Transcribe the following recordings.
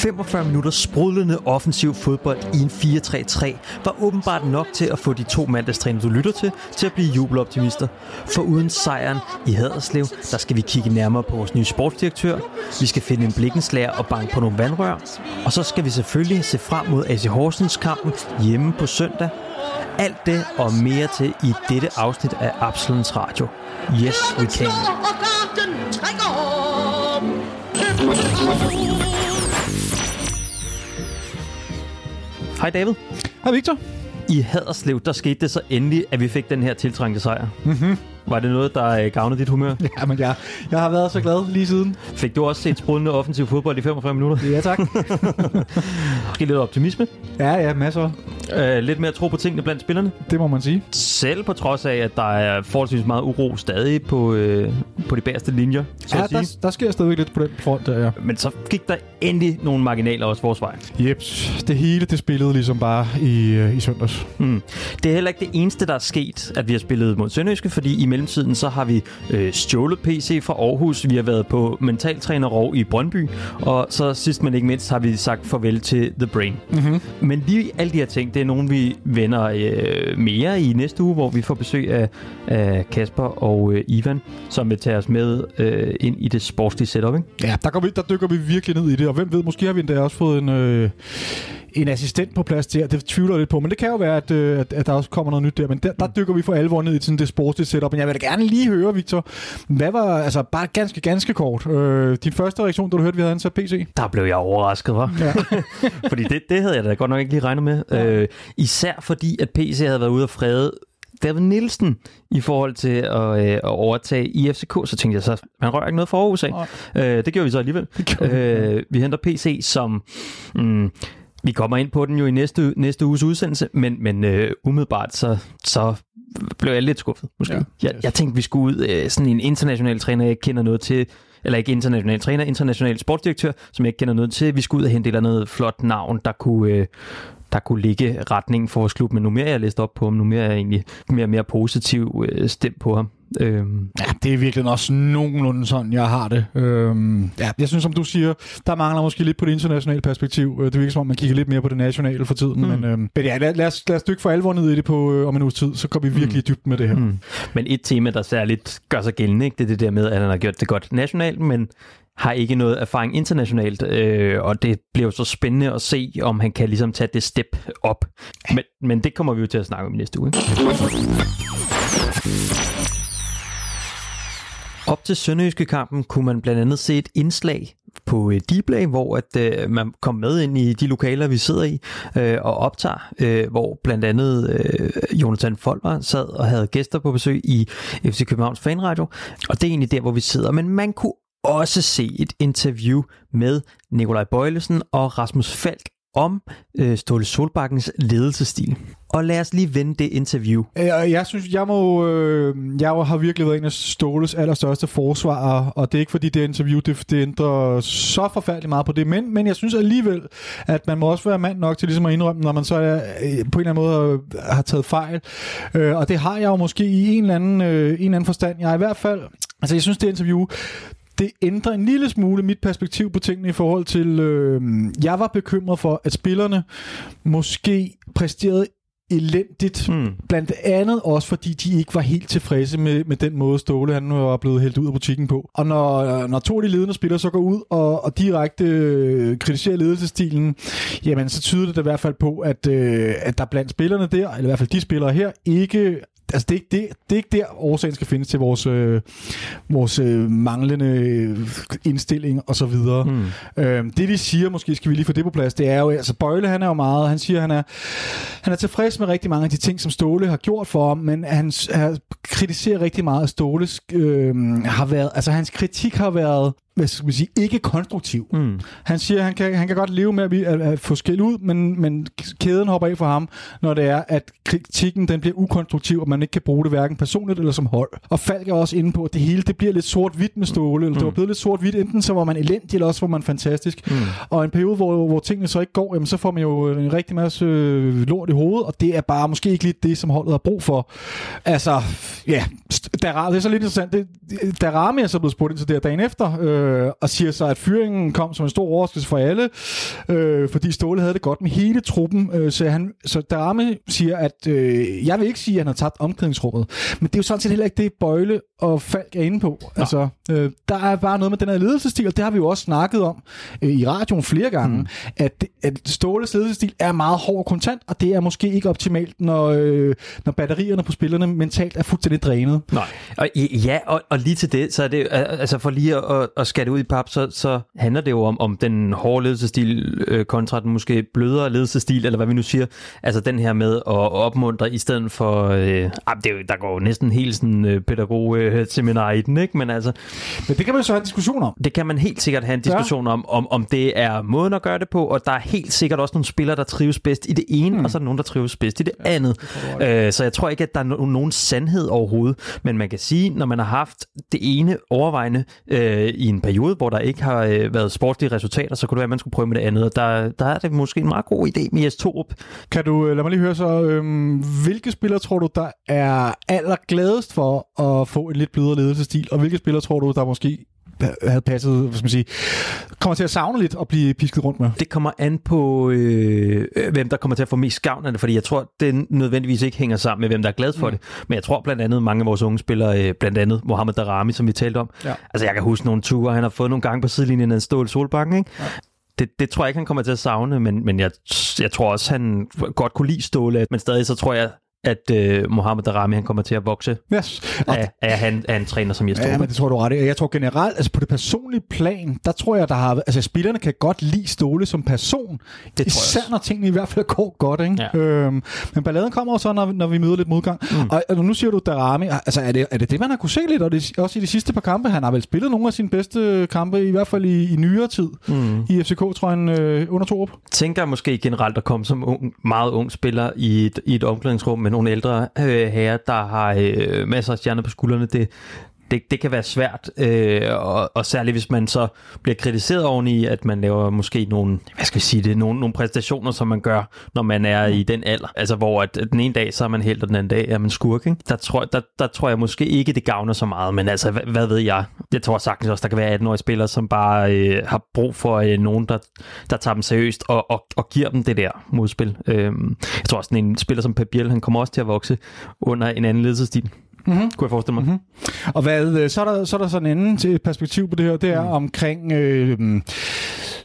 45 minutter sprudlende offensiv fodbold i en 4-3-3 var åbenbart nok til at få de to mandagstræner, du lytter til, til at blive jubeloptimister. For uden sejren i Haderslev, der skal vi kigge nærmere på vores nye sportsdirektør. Vi skal finde en blikkenslager og banke på nogle vandrør. Og så skal vi selvfølgelig se frem mod AC Horsens kampen hjemme på søndag. Alt det og mere til i dette afsnit af Absalons Radio. Yes, we can. Hej David. Hej Victor. I Haderslev, der skete det så endelig, at vi fik den her tiltrængte sejr. Mm-hmm. Var det noget, der øh, gavnede dit humør? Ja, men jeg, jeg har været så glad lige siden. Fik du også set sprudende offensiv fodbold i 45 minutter? Ja, tak. Måske lidt optimisme? Ja, ja, masser. Uh, lidt mere tro på tingene blandt spillerne? Det må man sige. Selv på trods af, at der er forholdsvis meget uro stadig på, uh, på de bagerste linjer. Så ja, der, der sker stadigvæk lidt på den front der, ja. Men så gik der endelig nogle marginaler også vores vej. Jeps, det hele det spillede ligesom bare i, uh, i søndags. Mm. Det er heller ikke det eneste, der er sket, at vi har spillet mod Sønderjyske, fordi i mellemtiden så har vi øh, stjålet PC fra Aarhus, vi har været på mentaltrænerrov i Brøndby, og så sidst men ikke mindst har vi sagt farvel til The Brain. Mm-hmm. Men lige alle de her ting, det er nogen, vi vender øh, mere i næste uge, hvor vi får besøg af, af Kasper og øh, Ivan, som vil tage os med øh, ind i det sportslige setup. Ikke? Ja, der, går vi, der dykker vi virkelig ned i det, og hvem ved, måske har vi endda også fået en... Øh en assistent på plads der. Det tvivler jeg lidt på, men det kan jo være, at, øh, at, at der også kommer noget nyt der. Men der, der dykker vi for alvor ned i sådan det sportslige setup. Men jeg vil da gerne lige høre, Victor, hvad var, altså bare ganske, ganske kort, øh, din første reaktion, da du hørte, at vi havde ansat PC? Der blev jeg overrasket, var. Ja. fordi det, det havde jeg da godt nok ikke lige regnet med. Ja. Øh, især fordi, at PC havde været ude og frede David Nielsen i forhold til at, øh, at overtage i FCK, så tænkte jeg så, man rører ikke noget for af. Øh, det gjorde vi så alligevel. Øh, vi henter PC som... Mm, vi kommer ind på den jo i næste, næste uges udsendelse, men, men øh, umiddelbart så, så blev jeg lidt skuffet, måske. Ja, jeg, jeg tænkte, vi skulle ud øh, sådan en international træner, jeg ikke kender noget til, eller ikke international træner, international sportsdirektør, som jeg ikke kender noget til. Vi skulle ud og hente et eller andet flot navn, der kunne, øh, der kunne ligge retningen for vores klub. Men nu mere jeg har læst op på ham, nu mere er jeg egentlig mere mere positiv øh, stemt på ham. Øhm. Ja, det er virkelig også nogenlunde sådan, jeg har det. Øhm, ja, jeg synes, som du siger, der mangler måske lidt på det internationale perspektiv. Øh, det virker som om, man kigger lidt mere på det nationale for tiden. Mm. Men, øhm, men ja, lad, lad, os, lad os dykke for alvor ned i det på, øh, om en uges tid, så kommer vi virkelig mm. dybt med det her. Mm. Men et tema, der særligt gør sig gældende, ikke? det er det der med, at han har gjort det godt nationalt, men har ikke noget erfaring internationalt, øh, og det bliver så spændende at se, om han kan ligesom tage det step op. Men, men det kommer vi jo til at snakke om i næste uge. Op til Sønderjyske kampen kunne man blandt andet se et indslag på øh, Dplay, hvor at øh, man kom med ind i de lokaler, vi sidder i øh, og optager, øh, hvor blandt andet øh, Jonathan Folmer sad og havde gæster på besøg i FC Københavns Fanradio, og det er egentlig der, hvor vi sidder. Men man kunne også se et interview med Nikolaj Bøjlesen og Rasmus Falk om øh, Ståle Solbakkens ledelsesstil. Og lad os lige vende det interview. Øh, jeg, jeg synes, jeg må, øh, jeg har virkelig været en af Ståles allerstørste forsvarer, og det er ikke fordi det interview, det, det ændrer så forfærdeligt meget på det, men, men jeg synes alligevel, at man må også være mand nok til ligesom at indrømme, når man så er, øh, på en eller anden måde har, har taget fejl. Øh, og det har jeg jo måske i en eller anden, øh, en eller anden forstand. Jeg er i hvert fald, altså jeg synes det interview, det ændrer en lille smule mit perspektiv på tingene i forhold til, øh, jeg var bekymret for, at spillerne måske præsterede elendigt. Mm. Blandt andet også, fordi de ikke var helt tilfredse med, med den måde, Ståle han var blevet hældt ud af butikken på. Og når, når to af de ledende spillere så går ud og, og direkte øh, kritiserer ledelsestilen, jamen så tyder det i hvert fald på, at, øh, at der blandt spillerne der, eller i hvert fald de spillere her, ikke altså det, det, det er ikke der, årsagen skal findes til vores, øh, vores øh, manglende indstilling og så videre. Mm. Øh, det de siger, måske skal vi lige få det på plads, det er jo, altså Bøjle han er jo meget, han siger, han er, han er tilfreds med rigtig mange af de ting, som Ståle har gjort for ham, men han, han kritiserer rigtig meget, at Ståles øh, har været, altså hans kritik har været hvad skal man sige, ikke konstruktiv. Mm. Han siger, at han kan, han kan godt leve med at, at, at få skæld ud, men, men kæden hopper af for ham, når det er, at kritikken den bliver ukonstruktiv, og man ikke kan bruge det hverken personligt eller som hold. Og Falk er også inde på, at det hele det bliver lidt sort-hvidt med Ståle. Eller mm. Det var blevet lidt sort-hvidt, enten så var man elendig, eller også var man fantastisk. Mm. Og en periode, hvor, hvor tingene så ikke går, jamen, så får man jo en rigtig masse øh, lort i hovedet, og det er bare måske ikke lige det, som holdet har brug for. Altså, ja, der, det er så lidt interessant. Det, der Rami er så blevet spurgt ind til det dagen efter, øh, øh, og siger så, at fyringen kom som en stor overraskelse for alle, øh, fordi Ståle havde det godt med hele truppen. Øh, så, han, så Darame siger, at øh, jeg vil ikke sige, at han har tabt omklædningsrummet, men det er jo sådan set heller ikke det, Bøjle og Falk er inde på. Altså, øh, der er bare noget med den her ledelsesstil, og det har vi jo også snakket om øh, i radioen flere gange, mm. at, at Ståles ledelsesstil er meget hård og kontant, og det er måske ikke optimalt, når, øh, når batterierne på spillerne mentalt er fuldstændig drænet. Nej, og, ja, og, og lige til det, så er det, altså for lige at, at skære ud i pap, så, så handler det jo om, om den hårde ledelsesstil øh, kontra den måske blødere ledelsesstil, eller hvad vi nu siger, altså den her med at opmuntre i stedet for, øh, det er, der går jo næsten helt sådan øh, pædagog øh, seminar i den, ikke? Men altså... Men det kan man jo så have en diskussion om. Det kan man helt sikkert have en diskussion ja. om, om, om det er måden at gøre det på, og der er helt sikkert også nogle spillere, der trives bedst i det ene, mm. og så er der nogen, der trives bedst i det ja, andet. Det øh, så jeg tror ikke, at der er no- nogen sandhed overhovedet, men man kan sige, når man har haft det ene overvejende øh, i en periode, hvor der ikke har øh, været sportslige resultater, så kunne det være, at man skulle prøve med det andet. Der, der er det måske en meget god idé med Jes Torup. Kan du, øh, lad mig lige høre så, øh, hvilke spillere tror du, der er allergladest for at få en lidt blødere ledelsesstil, og hvilke spillere tror du, der måske havde passet, hvad skal man sige, kommer til at savne lidt og blive pisket rundt med? Det kommer an på, øh, hvem der kommer til at få mest gavn af det, fordi jeg tror, det nødvendigvis ikke hænger sammen med, hvem der er glad for mm. det. Men jeg tror blandt andet, mange af vores unge spillere, øh, blandt andet Mohamed Darami, som vi talte om. Ja. Altså jeg kan huske nogle ture, han har fået nogle gange på sidelinjen af en stål solbakken, ikke? Ja det, det tror jeg ikke, han kommer til at savne, men, men jeg, jeg tror også, han godt kunne lide Ståle, men stadig så tror jeg, at øh, Mohamed Darami han kommer til at vokse yes. af, af, han, af en træner som Jes Ja, men det tror du ret Jeg tror generelt, altså på det personlige plan, der tror jeg, der har... Altså spillerne kan godt lide Ståle som person. Det især når tingene i hvert fald går godt, ikke? Ja. Øhm, men balladen kommer også, når, når vi møder lidt modgang. Mm. Og, og, nu siger du Darami, altså er det, er det det, man har kunne se lidt? Og det, også i de sidste par kampe, han har vel spillet nogle af sine bedste kampe, i hvert fald i, i nyere tid, mm. i FCK-trøjen øh, under Torup. Tænker måske generelt at komme som ung, meget ung spiller i et, i et omklædningsrum med nogle ældre øh, herrer, der har øh, masser af stjerner på skuldrene. Det, det, det kan være svært, øh, og, og særligt hvis man så bliver kritiseret oveni, at man laver måske nogle, hvad skal vi sige det, nogle, nogle præstationer, som man gør, når man er i den alder. Altså hvor at den ene dag, så er man helt, og den anden dag er man skurk. Ikke? Der, tror, der, der tror jeg måske ikke, det gavner så meget, men altså, hvad, hvad ved jeg? Jeg tror sagtens også, der kan være 18-årige spillere, som bare øh, har brug for øh, nogen, der, der tager dem seriøst og, og, og giver dem det der modspil. Øh, jeg tror også, at en spiller som Pabiel, han kommer også til at vokse under en anden ledelsesstil. Mm-hmm. Kunne jeg forestille mig. Mm-hmm. Og hvad, øh, så, er der, så er der sådan en anden perspektiv på det her, det er mm. omkring øh,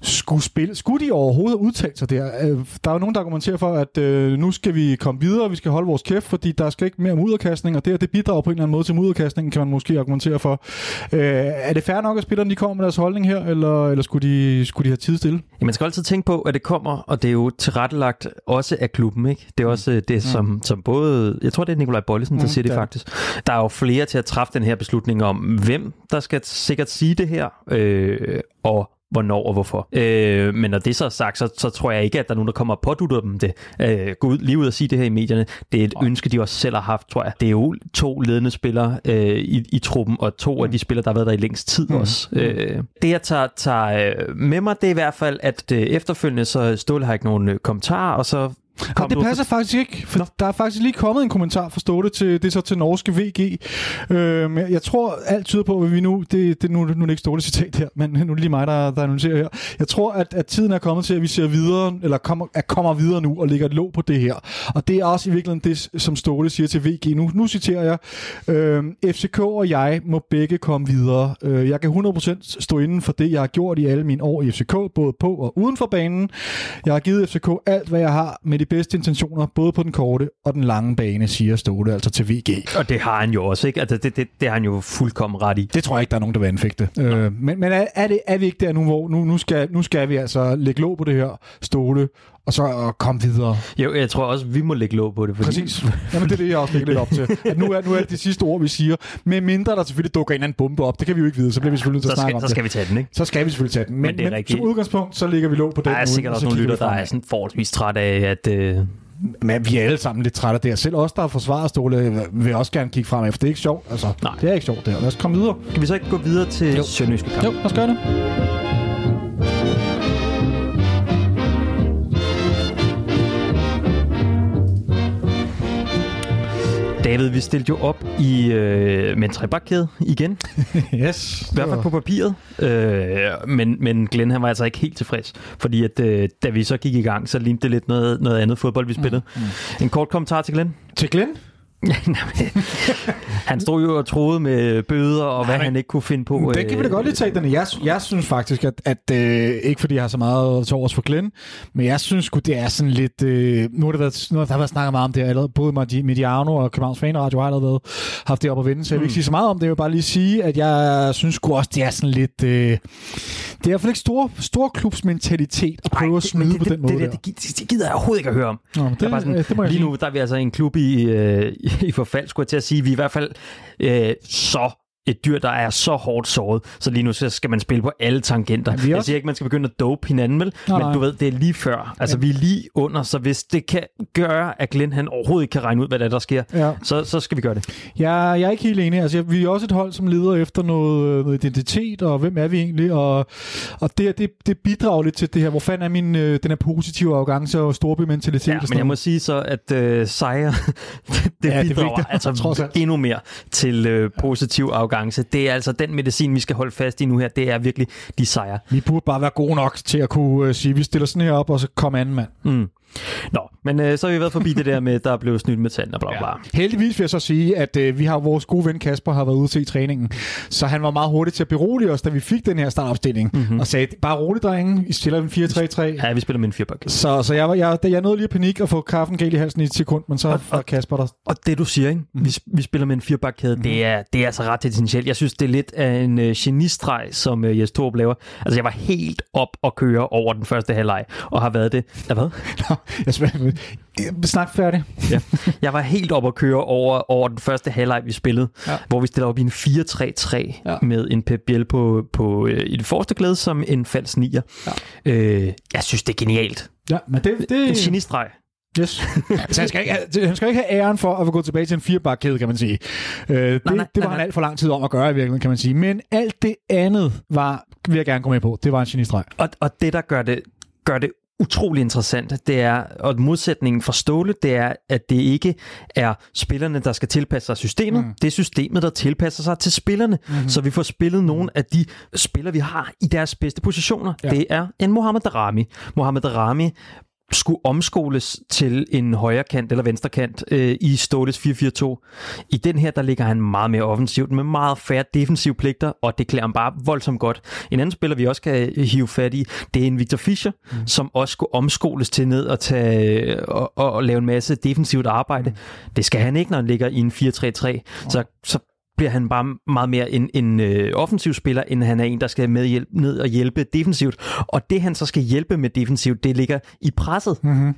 skulle, spille, skulle de overhovedet udtale sig der? Øh, der er jo nogen, der argumenterer for, at øh, nu skal vi komme videre, vi skal holde vores kæft, fordi der skal ikke mere mudderkastning, og det, det bidrager på en eller anden måde til mudderkastningen, kan man måske argumentere for. Øh, er det fair nok, at spillerne de kommer med deres holdning her, eller, eller skulle, de, skulle de have tid stille? Ja, man skal altid tænke på, at det kommer, og det er jo tilrettelagt også af klubben. Ikke? Det er også mm. det, som, mm. som både... Jeg tror, det er Nikolaj Bollesen, der mm, siger det ja. faktisk. Der er jo flere til at træffe den her beslutning om, hvem der skal sikkert sige det her, øh, og hvornår og hvorfor. Øh, men når det så er sagt, så, så tror jeg ikke, at der er nogen, der kommer og pådutter dem det. Øh, gå ud, lige ud og sige det her i medierne. Det er et oh. ønske, de også selv har haft, tror jeg. Det er jo to ledende spillere øh, i, i truppen, og to mm. af de spillere, der har været der i længst tid mm. også. Mm. Øh, det, jeg tager, tager øh, med mig, det er i hvert fald, at øh, efterfølgende, så Ståle har ikke nogen øh, kommentarer, og så Kom det passer faktisk ikke, for Nå. der er faktisk lige kommet en kommentar fra Ståle til det er så til norske VG. Øhm, jeg tror alt tyder på, at vi nu, det, det nu, nu er det ikke Ståle citat her, men nu er det lige mig, der, der annoncerer her. Jeg tror, at, at tiden er kommet til, at vi ser videre, eller kommer, at kommer videre nu og lægger et låg på det her. Og det er også i virkeligheden det, som Ståle siger til VG. Nu, nu citerer jeg, øhm, FCK og jeg må begge komme videre. Øh, jeg kan 100% stå inden for det, jeg har gjort i alle mine år i FCK, både på og uden for banen. Jeg har givet FCK alt, hvad jeg har med de bedste intentioner, både på den korte og den lange bane, siger Ståle altså til VG. Og det har han jo også, ikke? Altså, det, det, det har han jo fuldkommen ret i. Det tror jeg ikke, der er nogen, der vil anfægte. Øh, men men er, er, det, er vi ikke der nu, hvor nu, nu, skal, nu skal vi altså lægge låg på det her Ståle, og så komme videre. Jo, jeg tror også, vi må lægge låg på det. Fordi... Præcis. Jamen, det er det, jeg også lægger lidt op til. At nu er, nu er det de sidste ord, vi siger. Med mindre der selvfølgelig dukker en eller anden bombe op. Det kan vi jo ikke vide, så bliver vi selvfølgelig nødt til at snakke om det. Så skal vi tage den, ikke? Så skal vi selvfølgelig tage den. Men, men, det er men som udgangspunkt, så ligger vi låg på den. Der er sikkert også nogle lytter, der er sådan forholdsvis træt af, at... Øh men vi er alle sammen lidt trætte der. Selv os, der er forsvaret vil også gerne kigge fremad, for det er ikke sjovt. Altså, Nej. det er ikke sjovt, det her. Lad os komme videre. Kan vi så ikke gå videre til Sønderjyske kamp? Jo, lad os gøre det. David, vi stillede jo op i øh, med en trebakkæde igen. yes. I hvert fald på papiret. Øh, men, men Glenn han var altså ikke helt tilfreds, fordi at, øh, da vi så gik i gang, så lignede det lidt noget, noget andet fodbold, vi spillede. Mm, mm. En kort kommentar til Glenn? Til Glenn? han stod jo og troede med bøder og hvad Nej, han ikke kunne finde på. Det kan vi da godt lige tage den. Jeg, jeg synes faktisk, at, at øh, ikke fordi jeg har så meget til overs for Glenn, men jeg synes sgu, det er sådan lidt... Øh, nu har der været, nu har der været snakket meget om det allerede. Både Mediano og Københavns Fanradio har allerede haft det op at vende, så jeg vil ikke mm. sige så meget om det. Jeg vil bare lige sige, at jeg synes sgu også, det er sådan lidt... Øh, det er i hvert fald ikke stor, stor klubsmentalitet at prøve Ej, at snyde det, på det, den måde det, det, det, det, gider jeg overhovedet ikke at høre om. Nå, det, er bare sådan, det jeg lige nu der er vi altså en klub i, øh, i forfald, skulle jeg til at sige. Vi er i hvert fald øh, så et dyr, der er så hårdt såret, så lige nu så skal man spille på alle tangenter. Ja. Jeg siger ikke, man skal begynde at dope hinanden, vel? Nej, men du ved, det er lige før. Altså, ja. vi er lige under, så hvis det kan gøre, at Glenn han overhovedet ikke kan regne ud, hvad der, er, der sker, ja. så, så skal vi gøre det. Ja, jeg er ikke helt enig. Altså, vi er også et hold, som leder efter noget, noget identitet, og hvem er vi egentlig? Og, og det, det, det bidrager lidt til det her. Hvor fanden er min, øh, den her positive arrogance og storby-mentalitet? Ja, men jeg må sige så, at øh, sejre, det, det ja, bidrager det altså endnu mere til øh, positiv arrogance arrogance. Det er altså den medicin, vi skal holde fast i nu her. Det er virkelig de sejre. Vi burde bare være gode nok til at kunne uh, sige, at vi stiller sådan her op, og så kommer anden mand. Mm. Nå, men øh, så har vi været forbi det der med, der er blevet snydt med tanden og bla bla. Ja. Heldigvis vil jeg så sige, at øh, vi har vores gode ven Kasper har været ude til i træningen, så han var meget hurtig til at berolige os, da vi fik den her startopstilling, mm-hmm. og sagde, bare roligt drenge, I spiller en 4-3-3. Ja, vi spiller med en 4 Så, så jeg, jeg, jeg nåede lige at panik og få kaffen galt i halsen i et sekund, men så var Kasper der. Og det du siger, ikke? Mm. Vi, vi spiller med en 4 mm. det, er, det er altså ret essentielt. Jeg synes, det er lidt af en uh, genistreg, som uh, Jes Torp laver. Altså, jeg var helt op og køre over den første halvleg, og har været det. Ja, hvad? Jeg Snak færdig. ja. Jeg var helt op at køre over, over den første halvleg, vi spillede, ja. hvor vi stiller op i en 4-3-3 ja. med en Pep Biel på, på, øh, i det forreste glæde som en falsk nier. Ja. Øh, jeg synes, det er genialt. Ja, men det, det... En genistreg. Yes. altså, han, skal ikke, han skal ikke have æren for at gå tilbage til en firebakkæde, kan man sige. Øh, det, nej, nej, det var nej, han alt for lang tid om at gøre i virkeligheden, kan man sige. Men alt det andet var, vil jeg gerne gå med på. Det var en genistreg. Og, og det, der gør det, gør det utrolig interessant, det er, og modsætningen for Ståle, det er, at det ikke er spillerne, der skal tilpasse sig systemet. Mm. Det er systemet, der tilpasser sig til spillerne. Mm-hmm. Så vi får spillet nogle af de spillere, vi har i deres bedste positioner. Ja. Det er en Mohamed Darami. Mohamed Darami skulle omskoles til en højre kant eller venstre kant øh, i Ståles 4-4-2. I den her, der ligger han meget mere offensivt, med meget færre defensive pligter, og det klæder ham bare voldsomt godt. En anden spiller, vi også kan hive fat i, det er en Victor Fischer, mm. som også skulle omskoles til ned og, tage, og, og, og lave en masse defensivt arbejde. Mm. Det skal han ikke, når han ligger i en 4-3-3. Oh. Så, så bliver han bare meget mere en, en øh, offensiv spiller, end han er en, der skal med hjælp, ned og hjælpe defensivt. Og det, han så skal hjælpe med defensivt, det ligger i presset. Mm-hmm.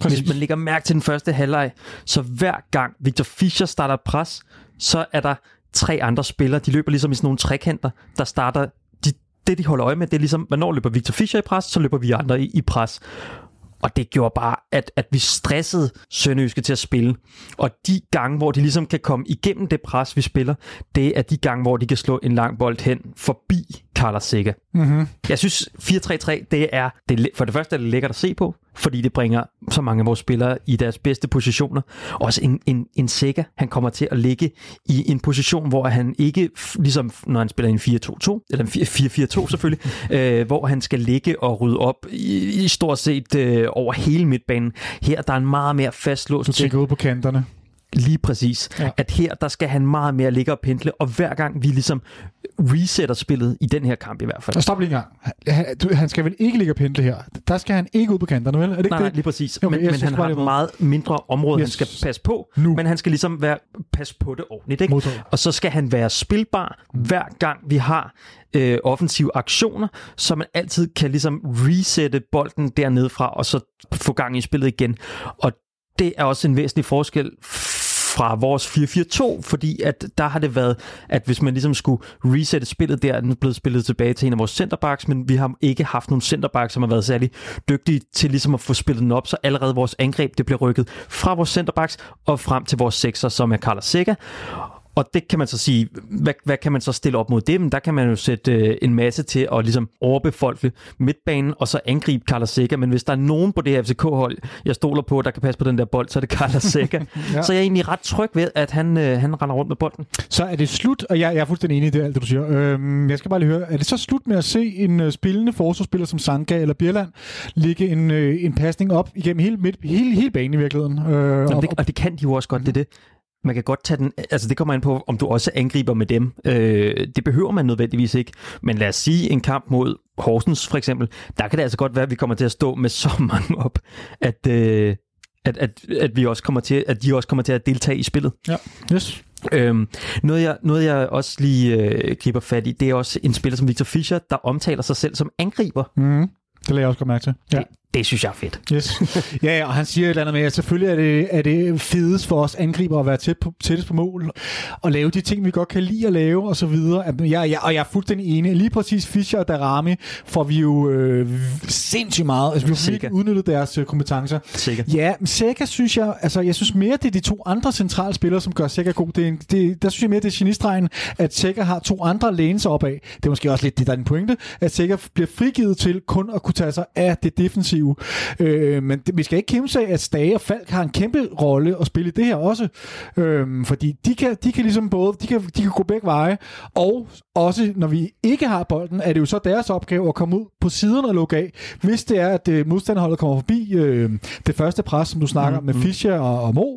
Præcis. Hvis man lægger mærke til den første halvleg, så hver gang Victor Fischer starter pres, så er der tre andre spillere, de løber ligesom i sådan nogle trekanter, der starter de, det, de holder øje med, det er ligesom, hvornår løber Victor Fischer i pres, så løber vi andre i, i pres. Og det gjorde bare, at, at vi stressede Sønderjyske til at spille. Og de gange, hvor de ligesom kan komme igennem det pres, vi spiller, det er de gange, hvor de kan slå en lang bold hen forbi Carlos Sikker. Mm-hmm. Jeg synes, 4-3-3, det er, det, for det første er det lækkert at se på, fordi det bringer så mange af vores spillere i deres bedste positioner. Også en, en, en Sikker, han kommer til at ligge i en position, hvor han ikke, ligesom når han spiller en 4-2-2, eller en 4-4-2 selvfølgelig, øh, hvor han skal ligge og rydde op i, i stort set øh, over hele midtbanen. Her der er en meget mere fastlåst... Så ud på kanterne. Lige præcis. Ja. At her, der skal han meget mere ligge og pendle, og hver gang vi ligesom resetter spillet, i den her kamp i hvert fald. Stop lige en gang. Han, han skal vel ikke ligge og pendle her? Der skal han ikke ud på kanterne, vel? Er det ikke nej, det? nej, lige præcis. Okay, men, men han har et meget mindre område, yes. han skal passe på, nu. men han skal ligesom være, passe på det ordentligt. Ikke? Og så skal han være spilbar, mm. hver gang vi har øh, offensive aktioner, så man altid kan ligesom resette bolden dernede fra, og så få gang i spillet igen. Og det er også en væsentlig forskel fra vores 4-4-2, fordi at der har det været, at hvis man ligesom skulle resette spillet der, er blevet spillet tilbage til en af vores centerbacks, men vi har ikke haft nogen centerbacks, som har været særlig dygtige til ligesom at få spillet den op, så allerede vores angreb, det bliver rykket fra vores centerbacks og frem til vores sekser, som er Carlos Sega. Og det kan man så sige, hvad, hvad kan man så stille op mod det? Men der kan man jo sætte øh, en masse til at ligesom overbefolke midtbanen, og så angribe Carlos Seca. Men hvis der er nogen på det her FCK-hold, jeg stoler på, der kan passe på den der bold, så er det Carlos Seca. ja. Så jeg er egentlig ret tryg ved, at han, øh, han render rundt med bolden. Så er det slut, og jeg, jeg er fuldstændig enig i det, alt det du siger. Øhm, jeg skal bare lige høre, er det så slut med at se en øh, spillende forsvarsspiller som Sanka eller Bierland ligge en, øh, en pasning op igennem hele, midt, hele, hele banen i virkeligheden? Øh, Jamen, og, det, og det kan de jo også godt, det er det man kan godt tage den, altså det kommer an på, om du også angriber med dem. Øh, det behøver man nødvendigvis ikke. Men lad os sige en kamp mod Horsens for eksempel, der kan det altså godt være, at vi kommer til at stå med så mange op, at, øh, at, at, at, vi også kommer til, at de også kommer til at deltage i spillet. Ja, yes. Øhm, noget, jeg, noget jeg også lige øh, griber fat i, det er også en spiller som Victor Fischer, der omtaler sig selv som angriber. Mm. Det lader jeg også godt mærke til. Ja. Det, det synes jeg er fedt. Yes. Ja, og han siger et eller andet med, at selvfølgelig er det, er det fedest for os angriber at være tæt på, tættest på mål, og lave de ting, vi godt kan lide at lave, og så videre. Jeg, jeg, og jeg er fuldstændig enig. Lige præcis Fischer og Darami får vi jo øh, sindssygt meget. Altså, vi har virkelig udnyttet deres øh, kompetencer. Sikkert. Ja, men Sega synes jeg, altså jeg synes mere, det er de to andre centrale spillere, som gør Sega god. Det, er, det, der synes jeg mere, det er genistregen, at Sega har to andre læns op af. Det er måske også lidt det, der er den pointe, at Sega bliver frigivet til kun at kunne tage sig af det defensive offensive. Øh, men det, vi skal ikke kæmpe sig at Stage og Falk har en kæmpe rolle at spille i det her også. Øh, fordi de kan, de kan ligesom både, de kan, de kan gå begge veje, og også når vi ikke har bolden, er det jo så deres opgave at komme ud på siden og lukke af, hvis det er, at øh, modstanderholdet kommer forbi øh, det første pres, som du snakker mm, med mm. Fischer og, og Mo,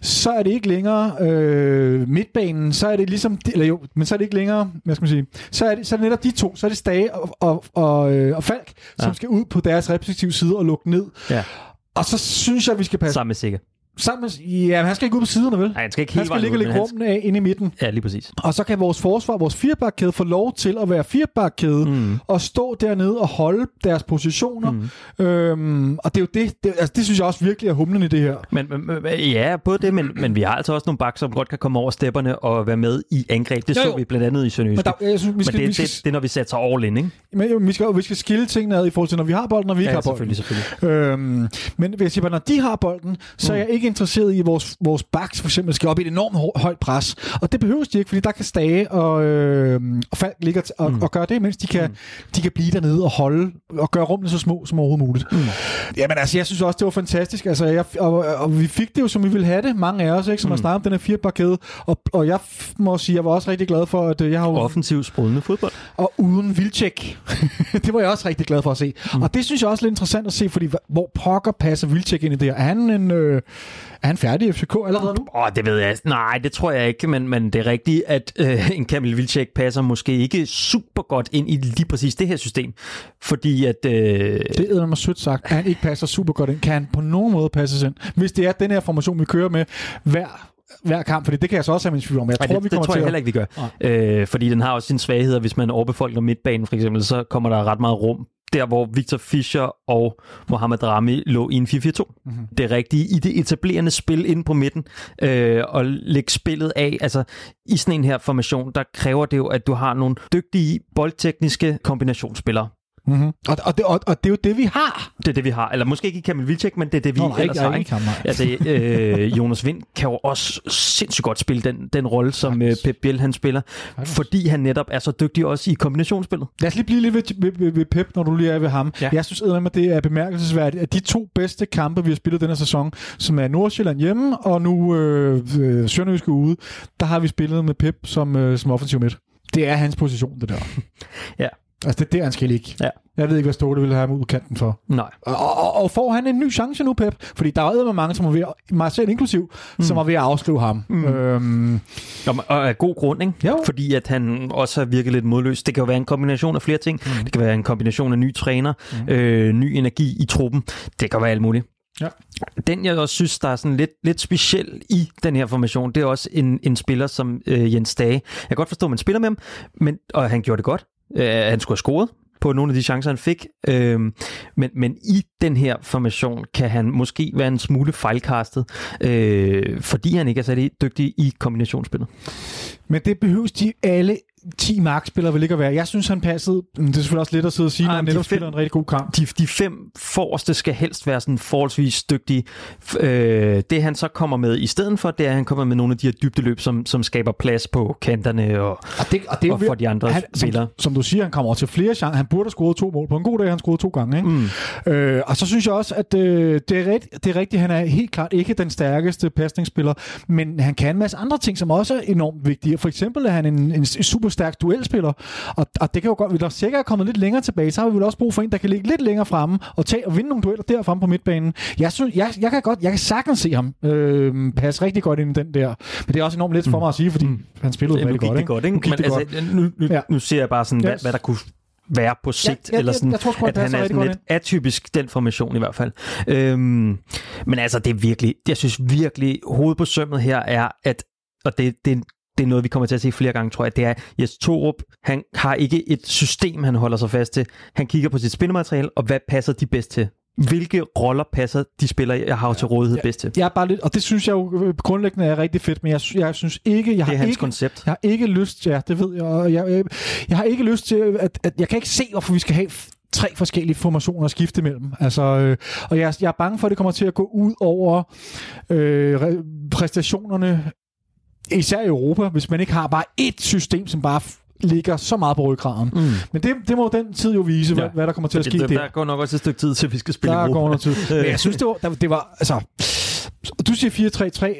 så er det ikke længere øh, midtbanen, så er det ligesom, eller jo, men så er det ikke længere, hvad skal man sige, så er det, så er det netop de to, så er det Stage og, og, og, øh, og Falk, ja. som skal ud på deres respektive side og lukke ned. Ja. Og så synes jeg, vi skal passe... Sammen med Sikker. Sammen med, ja, han skal ikke ud på siderne, vel? Nej, han skal ikke helt Han skal ligge og lægge rummen af inde i midten. Ja, lige præcis. Og så kan vores forsvar, vores firebakkæde, få lov til at være firebakkæde mm. og stå dernede og holde deres positioner. Mm. Øhm, og det er jo det, det, altså, det synes jeg også virkelig er humlen i det her. Men, men ja, både det, men, men vi har altså også nogle bak, som godt kan komme over stepperne og være med i angreb. Det jo, så vi blandt andet i Sønderjyske. Men, der, jeg synes, vi skal, men det, vi skal, det, det, er, når vi sætter all in, ikke? Men jo, vi skal, vi skal skille tingene ad i forhold til, når vi har bolden, og vi ikke ja, har bolden. selvfølgelig, selvfølgelig. Øhm, men hvis jeg, når de har bolden, så er mm. jeg ikke interesseret i, vores vores, backs for eksempel skal op i et enormt højt pres. Og det behøves de ikke, fordi der kan Stage og, øh, og Falk ligge og, mm. og gøre det, mens de kan, mm. de kan blive dernede og holde og gøre rummene så små som overhovedet muligt. Mm. Jamen altså, jeg synes også, det var fantastisk. Altså, jeg, og, og, vi fik det jo, som vi ville have det, mange af os, ikke, som mm. har snakket om den her fireparkæde. Og, og jeg må sige, jeg var også rigtig glad for, at øh, jeg har... Offensiv sprudende fodbold. Og uden Vilcek. det var jeg også rigtig glad for at se. Mm. Og det synes jeg også er lidt interessant at se, fordi hvor pokker passer Vilcek ind i det? Er han en... Øh, er han færdig i FCK allerede nu? Åh, oh, det ved jeg. Nej, det tror jeg ikke, men, men det er rigtigt, at øh, en Kamil Vilcek passer måske ikke super godt ind i lige præcis det her system. Fordi at... Øh... Det er mig sødt sagt, at han ikke passer super godt ind. Kan han på nogen måde passe ind? Hvis det er den her formation, vi kører med hver hver kamp, fordi det kan jeg så også have min tvivl om. Jeg tror, det, vi kommer det tror jeg heller ikke, vi gør. Øh, fordi den har også sine svagheder. Hvis man overbefolker midtbanen for eksempel, så kommer der ret meget rum der hvor Victor Fischer og Mohamed Rami lå i en 4-4-2. Mm-hmm. Det rigtige i det etablerende spil inde på midten, øh, og lægge spillet af. Altså, i sådan en her formation, der kræver det jo, at du har nogle dygtige boldtekniske kombinationsspillere. Mm-hmm. Og, og, det, og, og det er jo det, vi har. Det er det, vi har. Eller måske ikke Kamil Vilcek, men det er det, vi Nå, ellers ikke, har. Ikke? Ham, altså, øh, Jonas Vind kan jo også sindssygt godt spille den, den rolle, som øh, Pep Biel han spiller, Faktisk. fordi han netop er så dygtig også i kombinationsspillet. Lad os lige blive lidt ved, ved, ved, ved Pep, når du lige er ved ham. Ja. Jeg synes at det er bemærkelsesværdigt, at de to bedste kampe, vi har spillet denne sæson, som er Nordsjælland hjemme, og nu øh, øh, Sønderjyske ude, der har vi spillet med Pep som, øh, som offensiv midt. Det er hans position, det der. ja, Altså, det er der, han skal ligge. Ja. Jeg ved ikke, hvad Ståle ville have ham ud kanten for. Nej. Og, og, og får han en ny chance nu, Pep? Fordi der er med mange, som er ved, mig selv inklusiv, mm. som er ved at afskrive ham. Mm. Øhm. Og af god grund, ikke? Jo. Fordi at han også har virket lidt modløs. Det kan jo være en kombination af flere ting. Mm. Det kan være en kombination af ny træner, mm. øh, ny energi i truppen. Det kan være alt muligt. Ja. Den, jeg også synes, der er sådan lidt, lidt speciel i den her formation, det er også en, en spiller som øh, Jens Dage. Jeg kan godt forstå, at man spiller med ham, men, og han gjorde det godt. Øh, han skulle have scoret på nogle af de chancer, han fik. Øh, men, men i den her formation kan han måske være en smule fejlkastet, øh, fordi han ikke er særlig dygtig i kombinationsspillet. Men det behøves de alle 10 markspillere vil ikke at være. Jeg synes, han passede. Det er selvfølgelig også lidt at sidde og sige, Ej, når han netop fem- spiller en rigtig god kamp. De, de fem forreste skal helst være sådan forholdsvis dygtige. Øh, det han så kommer med i stedet for, det er, at han kommer med nogle af de her dybdeløb, som, som skaber plads på kanterne og, Og det, og det og for de andre han, spillere. som, som du siger, han kommer til flere chancer. Han burde have scoret to mål. På en god dag han scoret to gange. Ikke? Mm. Øh, og så synes jeg også, at øh, det, er rigt, det er rigtigt, han er helt klart ikke den stærkeste pasningsspiller, men han kan en masse andre ting, som også er enormt vigtige. For eksempel er han en, en super stærk duelspiller, og, og det kan jo godt, hvis der sikkert er kommet lidt længere tilbage, så har vi vel også brug for en, der kan ligge lidt længere fremme og tage og vinde nogle dueller der fremme på midtbanen. Jeg, synes, jeg, jeg kan godt, jeg kan sagtens se ham øh, passe rigtig godt ind i den der, men det er også enormt let for mig at sige, fordi mm. han spillede Ja, gik godt. det godt, ikke? Men det altså, nu, nu, Ja. nu ser jeg bare sådan, hvad, Yes. hvad der kunne være på sigt, ja, eller jeg- sådan, jeg tror sgu, han at han er rigtig sådan godt lidt atypisk, den formation i hvert fald. Øhm, men altså, det er virkelig, jeg synes virkelig, hovedet på sømmet her er, at, og det, det, det er noget, vi kommer til at se flere gange, tror jeg, det er, Jes Torup, han har ikke et system, han holder sig fast til. Han kigger på sit spillermateriale, og hvad passer de bedst til? Hvilke roller passer de spillere, jeg har til rådighed bedst til? Jeg er bare lidt, og det synes jeg jo øh, grundlæggende er rigtig fedt, men jeg, jeg synes ikke, jeg har Det er hans ikke, koncept. Jeg har ikke lyst, ja, det ved jeg, og jeg, jeg, jeg har ikke lyst til, at, at jeg kan ikke se, hvorfor vi skal have tre forskellige formationer at skifte imellem. Altså, øh, og jeg, jeg er bange for, at det kommer til at gå ud over øh, præstationerne, især i Europa, hvis man ikke har bare ét system, som bare ligger så meget på ryggraden. Mm. Men det, det må den tid jo vise, ja. Hvad, hvad der kommer til at Det, ske der, der. går nok også et stykke tid til, at vi skal spille Der i går Europa. noget tid. Men jeg synes, det var, der- det var altså... Du siger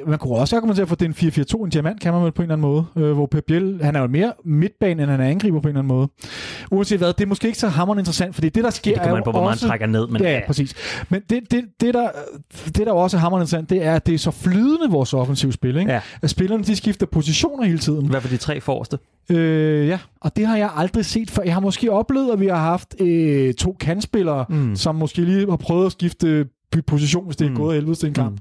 4-3-3. Man kunne også argumentere for, at det er en 4-4-2. En diamant kan man vel på en eller anden måde. Øh, hvor Pep Biel, han er jo mere midtbane, end han er angriber på en eller anden måde. Uanset hvad, det er måske ikke så hammerende interessant, fordi det, der sker, Det er kommer jo an på, hvor meget også... han trækker ned. Men Ja, ja, præcis. Men det, det, det, der, det, der også er hammerende interessant, det er, at det er så flydende, vores offensive spil. Ikke? Ja. At spillerne, de skifter positioner hele tiden. Hvad for de tre forreste? Øh, ja, og det har jeg aldrig set før. Jeg har måske oplevet, at vi har haft øh, to kandspillere, mm. som måske lige har prøvet at skifte by- position, hvis det er Mm. gået helvede til en kamp.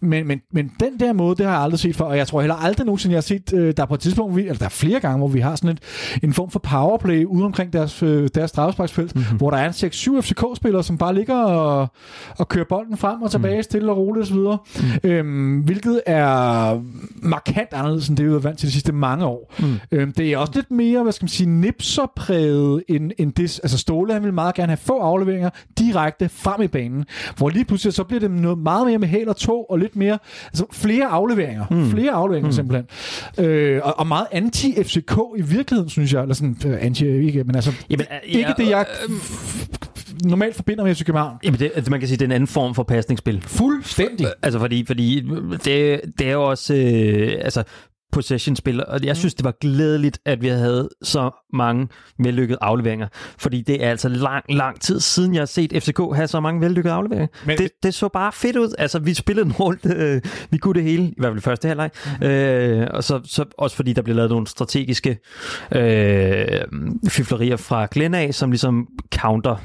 Mm. Men, men, men den der måde, det har jeg aldrig set før, og jeg tror heller aldrig nogensinde, jeg har set, øh, der er på et tidspunkt, vi, eller der er flere gange, hvor vi har sådan et, en form for powerplay ude omkring deres, øh, deres straffesparksfelt, mm-hmm. hvor der er en 6-7 FCK-spillere, som bare ligger og, og kører bolden frem og tilbage, mm. stille og roligt osv., mm. øhm, hvilket er markant anderledes, end det vi har vant til de sidste mange år. Mm. Øhm, det er også lidt mere, hvad skal man sige, nipserpræget end, end det. Altså Ståle, han vil meget gerne have få afleveringer direkte frem i banen, hvor lige pludselig så bliver det noget meget mere med hæl og tog, og lidt mere, altså flere afleveringer. Mm. Flere afleveringer mm. simpelthen. Øh, og, og meget anti-FCK i virkeligheden, synes jeg. Eller sådan, øh, anti, ikke, men altså, Jamen, ikke det, jeg normalt forbinder med FC København. Jamen, det, altså, man kan sige, det er en anden form for pasningsspil. Fuldstændig. Altså, fordi, fordi det, det er jo også... Øh, altså, possession-spil, og jeg synes, det var glædeligt, at vi havde så mange vellykkede afleveringer, fordi det er altså lang, lang tid siden, jeg har set FCK have så mange vellykkede afleveringer. Men- det, det så bare fedt ud. Altså, vi spillede en øh, vi kunne det hele, i hvert fald første halvleg, mm. øh, og så, så også fordi der blev lavet nogle strategiske øh, fiflerier fra Glenn af, som ligesom counter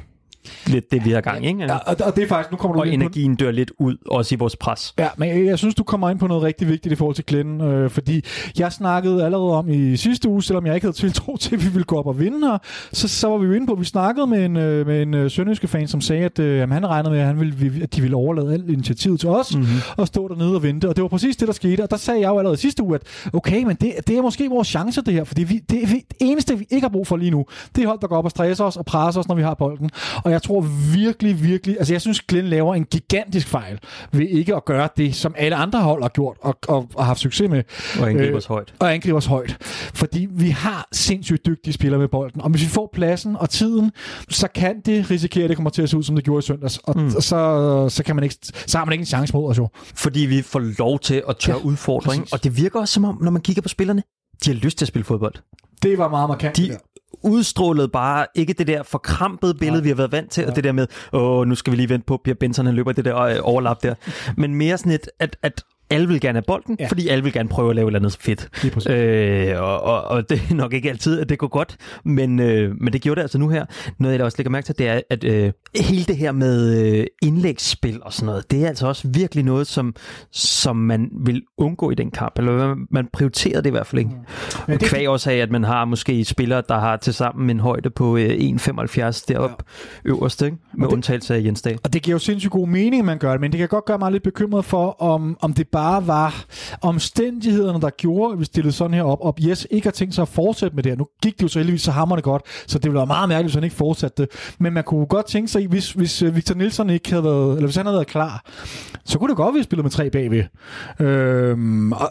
lidt det, vi har gang i, ikke? Ja, og, og det er faktisk, nu kommer du Og på energien dør lidt ud, også i vores pres. Ja, men jeg, jeg synes, du kommer ind på noget rigtig vigtigt i forhold til Glenn, øh, fordi jeg snakkede allerede om i sidste uge, selvom jeg ikke havde tiltro til, at vi ville gå op og vinde her, så, så var vi jo inde på, at vi snakkede med en, øh, med en øh, sønderjyske fan, som sagde, at øh, jamen, han regnede med, at, han ville, vi- at de ville overlade alt initiativet til os, Mhm. mm-hmm. og stå dernede og vente, og det var præcis det, der skete, og der sagde jeg jo allerede sidste uge, at okay, men det, det er måske vores chance, det her, fordi vi, det, vi, det eneste, vi ikke har brug for lige nu, det er hold, der går op og stresser os og presser os, når vi har bolden, og jeg tror virkelig, virkelig, altså jeg synes, Glenn laver en gigantisk fejl ved ikke at gøre det, som alle andre hold har gjort og, og, og har haft succes med. Og angriber Øh, os højt. Og angriber os højt. Fordi vi har sindssygt dygtige spillere med bolden. Og hvis vi får pladsen og tiden, så kan det risikere, at det kommer til at se ud, som det gjorde i søndags. Og mm. så, så, kan man ikke, så har man ikke en chance mod os jo. Fordi vi får lov til at tør Ja, ja, udfordring. præcis. Og det virker også som om, når man kigger på spillerne, de har lyst til at spille fodbold. Det var meget markant. De. Udstrålede bare ikke det der forkrampede billede, Nej. vi har været vant til, og det der med, åh, nu skal vi lige vente på, at Pierre Benson han løber det der øh, overlap der. Men mere sådan et, at, at alle vil gerne have bolden, Ja. ja. fordi alle vil gerne prøve at lave et eller andet fedt. Øh, og, og, og det er nok ikke altid, at det går godt, men, øh, men det gjorde det altså nu her. Noget, jeg da også lægger mærke til, det er, at øh, hele det her med øh, indlægsspil og sådan noget, det er altså også virkelig noget, som, som man vil undgå i den kamp. Eller man prioriterer det i hvert fald ikke. Mm. det... Kvæg også af, at man har måske spillere, der har til sammen en højde på øh, 1,75 deroppe ja. øverst, ikke? med det, undtagelse af Jens Dag. Og det giver jo sindssygt god mening, man gør det, men det kan godt gøre mig lidt bekymret for, om, om det bare var omstændighederne, der gjorde, at vi stillede sådan her op, og Yes ikke har tænkt sig at fortsætte med det her. Nu gik det jo så heldigvis så hammerne godt, så det ville være meget mærkeligt, hvis han ikke fortsatte det. Men man kunne godt tænke sig, hvis, hvis øh, Victor Nielsen ikke havde været, eller hvis han havde været klar, så kunne det godt være, at vi spillede med tre bagved. Øhm, og,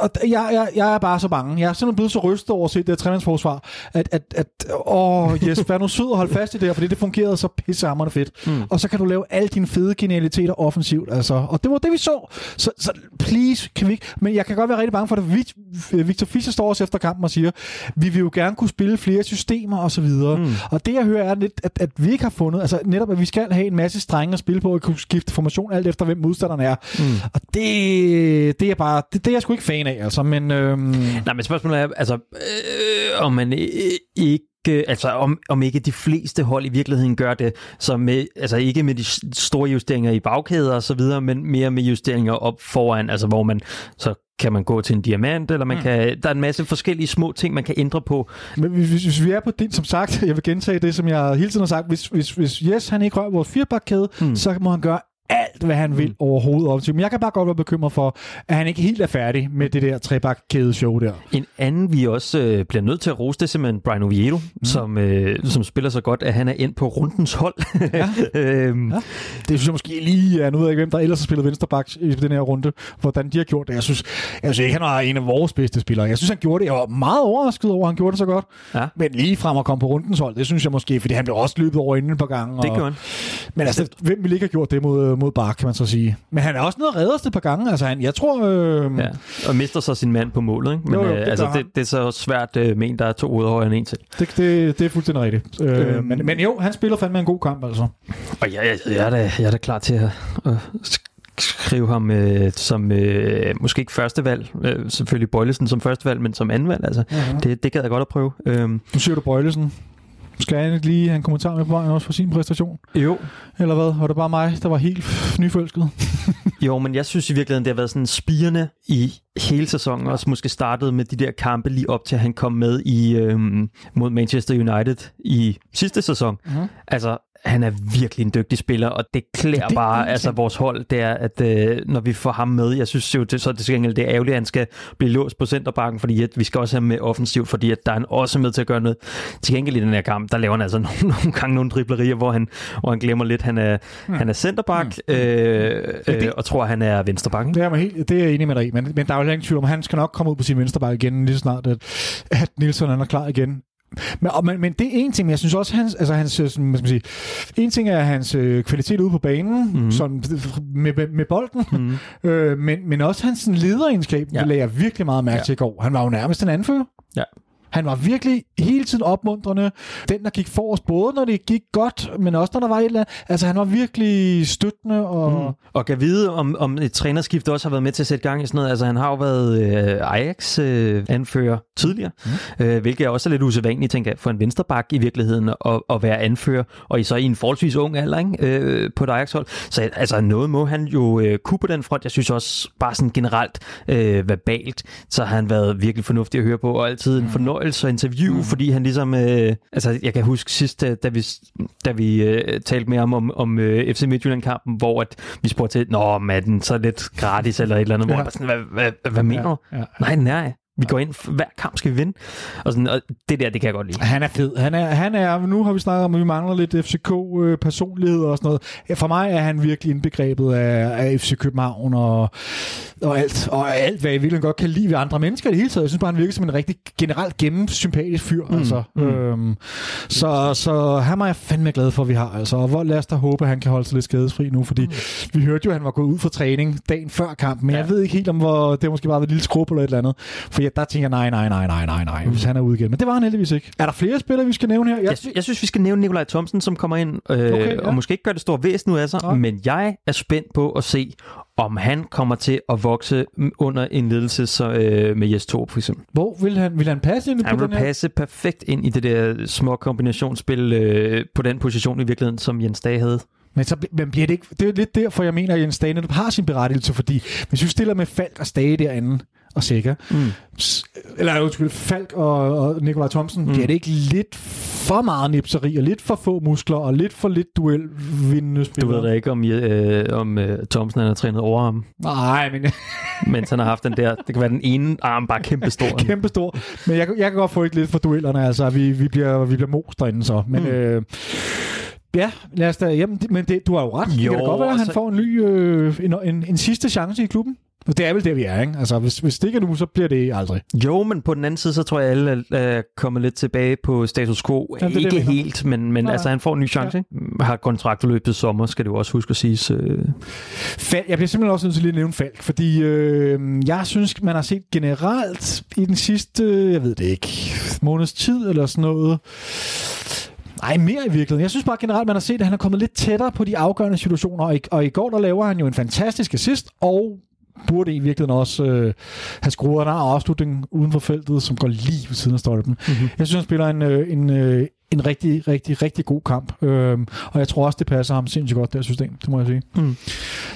og, og jeg, jeg, jeg, er bare så bange. Jeg er simpelthen blevet så rystet over at se det her træningsforsvar, at, at, at åh, yes, vær nu sød og hold fast i det her, fordi det fungerede så pissehammerende fedt. Mm. Og så kan du lave alle dine fede genialiteter offensivt. Altså. Og det var det, vi så. Så, så please, kan vi ikke... Men jeg kan godt være rigtig bange for det. Victor Fischer står også efter kampen og siger, vi vil jo gerne kunne spille flere systemer og så videre. Mm. Og det, jeg hører, er lidt, at, at vi ikke har fundet... Altså netop, at vi skal have en masse strenge at spille på og kunne skifte formation alt efter, hvem modstanderen er. Mm. Og det, det er bare... Det, det er jeg sgu ikke fan af, altså. Men, øhm... Nej, men spørgsmålet er, altså, øh, om man ikke altså om, om ikke de fleste hold i virkeligheden gør det, så med, altså ikke med de store justeringer i bagkæder og så videre, men mere med justeringer op foran, altså hvor man så kan man gå til en diamant, eller man mm. kan, der er en masse forskellige små ting, man kan ændre på. Men hvis, hvis vi er på det, som sagt, jeg vil gentage det, som jeg hele tiden har sagt, hvis, hvis, hvis Yes han ikke rører vores firebakkæde, mm. så må han gøre alt, hvad han vil mm. overhovedet op til. Men jeg kan bare godt være bekymret for, at han ikke helt er færdig med det der trebak show der. En anden, vi også øh, bliver nødt til at rose, det er simpelthen Brian Oviedo, mm. som, øh, som spiller så godt, at han er ind på rundens hold. ja. øhm. ja. Det synes jeg måske lige er, nu ved jeg ikke, hvem der ellers har spillet vensterbak i den her runde, hvordan de har gjort det. Jeg synes, jeg synes ikke, han var en af vores bedste spillere. Jeg synes, han gjorde det. Jeg var meget overrasket over, at han gjorde det så godt. Ja. Men lige frem at komme på rundens hold, det synes jeg måske, fordi han blev også løbet over inden et par gange. Det gjorde han. Men altså, hvem ville ikke have gjort det mod, mod Bak, kan man så sige. Men han er også noget redderst et par gange. Altså, han, jeg tror... Øh... Ja, og mister så sin mand på målet, ikke? Men jo, jo, det, øh, altså, det, det, er så svært øh, med en, der er to ude højere end en til. Det, det, det er fuldstændig rigtigt. Øh, øhm. men, men jo, han spiller fandme en god kamp, altså. Og jeg, jeg, jeg, er, da, jeg er da klar til at, at skrive ham øh, som øh, måske ikke første valg, øh, selvfølgelig Bøjlesen som første valg, men som anden valg. Altså, uh-huh. det, det gad jeg godt at prøve. Øhm. Nu siger du Bøjlesen. Skal jeg lige have en kommentar med på vejen også for sin præstation? Jo. Eller hvad? Var det bare mig, der var helt nyfølsket? jo, men jeg synes i virkeligheden, det har været sådan spirende i hele sæsonen. Ja. Også måske startede med de der kampe lige op til, at han kom med i øhm, mod Manchester United i sidste sæson. Uh-huh. Altså, han er virkelig en dygtig spiller, og det klæder det bare altså, vores hold, det er, at øh, når vi får ham med, jeg synes jo, det, så det, gengæld, det er ærgerligt, at han skal blive låst på centerbakken, fordi at vi skal også have med offensivt, fordi at der er han også med til at gøre noget. Til gengæld i den her kamp, der laver han altså nogle, nogle gange nogle driblerier, hvor han, hvor han glemmer lidt, han er, mm. han er centerback, mm. øh, øh, og tror, han er vensterbakken. Det er, helt, det er jeg enig med dig i, men, men der er jo ingen tvivl om, han skal nok komme ud på sin vensterback igen, lige så snart, at, at Nielsen er klar igen. Men, men, men det er en ting, men jeg synes også, hans, altså hans, øh, sådan, hvad skal man sige, en ting er hans øh, kvalitet ude på banen, mm. sådan, med, med bolden, mm. øh, men, men også hans lederegenskab, ja. lagde jeg virkelig meget mærke ja. til i går. Han var jo nærmest en anfører. Ja. Han var virkelig hele tiden opmuntrende. Den, der gik forrest, både når det gik godt, men også når der var et eller andet. Altså, han var virkelig støttende. Og, mm. og kan vide, om, om et trænerskift også har været med til at sætte gang i sådan noget. Altså, han har jo været øh, Ajax-anfører øh, tidligere, mm. øh, hvilket er også lidt usædvanligt, tænker jeg, for en vensterbak i virkeligheden at, at være anfører, og i så i en forholdsvis ung alder ikke? Øh, på et Ajax-hold. Så altså, noget må han jo øh, kunne på den front. Jeg synes også bare sådan generelt øh, verbalt, så har han været virkelig fornuftig at høre på, og altid en mm. fornøjelse fornøjelse at interviewe, mm. fordi han ligesom... Øh, altså, jeg kan huske sidst, da, da vi, da vi øh, talte med ham om, om øh, FC Midtjylland-kampen, hvor at vi spurgte til, Nå, er den så lidt gratis eller et eller andet, ja. hvor jeg sådan, hvad, hvad, hvad, hvad mener du? Ja, ja. Nej, nej. Vi går ind, hver kamp skal vi vinde. Og, sådan, og det der, det kan jeg godt lide. Han er fed. Han er, han er, nu har vi snakket om, at vi mangler lidt FCK-personlighed og sådan noget. For mig er han virkelig indbegrebet af, af FC København og, og, alt, og alt, hvad jeg virkelig godt kan lide ved andre mennesker i det hele taget. Jeg synes bare, han virker som en rigtig generelt gennemsympatisk fyr. Mm. Altså. Mm. Øhm, så, så han er jeg fandme glad for, at vi har. Altså. Og hvor lad os da håbe, at han kan holde sig lidt skadesfri nu, fordi mm. vi hørte jo, at han var gået ud for træning dagen før kampen, men ja. jeg ved ikke helt, om hvor det måske bare var et lille skrub eller et eller andet. For det, der tænker jeg, nej, nej, nej, nej, nej, nej, hvis han er ude igen. Men det var han heldigvis ikke. Er der flere spillere, vi skal nævne her? Jeg, jeg, jeg synes, vi skal nævne Nikolaj Thomsen, som kommer ind, øh, okay, ja. og måske ikke gør det store væsen ud af sig, ja. men jeg er spændt på at se, om han kommer til at vokse under en ledelse så, øh, med Jes Torp, for eksempel. Hvor vil han, vil han passe ind han på den her? passe perfekt ind i det der små kombinationsspil øh, på den position i virkeligheden, som Jens Dage havde. Men, så, men bliver det ikke... Det er lidt derfor, jeg mener, at Jens Dage netop har sin berettigelse, fordi hvis vi stiller med Falk og Stage derinde, og Sikker, mm. eller undskyld, Falk og, og Nikolaj Thomsen, mm. bliver det ikke lidt for meget nipseri, og lidt for få muskler, og lidt for lidt duelvindende spillere? Du ved da ikke, om, øh, om øh, Thomsen han har trænet over ham. Nej, men... Mens han har haft den der... Det kan være den ene arm bare kæmpestor. kæmpestor. Men jeg, jeg kan godt få et lidt for duellerne, altså. Vi, vi bliver, vi bliver mos derinde så. Men... Mm. Øh, Ja, lad os da, jamen, men det, du har jo ret. Jo, det kan da godt være, at han altså... får en ny, øh, en, en, en sidste chance i klubben. Det er vel det, vi er, ikke? Altså, hvis, hvis det ikke er nu, så bliver det aldrig. Jo, men på den anden side, så tror jeg, alle er kommet lidt tilbage på status quo. Jamen, det ikke det, helt, men, men altså, han får en ny chance. Ja. Har kontraktet løbet sommer, skal det jo også huske at sige. Øh. Falk, jeg bliver simpelthen også nødt til lige at nævne Falk, fordi øh, jeg synes, man har set generelt i den sidste, jeg ved det ikke, måneds tid eller sådan noget, Nej, mere i virkeligheden. Jeg synes bare generelt, man har set, at han er kommet lidt tættere på de afgørende situationer, og i, og i går der laver han jo en fantastisk assist, og burde i virkeligheden også øh, have skruet en afslutning uden for feltet, som går lige ved siden af stolpen. Mm-hmm. Jeg synes, han spiller en, øh, en, øh, en rigtig, rigtig, rigtig god kamp. Øhm, og jeg tror også, det passer ham sindssygt godt, det her system, det må jeg sige. Mm.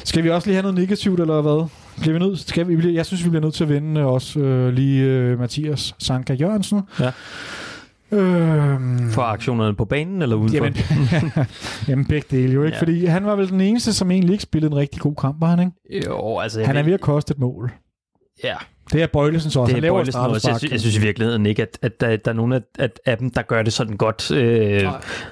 Skal vi også lige have noget negativt, eller hvad? Bliver vi nødt? Skal vi, jeg synes, vi bliver nødt til at vende også øh, lige øh, Mathias Sanka Jørgensen. Ja. Øhm, For aktionerne på banen eller udenfor? Jamen, jamen begge dele jo ikke, ja. fordi han var vel den eneste, som egentlig ikke spillede en rigtig god kamp, var han ikke? Jo, altså... Han er ved at koste et mål. Ja, det er Bøjlesen så også. Det er Bøjlesen også. Jeg, synes, jeg synes i virkeligheden ikke, at, at der, der er nogen af, at, af dem, der gør det sådan godt øh,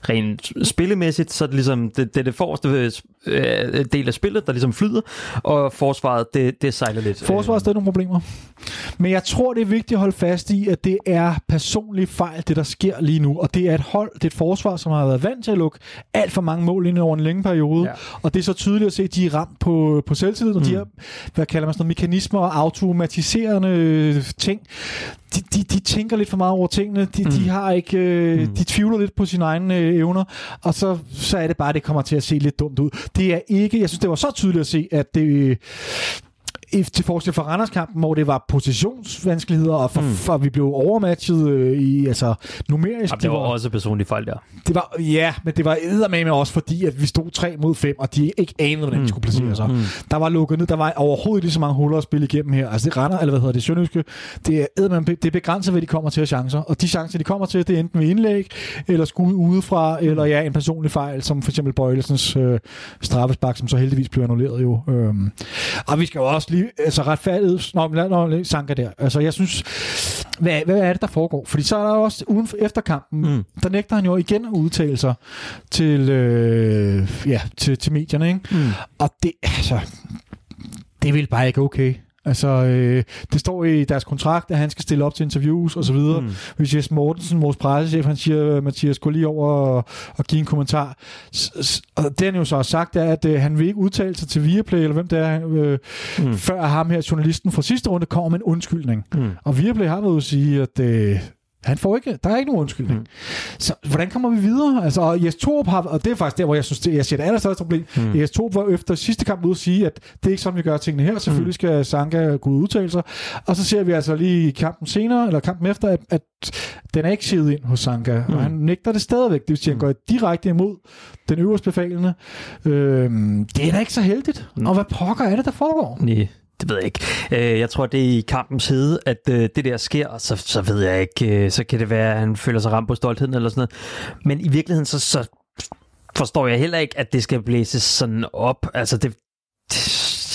rent spillemæssigt. Så er det ligesom det, det, det forreste øh, del af spillet, der ligesom flyder, og forsvaret, det, det sejler lidt. Forsvaret er nogle problemer. Men jeg tror, det er vigtigt at holde fast i, at det er personlig fejl, det der sker lige nu. Og det er et hold, det er et forsvar, som har været vant til at lukke alt for mange mål ind over en længe periode. Ja. Og det er så tydeligt at se, at de er ramt på, på selvtillid, og mm. de har, hvad kalder man sådan noget, mekanismer og automatiserende ting. De, de, de tænker lidt for meget over tingene. De, mm. de har ikke, øh, mm. de tvivler lidt på sine egne øh, evner, og så, så er det bare, at det kommer til at se lidt dumt ud. Det er ikke, jeg synes, det var så tydeligt at se, at det, til forskel fra Randers-kampen, hvor det var positionsvanskeligheder, og for, mm. for vi blev overmatchet øh, i altså, numerisk. Jamen, det var, var også personligt fejl der. Det var, ja, men det var med også fordi, at vi stod 3 mod 5, og de ikke anede, hvordan mm. de skulle placere mm. sig. Mm. Der var lukket ned, der var overhovedet lige så mange huller at spille igennem her. Altså det render, eller hvad hedder det, Sønderjyske, det er, det er begrænset, hvad de kommer til at chancer. Og de chancer, de kommer til, det er enten ved indlæg, eller skud udefra, eller ja, en personlig fejl, som for eksempel Bøjlesens øh, straffespark, som så heldigvis blev annulleret jo. Øhm. Og vi skal jo også lige lige, altså retfærdigt, når, når Sanka der. Altså jeg synes, hvad, hvad er det, der foregår? Fordi så er der også uden for efterkampen, mm. der nægter han jo igen at udtale sig til, øh, ja, til, til medierne, ikke? Mm. Og det, altså, det vil bare ikke okay. Altså, øh, det står i deres kontrakt, at han skal stille op til interviews og så videre. Mm. Hvis Jes Mortensen, vores pressechef, han siger, Mathias, gå lige over og, og give en kommentar. S- og det han jo så har sagt, er, at øh, han vil ikke udtale sig til Viaplay, eller hvem det er, øh, mm. før ham her, journalisten fra sidste runde, kommer med en undskyldning. Mm. Og Viaplay har været at sige, at øh, han får ikke, der er ikke nogen undskyldning. Mm. Så hvordan kommer vi videre? Altså, og Jes Torup har, og det er faktisk der, hvor jeg synes, det, jeg siger det allerstørste problem. Mm. Jes Torup var efter sidste kamp ude at sige, at det er ikke sådan, vi gør tingene her. Selvfølgelig mm. skal Sanka kunne udtale sig. Og så ser vi altså lige i kampen senere, eller kampen efter, at, at den er ikke sivet ind hos Sanka. Mm. Og han nægter det stadigvæk. Det vil sige, at han går direkte imod den øverste befalende. Øhm, det er da ikke så heldigt. Mm. Og hvad pokker er det, der foregår? Nej. Det ved jeg ikke. Øh, jeg tror, det er i kampens hede, at øh, det der sker, og så, så ved jeg ikke, øh, så kan det være, at han føler sig ramt på stoltheden eller sådan noget. Men i virkeligheden, så, så forstår jeg heller ikke, at det skal blæses sådan op. Altså, det,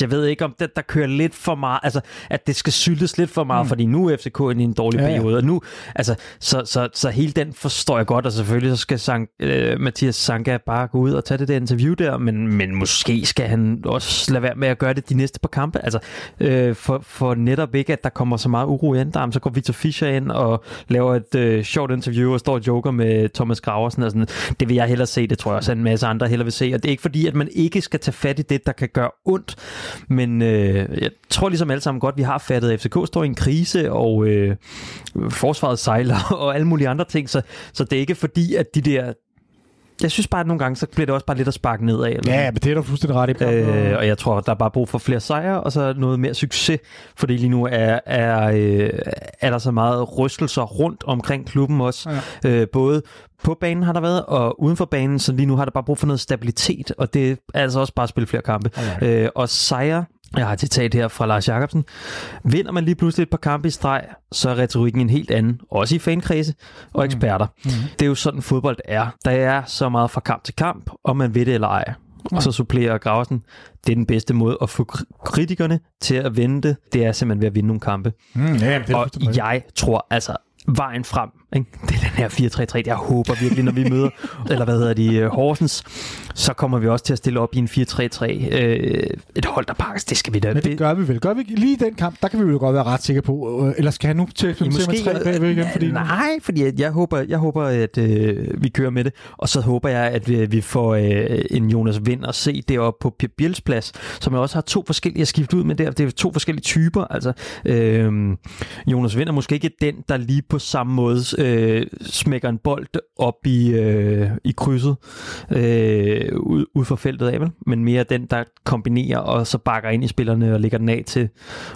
jeg ved ikke, om det, der kører lidt for meget, altså, at det skal syltes lidt for meget, mm. fordi nu er FCK i en dårlig ja, periode, ja. og nu, altså, så, så, så hele den forstår jeg godt, og selvfølgelig så skal Sank, øh, Mathias Sanka bare gå ud og tage det der interview der, men, men måske skal han også lade være med at gøre det de næste par kampe, altså, øh, for, for netop ikke, at der kommer så meget uro i anden så går Victor Fischer ind og laver et øh, sjovt interview og står og joker med Thomas Graversen og sådan Det vil jeg hellere se, det tror jeg også en masse andre hellere vil se, og det er ikke fordi, at man ikke skal tage fat i det, der kan gøre ondt, men øh, jeg tror ligesom alle sammen godt, vi har fattet, at FCK står i en krise, og øh, forsvaret sejler, og alle mulige andre ting, så, så det er ikke fordi, at de der jeg synes bare, at nogle gange, så bliver det også bare lidt at sparke nedad. Eller ja, men det er du fuldstændig ret i. Øh, og jeg tror, der er bare brug for flere sejre, og så noget mere succes, fordi lige nu er, er, øh, er der så meget rystelser rundt omkring klubben også. Ja. Øh, både på banen har der været, og uden for banen, så lige nu har der bare brug for noget stabilitet, og det er altså også bare at spille flere kampe. Ja. Øh, og sejre jeg har et citat her fra Lars Jakobsen. Vinder man lige pludselig et par kampe i streg, så er retorikken en helt anden. Også i fankredse og mm. eksperter. Mm. Mm. Det er jo sådan fodbold er. Der er så meget fra kamp til kamp, om man ved det eller ej. Og så supplerer Graversen, det er den bedste måde at få kritikerne til at vende det. Det er simpelthen ved at vinde nogle kampe. Mm, ja, det og jeg tror altså, vejen frem. Ikke? Det er den her 4-3-3. Jeg håber virkelig, når vi møder, eller hvad hedder de, uh, Horsens, så kommer vi også til at stille op i en 4-3-3. Uh, øh, et hold, der pakkes, det skal vi da. Men det gør vi vel. Gør vi lige den kamp, der kan vi jo godt være ret sikre på. Uh, eller skal han nu til at med tre bagved igen? Fordi nej, fordi jeg håber, jeg håber at uh, vi kører med det. Og så håber jeg, at vi, vi får uh, en Jonas Vind at se deroppe på Bjels plads, som jeg også har to forskellige at skifte ud med der. Det er to forskellige typer. Altså, uh, Jonas Vind er måske ikke den, der lige på samme måde øh, smækker en bold op i, øh, i krydset øh, ud, ud for feltet af, vel? men mere den, der kombinerer og så bakker ind i spillerne og lægger den af til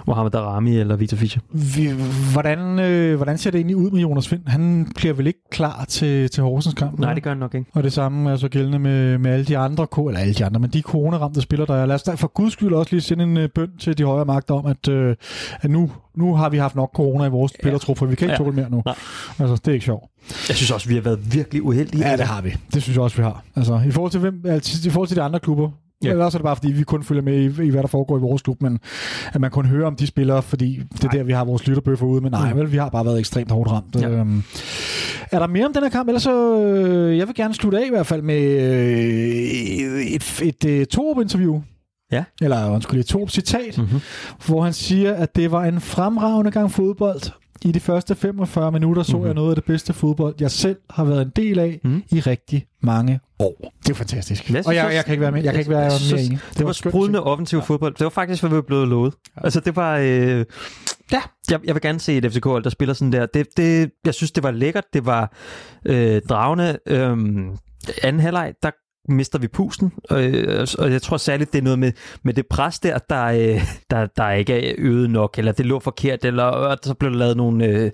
Mohamed Darami eller Victor Fischer. Vi, hvordan, øh, hvordan ser det egentlig ud med Jonas Vind? Han bliver vel ikke klar til, til Horsens kamp? Nej, det gør han nok ikke. Og det samme er så gældende med, med alle de andre, eller alle de andre, men de coronaramte spillere, der er. Lad os da for guds skyld også lige sende en øh, bøn til de højere magter om, at, øh, at nu nu har vi haft nok corona i vores ja. spillertrup, for vi kan ikke ja. tåle mere nu. Nej. Altså, det er ikke sjovt. Jeg synes også, vi har været virkelig uheldige. Ja, det har vi. Det synes jeg også, vi har. Altså, i forhold til, hvem, altså, i forhold til de andre klubber, Ja. Eller også er det bare, fordi vi kun følger med i, i, hvad der foregår i vores klub, men at man kun hører om de spillere, fordi det er nej. der, vi har vores lytterbøffer ude, men nej, mm. vel, vi har bare været ekstremt hårdt ramt. Ja. Øhm, er der mere om den her kamp? Ellers så, øh, jeg vil gerne slutte af i hvert fald med øh, et, et, et, et Torup-interview, Ja. Eller undskyld, to citat, mm-hmm. hvor han siger, at det var en fremragende gang fodbold. I de første 45 minutter så mm-hmm. jeg noget af det bedste fodbold, jeg selv har været en del af mm. i rigtig mange år. Det er fantastisk. Jeg og jeg, jeg kan ikke være med. Jeg, jeg kan ikke være mere enig. Det, det var sprudende offensiv ja. fodbold. Det var faktisk, hvad vi var blevet lovet. Ja. Altså, det var... Øh, ja, jeg, jeg vil gerne se et FCK, der spiller sådan der. Det, det, jeg synes, det var lækkert. Det var øh, dragende. Øh, anden halvleg, der mister vi pusten, øh, og jeg tror særligt, det er noget med, med det pres der, der, øh, der, der ikke er øget nok, eller det lå forkert, eller så blev der lavet nogle øh,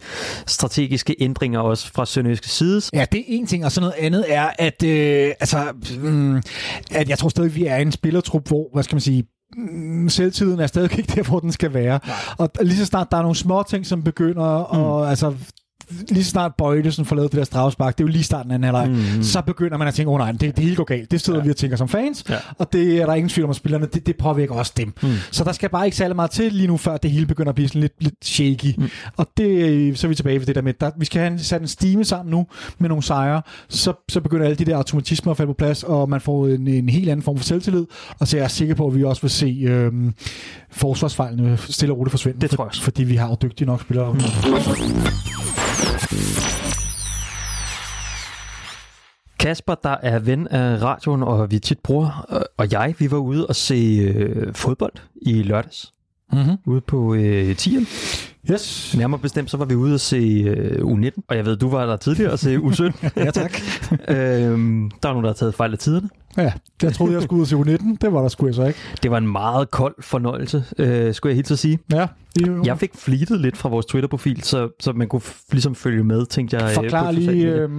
strategiske ændringer også fra Sønderjyske side. Ja, det er en ting, og så noget andet er, at, øh, altså, mm, at jeg tror stadig, vi er en spillertrup, hvor, hvad skal man sige, mm, selvtiden er stadig ikke der, hvor den skal være. Nej. Og lige så snart der er nogle små ting, som begynder, mm. og altså lige snart Bøjlesen får lavet det der strafspark, det er jo lige starten af den halvleg, mm. så begynder man at tænke, åh oh, nej, det, det hele går galt. Det sidder ja. vi og tænker som fans, ja. og det er der ingen tvivl om, at spillerne, det, det påvirker også dem. Mm. Så der skal bare ikke særlig meget til lige nu, før det hele begynder at blive sådan lidt, lidt shaky. Mm. Og det, så er vi tilbage ved det der med, der, vi skal have sat en stime sammen nu med nogle sejre, så, så begynder alle de der automatismer at falde på plads, og man får en, en helt anden form for selvtillid, og så er jeg sikker på, at vi også vil se øhm, forsvarsfejlene stille og roligt forsvinde. Det tror jeg også. Fordi vi har jo dygtige nok spillere. Mm. Kasper, der er ven af radioen, og vi tit bruger, og jeg, vi var ude og se øh, fodbold i lørdags. Mm-hmm. Ude på øh, Tieren. Yes. Nærmere bestemt, så var vi ude og se øh, U19, og jeg ved, du var der tidligere og se U17. ja, tak. øhm, der er nogen, der har taget fejl af tiderne. Ja, jeg troede, jeg skulle ud se U19. Det var der sgu så ikke. Det var en meget kold fornøjelse, øh, skulle jeg helt så sige. Ja. Det, jeg fik flitet lidt fra vores Twitter-profil, så, så man kunne ligesom følge med, tænkte jeg. Øh, Forklar lige øh,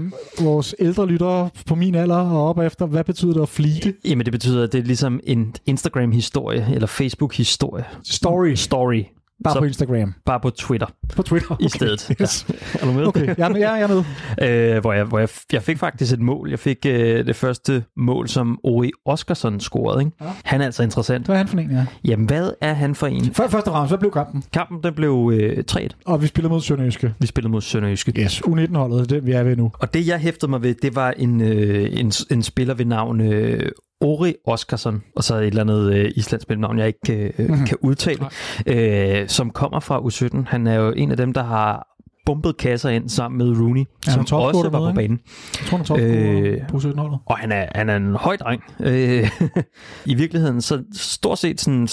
vores ældre lyttere på min alder og op efter, hvad betyder det at flite? Jamen det betyder, at det er ligesom en Instagram-historie, eller Facebook-historie. Story. Story. Bare så på Instagram? Bare på Twitter. På Twitter, okay. I stedet. Yes. Ja. Er du med? Okay, jeg er med. Ja, jeg er med. Øh, hvor jeg, hvor jeg, jeg fik faktisk et mål. Jeg fik øh, det første mål, som Ori Oskarsson scorede. Ikke? Ja. Han er altså interessant. Hvad er han for en, ja? Jamen, hvad er han for en? For, først og fremmest, hvad blev kampen? Kampen, den blev øh, 3 Og vi spillede mod Sønderjyske. Vi spillede mod Sønderjyske. Yes, U19-holdet, det vi er ved nu. Og det, jeg hæftede mig ved, det var en, øh, en, en spiller ved navn øh, Ori Oskarsson, og så et eller andet øh, islandsk navn, jeg ikke øh, mm-hmm. kan udtale, øh, som kommer fra U17. Han er jo en af dem, der har bumpet kasser ind sammen med Rooney, Ja, som også var på dernede, banen. Jeg tror, han er Øh, på 17-holdet. Og han er, han er en høj dreng. Øh, I virkeligheden, så stort set sådan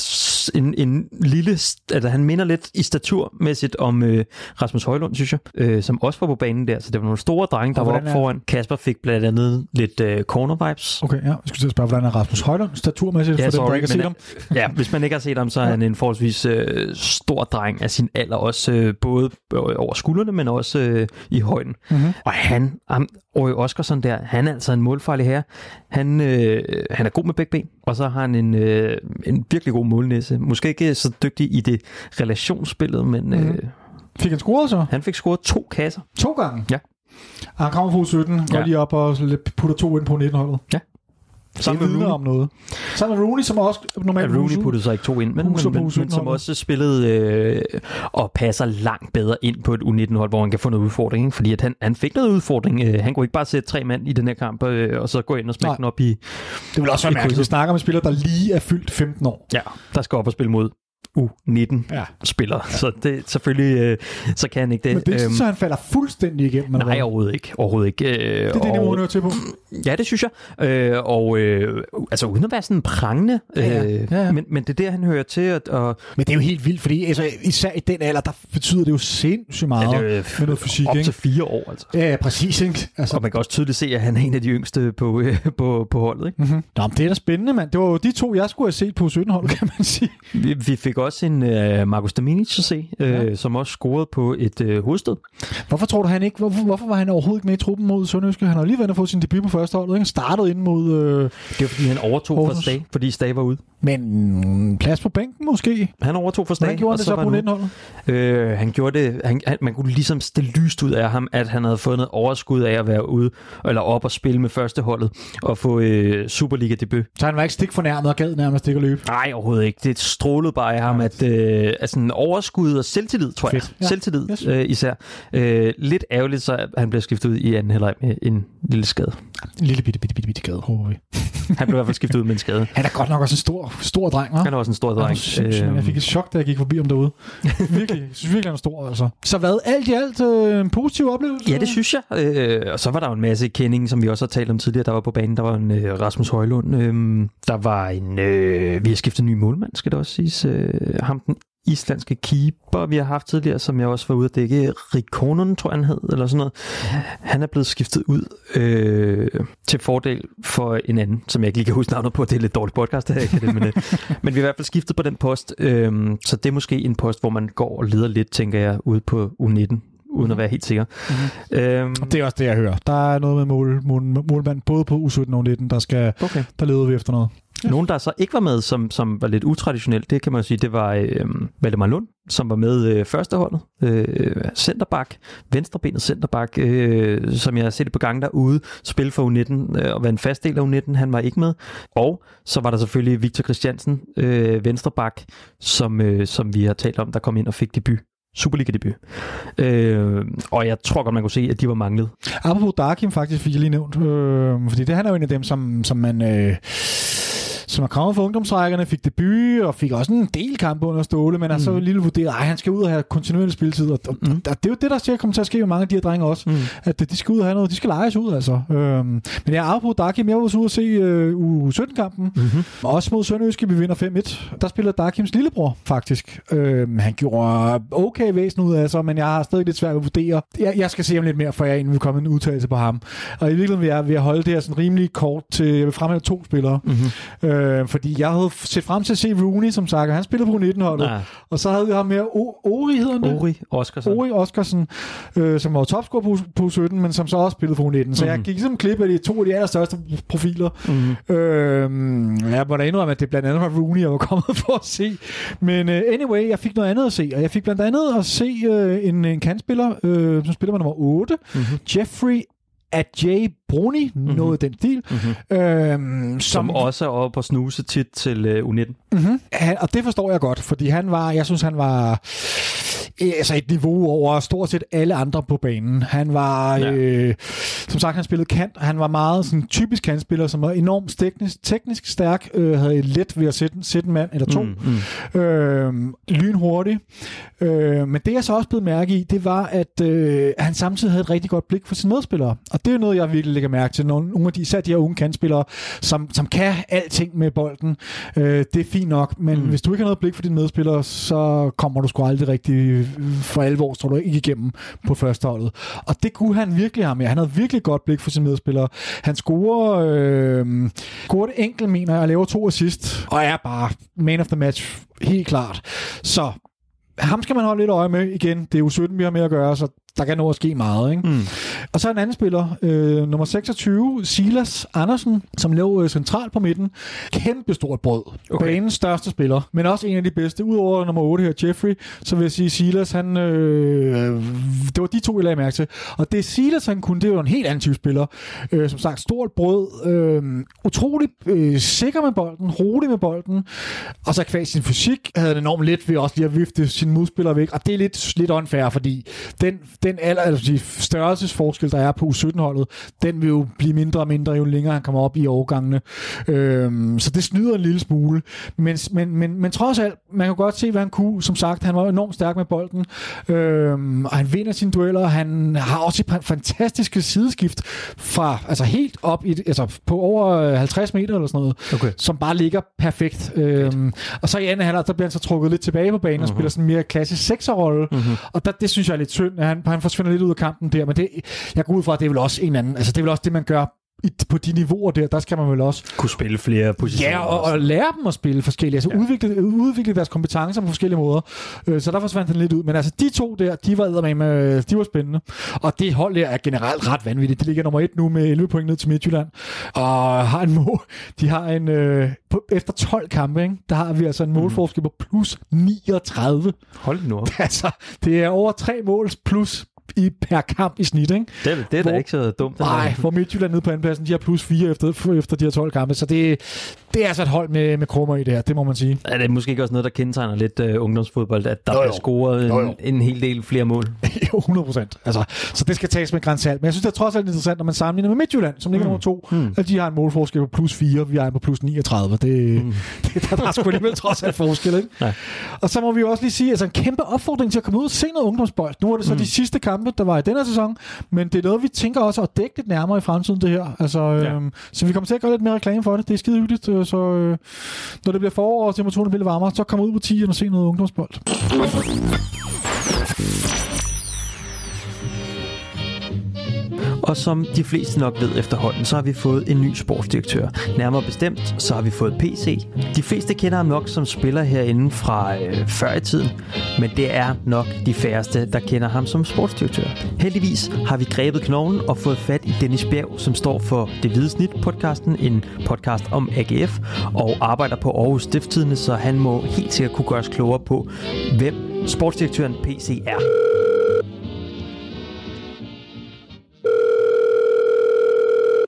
en, en lille... Altså, han minder lidt i staturmæssigt om øh, Rasmus Højlund, synes jeg, øh, som også var på banen der. Så det var nogle store drenge, der var hvordan op er- foran. Kasper fik blandt andet lidt øh, corner-vibes. Okay, ja. Jeg skulle til at spørge, hvordan er Rasmus Højlund staturmæssigt, Ja, for dem, der sorry, ikke har set ham? Ja, hvis man ikke har set ham, så er han en forholdsvis øh, stor dreng af sin alder, også øh, både over skuldrene, men også øh, i højden. Mhm. Og han, ham, Roy Oskarsson der, han er altså en målfarlig her. Han, øh, han er god med begge ben, og så har han en, øh, en virkelig god målnæse. Måske ikke så dygtig i det relationsspillet, men øh, Mhm. Fik han scoret så? han fik scoret to kasser. To gange? Ja. Og han kommer fra 17, går Ja. lige op og putter to ind på 19-holdet. Ja. Det Sammen med vidner Rooney. om noget. Sammen med Rooney, som også normalt Ja, Rooney puttede så ikke to ind, men, men, men, men som U17-holdet. også spillede øh, og passer langt bedre ind på et U19-hold, hvor han kan få noget udfordring. Ikke? Fordi at han, han fik noget udfordring. Øh, han kunne ikke bare sætte tre mand i den her kamp, øh, og så gå ind og smække den op i... Det vil også være mærkeligt. Vi snakker om en spiller, der lige er fyldt 15 år. Ja, der skal op og spille mod U19-spiller. Ja. Så det, selvfølgelig, øh, så kan han ikke det. Men det er Øhm, så han falder fuldstændig igennem. eller Nej, hvad? overhovedet ikke. Overhovedet ikke. Øh, Det er det niveau, hører til på. Ja, det synes jeg. Øh, og øh, altså uden at være sådan prangende, øh, Ja, ja. Ja, ja. Men, men det er der, han hører til. Og, og Men det er jo helt vildt, fordi altså, især i den alder, der betyder det jo sindssygt meget ja, det er med noget fysik. op ikke? til fire år, altså. Ja, ja, præcis. Ikke? Altså, Og man kan også tydeligt se, at han er en af de yngste på, øh, på, på holdet. Ikke? mm-hmm. Nå, men det er da spændende, mand. Det var jo de to, jeg skulle have set på 17-holdet, kan man sige. Vi, vi fik også en øh, Markus Daminic at se, øh, Ja. som også scorede på et øh, hovedsted. Hvorfor tror du, han ikke... Hvorfor, hvorfor var han overhovedet ikke med i truppen mod Sønderjyske? Han har lige været og fået sin debut på første holdet, ikke? Startede ind mod... Øh, Det var fordi, han overtog fra Horsens. Stag, fordi Stag var ude. men mm, plads på bænken måske? Han overtog fra Stag. Hvordan gjorde han det så var på han ude. 19-holdet? Øh, han gjorde det, han, han, man kunne ligesom stille lyst ud af ham, at han havde fået noget overskud af at være ude, eller op og spille med førsteholdet, og få øh, Superliga-debut. Så han var ikke stik fornærmet og gad nærmest ikke at løbe. Nej, overhovedet ikke. Det strålede bare af ham, at øh, altså en overskud og selvtillid, tror Fedt. jeg. Ja. Selvtillid Yes. øh, især. Øh, lidt ærgerligt, så at han blev skiftet ud i anden halvleg med en lille skade. En lille bitte, bitte, bitte, bitte gade, håber vi. Han blev i hvert fald skiftet ud med en skade. Han er godt nok også en stor, stor dreng, hva'? Han er også en stor dreng. sindssygt, mand. jeg fik et chok, da jeg gik forbi ham derude. virkelig, jeg synes virkelig, han er stor, altså. Så hvad, alt i alt øh, en positiv oplevelse? Ja, det synes jeg. Øh, og så var der jo en masse kending, som vi også har talt om tidligere, der var på banen. Der var en øh, Rasmus Højlund. Øh, der var en... Øh, vi har skiftet ny målmand, skal det også siges. Øh, ham den islandske keeper, vi har haft tidligere, som jeg også var ude at dække. Rikonen, tror jeg, han hed, eller sådan noget. Han er blevet skiftet ud øh, til fordel for en anden, som jeg ikke lige kan huske navnet på. Det er lidt dårligt podcast, det her, ikke det, men, øh, men vi har i hvert fald skiftet på den post. Øh, så det er måske en post, hvor man går og leder lidt, tænker jeg, ude på U19 uden at være helt sikker. Mm-hmm. Øhm, Det er også det, jeg hører. Der er noget med mål, mål, målmand både på U17 og U19, der, skal, okay. der leder vi efter noget. Nogen, der så ikke var med, som, som var lidt utraditionelt, det kan man jo sige, det var øh, Valdemar Lund, som var med øh, førsteholdet. Øh, centerback, venstrebenet centerback, øh, som jeg har set på gang derude, spille for U19 øh, og være en fast del af U19, han var ikke med. Og så var der selvfølgelig Victor Christiansen, øh, venstreback, som, øh, som vi har talt om, der kom ind og fik debut. Superliga-debut. Øh, og jeg tror godt, man kunne se, at de var manglet. Apropos Darkim faktisk fik jeg lige nævnt, øh, fordi det han er jo en af dem, som, som man... Øh, som er kommet fra ungdomsrækkerne, fik debut og fik også en del kampe under Ståle, men mm. altså lille vurderet, at han skal ud og have kontinuerlig spilletid, og, og, Mm. og, det er jo det, der skal komme til at ske med mange af de her drenge også, Mm. at de skal ud og have noget, de skal lejes ud altså. Øhm, men jeg er på Darkim, jeg var også ude at se øh, U17-kampen, Mm-hmm. også mod Sønderjyske, vi vinder 5-1. Der spiller Darkims lillebror, faktisk. Øhm, han gjorde okay væsen ud af sig, men jeg har stadig lidt svært ved at vurdere. Jeg, jeg skal se ham lidt mere, for jeg egentlig vil komme en udtalelse på ham. Og i virkeligheden vil jeg, vil jeg holde det her sådan rimelig kort til, jeg vil fremhæve to spillere. Mm-hmm. Øh, fordi jeg havde set frem til at se Rooney, som sagt, og han spillede på 19-holdet. Ah, Og så havde vi ham mere, Ori hedder det? Ori Oskarsson. Ori Oskarsen, øh, som var topscorer på, på 17, men som så også spillede på 19. Så mm-hmm. jeg Mhm. gik ligesom klip af de to af de allerstørste profiler. Mm-hmm. Øh, jeg må da indrømme, at det blandt andet var Rooney, jeg var kommet for at se. Men uh, anyway, jeg fik noget andet at se. Og jeg fik blandt andet at se uh, en, en kantspiller, uh, som spiller med nummer 8. Mm-hmm. Jeffrey Ajay Bruni, mm-hmm. noget den stil. Mm-hmm. Øhm, som, som også er oppe på snuse tit til uh, U19. Mm-hmm. Han, og det forstår jeg godt, fordi han var, jeg synes, han var altså et niveau over stort set alle andre på banen. Han var, ja. øh, som sagt, han spillede kant. Han var meget sådan typisk kantspiller, som var enormt teknisk, teknisk stærk, øh, havde let ved at sætte, sætte en mand eller to. Mm, mm. Øh, lynhurtig. Øh, men det jeg så også blev mærke i, det var, at øh, han samtidig havde et rigtig godt blik for sine medspillere. Og det er noget, jeg virkelig lægger mærke til. Nogle, nogle af de, især de her unge kantspillere, som, som kan alting med bolden. Øh, det er fint nok, men mm. hvis du ikke har noget blik for dine medspillere, så kommer du sgu aldrig rigtig for alvor, tror du ikke igennem på førsteholdet. Og det kunne han virkelig have med. Han havde virkelig godt blik for sine medspillere. Han scorer, øh, scorer det enkelt, mener jeg, og laver to assist, og er bare man of the match, helt klart. Så ham skal man holde lidt øje med igen. Det er jo 17, vi har med at gøre, så der kan nå at ske meget. Ikke? Mm. Og så en anden spiller, øh, nummer 26, Silas Andersen, som lå øh, centralt på midten. Kæmpe stort brød. Okay. Banens største spiller, men også en af de bedste. Udover nummer 8 her, Jeffrey, så vil jeg sige, Silas, han, øh, det var de to, jeg lagde mærke til. Og det Silas, han kunne, det var en helt anden type spiller. Øh, som sagt, stort brød, øh, utrolig øh, sikker med bolden, rolig med bolden, og så kvæg sin fysik, havde han enormt let ved også lige at vifte sine modspillere væk, og det er lidt, lidt unfair, fordi den den alder, altså de størrelsesforskel, der er på U17-holdet, den vil jo blive mindre og mindre, jo længere han kommer op i årgangene. Øhm, så det snyder en lille smule. Men, men, men, men trods alt, man kan godt se, hvad han kunne. Som sagt, han var enormt stærk med bolden, øhm, og han vinder sine dueller. Han har også et fantastisk sideskift fra, altså helt op i, altså på over 50 meter eller sådan noget, okay. som bare ligger perfekt. Øhm, og så i anden halvleg, der bliver han så trukket lidt tilbage på banen uh-huh. og mhm. spiller sådan en mere klassisk sekserrolle. Uh-huh. Og der, det synes jeg er lidt synd, at han, han forsvinder lidt ud af kampen der, men det, jeg går ud fra, at det er vel også en anden, altså det er vel også det, man gør i, på de niveauer der, der skal man vel også... Kunne spille flere positioner. Ja, og, og lære dem at spille forskellige, altså ja. udvikle, udvikle deres kompetencer på forskellige måder. Øh, så der forsvandt han lidt ud. Men altså, de to der, de var med, med de var spændende. Og det hold der er generelt ret vanvittigt. De ligger nummer et nu med 11 point ned til Midtjylland. Og har en mål. De har en... Øh, på, efter 12 kampe, ikke, der har vi altså en mhm. målforskel på plus 39. Hold nu op. Altså, det er over tre mål plus i per kamp i snit. Ikke? Det, det er hvor, da ikke så dumt. Nej, hvor Midtjylland nede på andenpladsen, de har plus 4 efter, efter de her 12 kampe, så det, det er altså et hold med, med krummer i det her, det må man sige. Er det måske ikke også noget, der kendetegner lidt uh, ungdomsfodbold, at der jo, jo. bliver scoret jo, jo. En, en hel del flere mål? jo, 100 procent. Altså, så det skal tages med grænsalt. Men jeg synes, det er trods alt interessant, når man sammenligner med Midtjylland, som ligger mm. nummer to, mm. at de har en målforskel på plus 4, vi er på plus 39. Det, mm. det der, der er sgu alligevel trods alt forskel. Ikke? Ja. Og så må vi jo også lige sige, altså en kæmpe opfordring til at komme ud og se noget ungdomsbold. Nu er det så mm. de sidste kampe, der var i denne sæson, men det er noget, vi tænker også at dække lidt nærmere i fremtiden, det her. Altså, ja. øhm, så vi kommer til at gøre lidt mere reklame for det. Det er skide hyggeligt, øh, så øh, når det bliver forår og temperaturen bliver varmere, så kommer ud på 10 og se noget ungdomsbold. Og som de fleste nok ved efterhånden, så har vi fået en ny sportsdirektør. Nærmere bestemt, så har vi fået PC. De fleste kender ham nok som spiller herinde fra øh, før i tiden, men det er nok de færreste, der kender ham som sportsdirektør. Heldigvis har vi grebet knoglen og fået fat i Dennis Bjerg, som står for Det Hvide Snit podcasten, en podcast om AGF, og arbejder på Aarhus Stifttidene, så han må helt sikkert kunne gøre os klogere på, hvem sportsdirektøren PC er.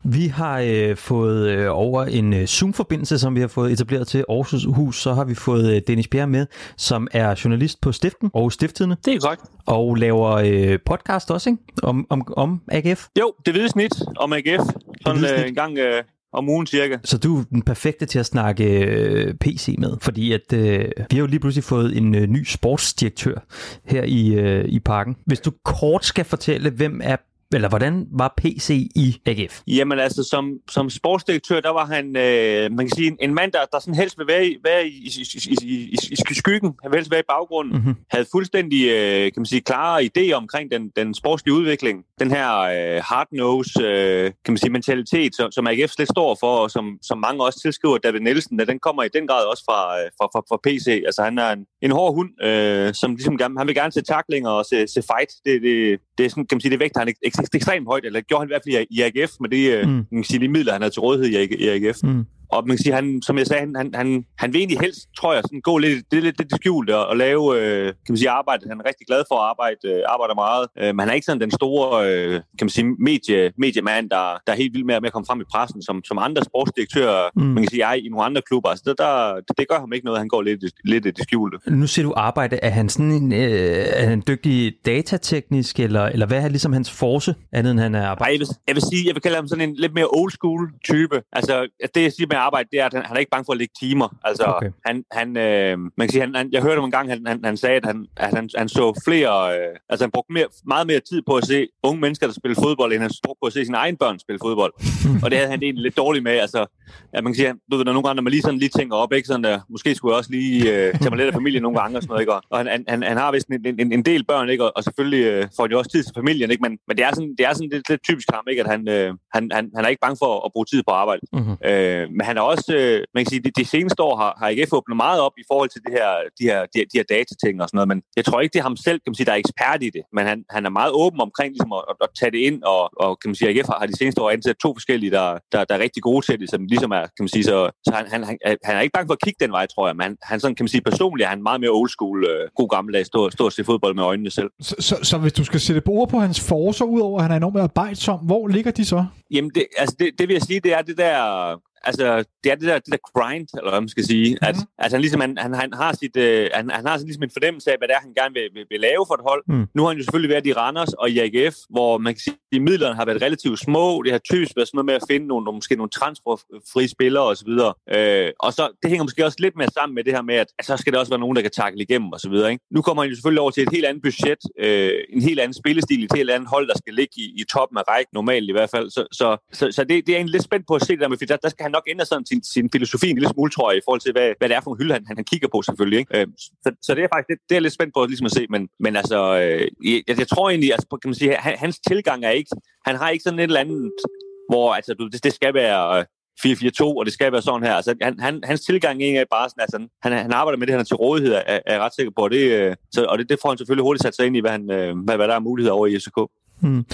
Vi har øh, fået øh, over en øh, Zoom-forbindelse, som vi har fået etableret til Aarhus Hus, så har vi fået øh, Dennis Bjerre med, som er journalist på Stiften og Stifttidene. Det er korrekt. Og laver øh, podcast også, ikke? Om, om, om AGF. Jo, det hvide snit om AGF. Sådan øh, en gang øh, om ugen cirka. Så du er den perfekte til at snakke øh, PC med, fordi at øh, vi har jo lige pludselig fået en øh, ny sportsdirektør her i, øh, i parken. Hvis du kort skal fortælle, hvem er eller hvordan var PC i AGF? Jamen altså, som, som sportsdirektør, der var han, øh, man kan sige, en mand, der, der sådan helst vil være i, være i, i, i, i, i skyggen, han vil helst være i baggrunden, mm-hmm. havde fuldstændig, øh, kan man sige, klare idéer omkring den, den sportslige udvikling. Den her øh, hard-nose, øh, kan man sige, mentalitet, som, som AGF slet står for, og som, som mange også tilskriver David Nielsen, den kommer i den grad også fra, øh, fra, fra, fra PC. Altså, han er en, en hård hund, øh, som ligesom gerne, han vil gerne se taklinger og se, se fight. Det, det, det er sådan, kan man sige, det vægter han ekstremt højt, eller gjorde han i hvert fald i, AGF, med det, øh, mm. man sige, de midler, han havde til rådighed i, AGF. Mm. Og man kan sige, han, som jeg sagde, han, han, han, han vil egentlig helst, tror jeg, sådan gå lidt, det, lidt, lidt skjult og, og lave øh, kan man sige, arbejde. Han er rigtig glad for at arbejde, øh, arbejder meget, øh, men han er ikke sådan den store øh, kan man sige, medie, mediemand, der, der er helt vild med, med at komme frem i pressen, som, som andre sportsdirektører, mm. man kan sige, jeg i nogle andre klubber. Altså, det, der, det, gør ham ikke noget, han går lidt, lidt i det skjulte. Nu ser du arbejde, er han sådan en, øh, er han dygtig datateknisk, eller, eller hvad er ligesom hans force, andet end han er arbejde? Jeg vil, jeg vil sige, jeg vil kalde ham sådan en lidt mere old school type. Altså, det jeg siger med arbejde, det er, at han, han er ikke bange for at lægge timer. Altså, okay. han, han, øh, man kan sige, han, han, jeg hørte ham en gang, han, han, han sagde, at han, at han, han så flere, øh, altså han brugte mere, meget mere tid på at se unge mennesker, der spiller fodbold, end han brugte på at se sine egne børn spille fodbold. og det havde han egentlig lidt dårligt med. Altså, ja, man kan sige, du ved, når nogle gange, når man lige sådan lige tænker op, ikke, sådan der, måske skulle jeg også lige øh, tage mig lidt af familien nogle gange og sådan noget, ikke? Og han, han, han har vist en, en, en del børn, ikke? Og, og selvfølgelig øh, får han jo også tid til familien, ikke? Men, men det er sådan, det er sådan lidt, lidt typisk ham, ikke? At han, øh, han, han, han er ikke bange for at bruge tid på arbejde. Mm-hmm. Øh, men han er også, øh, man kan sige, de, de seneste år har, har IGF åbnet meget op i forhold til det her, de her, de, de her datating og sådan noget, men jeg tror ikke, det er ham selv, kan man sige, der er ekspert i det, men han, han er meget åben omkring ligesom at, at, at tage det ind, og, og kan man sige, IGF har de seneste år ansat to forskellige, der, der, der er rigtig gode til det, som ligesom er, kan man sige, så, så han, han, han, han er ikke bange for at kigge den vej, tror jeg, men han, han sådan, kan man sige, personligt er han meget mere old school, øh, god gammeldags, stå, stå og se fodbold med øjnene selv. Så, så, så hvis du skal sætte på ord på hans forser, udover at han er enormt arbejdsom, hvor ligger de så? Jamen, det, altså det, det vil jeg sige, det er det der altså, det er det der, det der grind, eller hvad man skal sige. Mm-hmm. At, altså, han, ligesom, han, han, han har sit, øh, han, han har ligesom en fornemmelse af, hvad det er, han gerne vil, vil, vil lave for et hold. Mm. Nu har han jo selvfølgelig været i Randers og i AGF, hvor man kan sige, at midlerne har været relativt små. Det har typisk været sådan noget med at finde nogle, nogle, måske nogle transferfri spillere osv. Øh, og så, det hænger måske også lidt mere sammen med det her med, at, at så skal der også være nogen, der kan takle igennem osv. Ikke? Nu kommer han jo selvfølgelig over til et helt andet budget, øh, en helt anden spillestil, et helt andet hold, der skal ligge i, i toppen af rækken, normalt i hvert fald. Så, så, så, så det, det er egentlig lidt spændt på at se det der med, for der, der skal han nok ændre sådan sin, sin filosofi en lille smule, tror jeg, i forhold til, hvad, hvad det er for en hylde, han, han, han kigger på selvfølgelig. Ikke? Øh, så, så det er faktisk det, det er lidt spændt på ligesom at se, men, men altså, øh, jeg, jeg tror egentlig, altså, kan man sige, han, hans tilgang er ikke, han har ikke sådan et eller andet, hvor altså, du, det, det skal være øh, 4-4-2, og det skal være sådan her. Altså, han, han, hans tilgang er bare sådan, altså, han, han arbejder med det, han er til rådighed, er, er jeg ret sikker på. Og det, øh, så, og det, det får han selvfølgelig hurtigt sat sig ind i, hvad, han, øh, hvad, hvad der er muligheder over i SK. Hmm.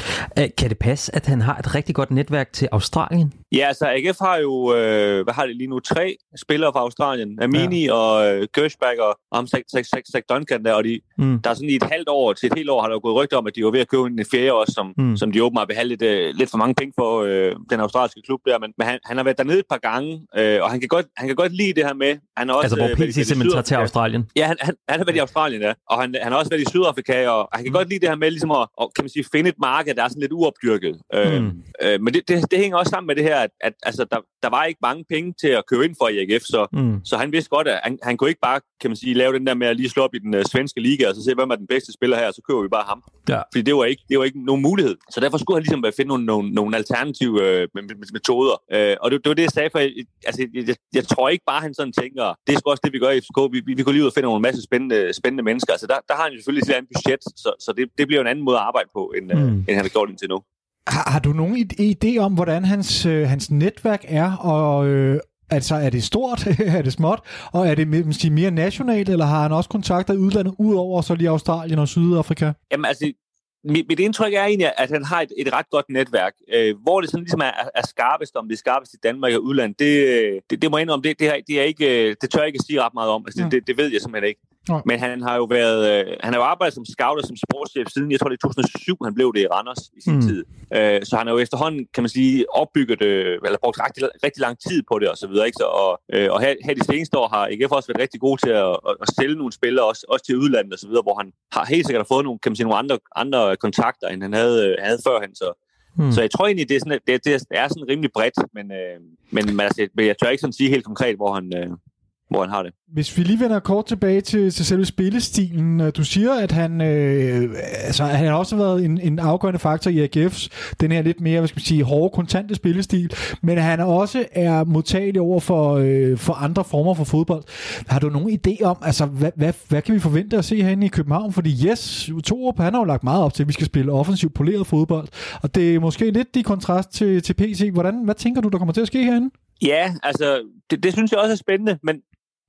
Kan det passe, at han har et rigtig godt netværk til Australien? Ja, altså AGF har jo, øh, hvad har det lige nu, tre spillere fra Australien. Amini ja. og øh, Gershback og Zach Duncan der, og de, mm. der er sådan i et halvt år til et helt år har der jo gået rygter om, at de var ved at købe en fjerde også, som, mm. som de åbenbart vil have lidt, øh, lidt for mange penge for øh, den australske klub der, men, men han, han har været dernede et par gange, øh, og han kan, godt, han kan godt lide det her med, han er også, altså hvor PC øh, simpelthen tager til Australien? Ja, han, han, han har været i Australien, ja, og han, han har også været i Sydafrika, og han kan mm. godt lide det her med ligesom at, at kan man sige, finde et marked, der er sådan lidt uopdyrket. Øh, mm. Øh, men det, det, det hænger også sammen med det her, at, at altså, der, der var ikke mange penge til at købe ind for i AGF, så, mm. så han vidste godt, at han, han kunne ikke bare, kan man sige, lave den der med at lige slå op i den uh, svenske liga, og så se, hvem er den bedste spiller her, og så køber vi bare ham. Ja. Fordi det var, ikke, det var ikke nogen mulighed. Så derfor skulle han ligesom finde nogle, nogle, nogle alternative uh, metoder. Uh, og det, det var det, jeg sagde, for jeg, altså, jeg, jeg, jeg tror ikke bare, han sådan tænker, det er sgu også det, vi gør i FCK. Vi, vi, vi går lige ud og finder nogle masse spændende, spændende mennesker. Altså, der, der har han selvfølgelig et andet budget, så, så det, det bliver en anden måde at arbejde på, end, mm. Uh, end han har gjort indtil nu. Har, har du nogen idé om, hvordan hans, øh, hans netværk er, og øh, altså er det stort, er det småt, og er det sige, mere nationalt, eller har han også kontakter i udlandet, udover så lige Australien og Sydafrika? Jamen altså, mit, mit indtryk er egentlig, at han har et, et ret godt netværk. Øh, hvor det sådan ligesom er, er skarpest, om det er skarpest i Danmark og udlandet, det, det, det må jeg indrømme, det, det, her, det, er ikke, det tør jeg ikke at sige ret meget om. Altså, mm. det, det ved jeg simpelthen ikke. Ja. Men han har jo været, øh, han har jo arbejdet som scout og som sportschef siden, jeg tror det er 2007, han blev det i Randers i sin mm. tid. Øh, så han har jo efterhånden, kan man sige, opbygget, øh, eller brugt rigtig, rigtig lang tid på det og så videre. Ikke? Så, og, øh, og her, her de seneste år har IGF også været rigtig god til at, at, at sælge nogle spillere, også, også til udlandet og så videre, hvor han har helt sikkert fået nogle, kan man sige, nogle andre, andre kontakter, end han havde, øh, havde førhen. Så, Hmm. Så jeg tror egentlig, det er sådan, det, det er sådan rimelig bredt, men, øh, men altså, jeg tør ikke sådan sige helt konkret, hvor han, øh, hvor han har det. Hvis vi lige vender kort tilbage til, til selve spillestilen. Øh, du siger, at han, øh, altså, han har også været en, en afgørende faktor i AGF's, den her lidt mere, hvad skal man sige, hårde, kontante spillestil, men han også er modtagelig over for, øh, for andre former for fodbold. Har du nogen idé om, altså, hvad, hvad, hvad kan vi forvente at se herinde i København? Fordi yes, Torup, han har jo lagt meget op til, at vi skal spille offensiv poleret fodbold, og det er måske lidt i kontrast til, til PC. Hvordan, hvad tænker du, der kommer til at ske herinde? Ja, altså, det, det synes jeg også er spændende, men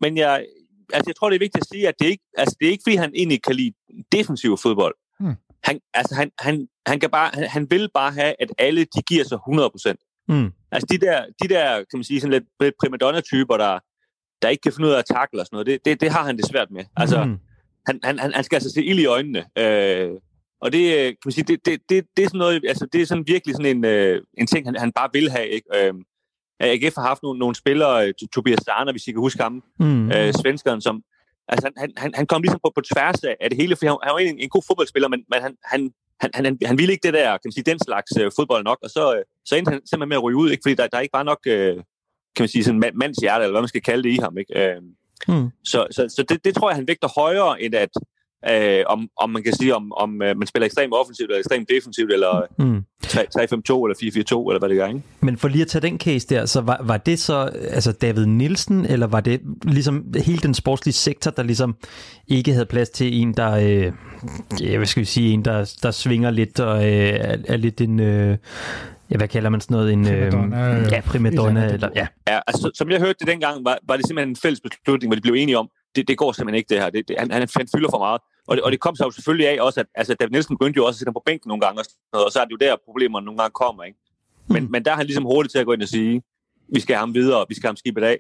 men jeg, altså, jeg tror, det er vigtigt at sige, at det ikke, altså, det er ikke, fordi han egentlig kan lide defensiv fodbold. Hmm. Han, altså, han, han, han, kan bare, han, han vil bare have, at alle de giver sig 100%. Mm. Altså de der, de der kan man sige, sådan lidt, lidt primadonna-typer, der, der ikke kan finde ud af at takle og sådan noget, det, det, det har han det svært med. Altså, mm. han, han, han skal altså se ild i øjnene. Øh, og det, kan man sige, det, det, det, det er sådan noget, altså det er sådan virkelig sådan en, øh, en ting, han, han bare vil have, ikke? Øh, AGF har haft nogle, nogle spillere, øh, Tobias Sarner, hvis I kan huske ham, mm. øh, svenskeren, som, altså han, han, han kom ligesom på, på tværs af, af det hele, for han, han var egentlig en, en god fodboldspiller, men, men han, han, han, han, han ville ikke det der, kan man sige, den slags øh, fodbold nok, og så, øh, så endte han simpelthen med at ryge ud, ikke? fordi der, der er ikke bare nok, øh, kan man sige, sådan mands hjerte, eller hvad man skal kalde det i ham. Ikke? Øh, mm. Så, så, så det, det tror jeg, han vægter højere, end at, øh, om, om man kan sige, om, om øh, man spiller ekstremt offensivt eller ekstremt defensivt, eller mm. 3-5-2 eller 4-4-2, eller hvad det gør, ikke? Men for lige at tage den case der, så var, var det så altså David Nielsen, eller var det ligesom hele den sportslige sektor, der ligesom ikke havde plads til en, der, øh, ja, hvad skal vi sige, en, der, der svinger lidt og øh, er, er lidt en... Øh, ja, hvad kalder man sådan noget? En, primadonna. Øh, ja, primadonna. Eller, ja. ja, altså som jeg hørte det dengang, var, var det simpelthen en fælles beslutning, hvor de blev enige om, det, det går simpelthen ikke det her. Det, det, han, han, han fylder for meget. Og det, og det kom så jo selvfølgelig af også, at altså, David Nielsen begyndte jo også at sætte ham på bænken nogle gange, og, og så er det jo der, problemerne nogle gange kommer. Ikke? Men, mm. men der er han ligesom hurtigt til at gå ind og sige, vi skal have ham videre, vi skal have ham skibet af.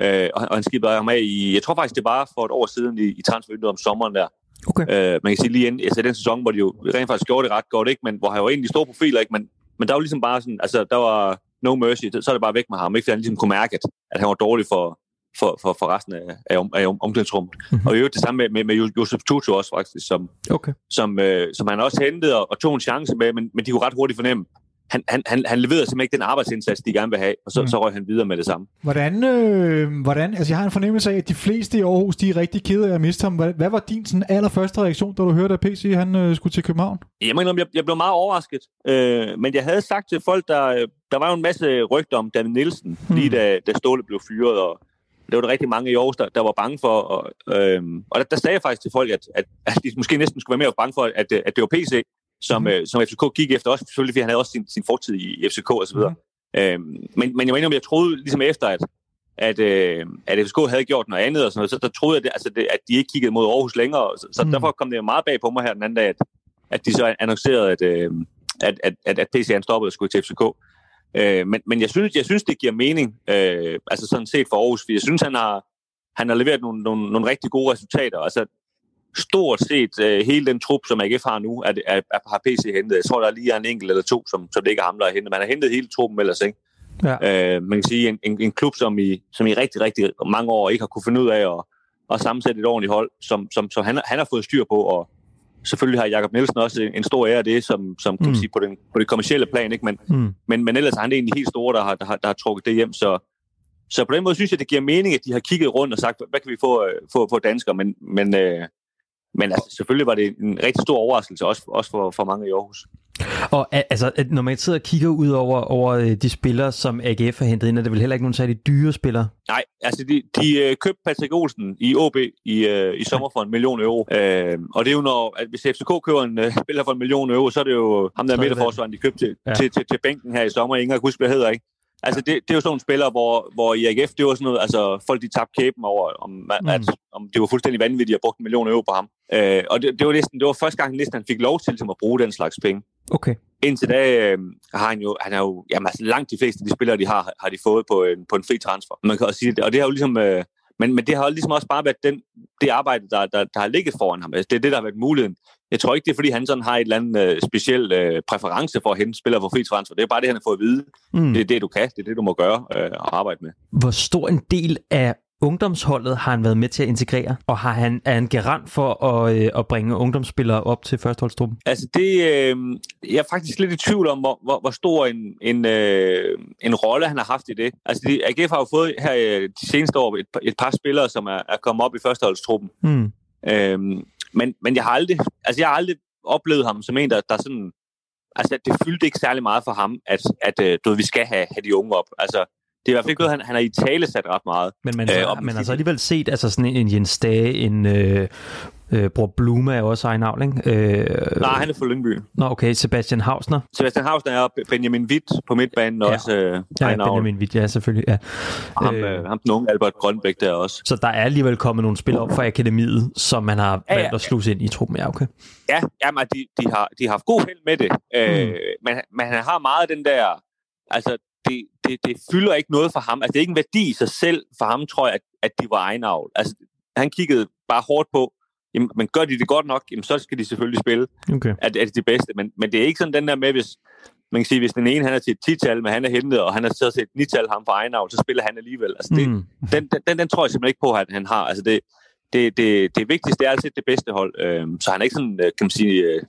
Øh, og, og han skibede ham af i, jeg tror faktisk, det var for et år siden i, i transfervinduet om sommeren der. Okay. Øh, man kan sige lige inden, altså den sæson, hvor de jo rent faktisk gjorde det ret godt, ikke? men hvor han jo egentlig store profiler, ikke? Men, men der var ligesom bare sådan, altså der var no mercy, så er det bare væk med ham, ikke? fordi han ligesom kunne mærke, at, at han var dårlig for, for, for, for resten af, af, af omklædningsrummet. Mm-hmm. Og i øvrigt det samme med, med, med Josef Tutu også faktisk, som, okay. som, øh, som han også hentede og, og tog en chance med, men, men de kunne ret hurtigt fornemme, han, han, han, han leverede simpelthen ikke den arbejdsindsats, de gerne vil have, og så, mm. så røg han videre med det samme. Hvordan, øh, hvordan, altså jeg har en fornemmelse af, at de fleste i Aarhus, de er rigtig kede af at miste ham. Hvad, hvad var din sådan allerførste reaktion, da du hørte, at PC han øh, skulle til København? Jeg mener, jeg, jeg blev meget overrasket, øh, men jeg havde sagt til folk, der, der var jo en masse rygter om David Nielsen, mm. lige da, da Ståle blev fyret, og det var der rigtig mange i Aarhus, der, der var bange for. Og, øhm, og der, der sagde jeg faktisk til folk, at, at, at de måske næsten skulle være mere bange for, at, at det var PC, som, mm. øh, som FCK gik efter, også selvfølgelig fordi han havde også sin, sin fortid i FCK osv. Mm. Øhm, men, men jeg mener, jeg troede ligesom efter, at, at, øh, at FCK havde gjort noget andet og sådan noget, så der troede jeg, det, altså det, at de ikke kiggede mod Aarhus længere. Så, så mm. derfor kom det meget bag på mig her den anden dag, at, at de så annoncerede, at, øh, at, at, at, at PC han stoppede og skulle til FCK. Øh, men, men jeg synes, jeg synes, det giver mening, øh, altså sådan set for Aarhus, for jeg synes, han har, han har leveret nogle, nogle, nogle rigtig gode resultater. Altså, stort set øh, hele den trup, som AGF har nu, er, er, er, har PC hentet. Jeg tror, der er lige en enkelt eller to, som, som det ikke er ham, der har hentet. Man har hentet hele truppen ellers, ikke? Ja. Øh, man kan sige, en, en, en klub, som i, som i rigtig, rigtig mange år ikke har kunne finde ud af at, at sammensætte et ordentligt hold, som, som, som han, han har fået styr på, og, selvfølgelig har Jakob Nielsen også en stor ære af det, som, som kan mm. sige, på, den, på det kommercielle plan, ikke? Men, mm. men, men ellers er han egentlig helt store, der har, der, har, der har trukket det hjem, så, så på den måde synes jeg, det giver mening, at de har kigget rundt og sagt, hvad kan vi få, øh, få, få danskere, men, men, øh, men altså, selvfølgelig var det en rigtig stor overraskelse, også, også for, for mange i Aarhus. Og altså, når man sidder og kigger ud over, over øh, de spillere, som AGF har hentet ind, er det vel heller ikke nogen særlig dyre spillere? Nej, altså de, de øh, købte Patrick Olsen i OB i, øh, i sommer for en million euro. Øh, og det er jo når, at hvis FCK køber en uh, spiller for en million euro, så er det jo ham der midterforsvaren, de købte til, ja. til, til, til, bænken her i sommer. Ingen kan huske, hvad hedder, ikke? Altså, det, det er jo sådan nogle spillere, hvor, hvor i AGF, det var sådan noget, altså, folk de tabte kæben over, om, mm. at, om det var fuldstændig vanvittigt at bruge en million euro på ham. Øh, og det, det, var næsten, det var første gang, næsten han fik lov til ligesom, at bruge den slags penge. Okay. Indtil da øh, har han jo, han er jo, jamen altså langt de fleste af de spillere, de har, har de fået på en, på en fri transfer. Man kan også sige det, og det har jo ligesom, øh, men, men det har ligesom også bare været den, det arbejde, der, der, der har ligget foran ham. Altså, det er det, der har været muligheden. Jeg tror ikke, det er, fordi han sådan har et eller andet øh, speciel øh, præference for at hente spillere for fri transfer. Det er bare det, han har fået at vide. Mm. Det er det, du kan. Det er det, du må gøre øh, og arbejde med. Hvor stor en del af ungdomsholdet har han været med til at integrere, og har han, er han garant for at, øh, at bringe ungdomsspillere op til førsteholdstruppen? Altså det, øh, jeg er faktisk lidt i tvivl om, hvor, hvor, hvor stor en, en, øh, en rolle han har haft i det. Altså de, AGF har jo fået her øh, de seneste år et, et par spillere, som er, er kommet op i førsteholdstruppen. Mm. Øh, men, men jeg har aldrig, altså jeg har aldrig oplevet ham som en, der, der sådan, altså det fyldte ikke særlig meget for ham, at, at øh, du ved, vi skal have, have de unge op. Altså det er i hvert fald ikke noget, han, han har i tale sat ret meget. Men man, øh, man har så alligevel set altså sådan en Jens Dage, en øh, øh, Bror Blume er også egen navn, ikke? Øh, Nej, han er fra Lyngby. Nå, okay. Sebastian Hausner? Sebastian Hausner er Benjamin Witt på midtbanen ja. også øh, ja, Benjamin Witt, ja, selvfølgelig. Ja. Og ham, øh, ham den unge Albert Grønbæk der også. Så der er alligevel kommet nogle spillere op fra akademiet, som man har ja, ja. valgt at sluse ind i truppen. Ja, okay. Ja, jamen, de, de, har, de har haft god held med det. Øh, mm. men, men han har meget den der... Altså, det, det, det fylder ikke noget for ham. Altså, det er ikke en værdi i sig selv for ham, tror jeg, at, at de var egenavl. Altså, han kiggede bare hårdt på, jamen, men gør de det godt nok, jamen, så skal de selvfølgelig spille. Okay. At, at det bedste. Men, men det er ikke sådan den der med, hvis, man kan sige, hvis den ene han er til et 10-tal, men han er hentet, og han er så til et 9-tal ham for egenavl, så spiller han alligevel. Altså, det, mm. den, den, den, tror jeg simpelthen ikke på, at han har. Altså, det, det, det, det vigtigste er altid det bedste hold. Øhm, så han er ikke sådan, øh, kan man sige, øh,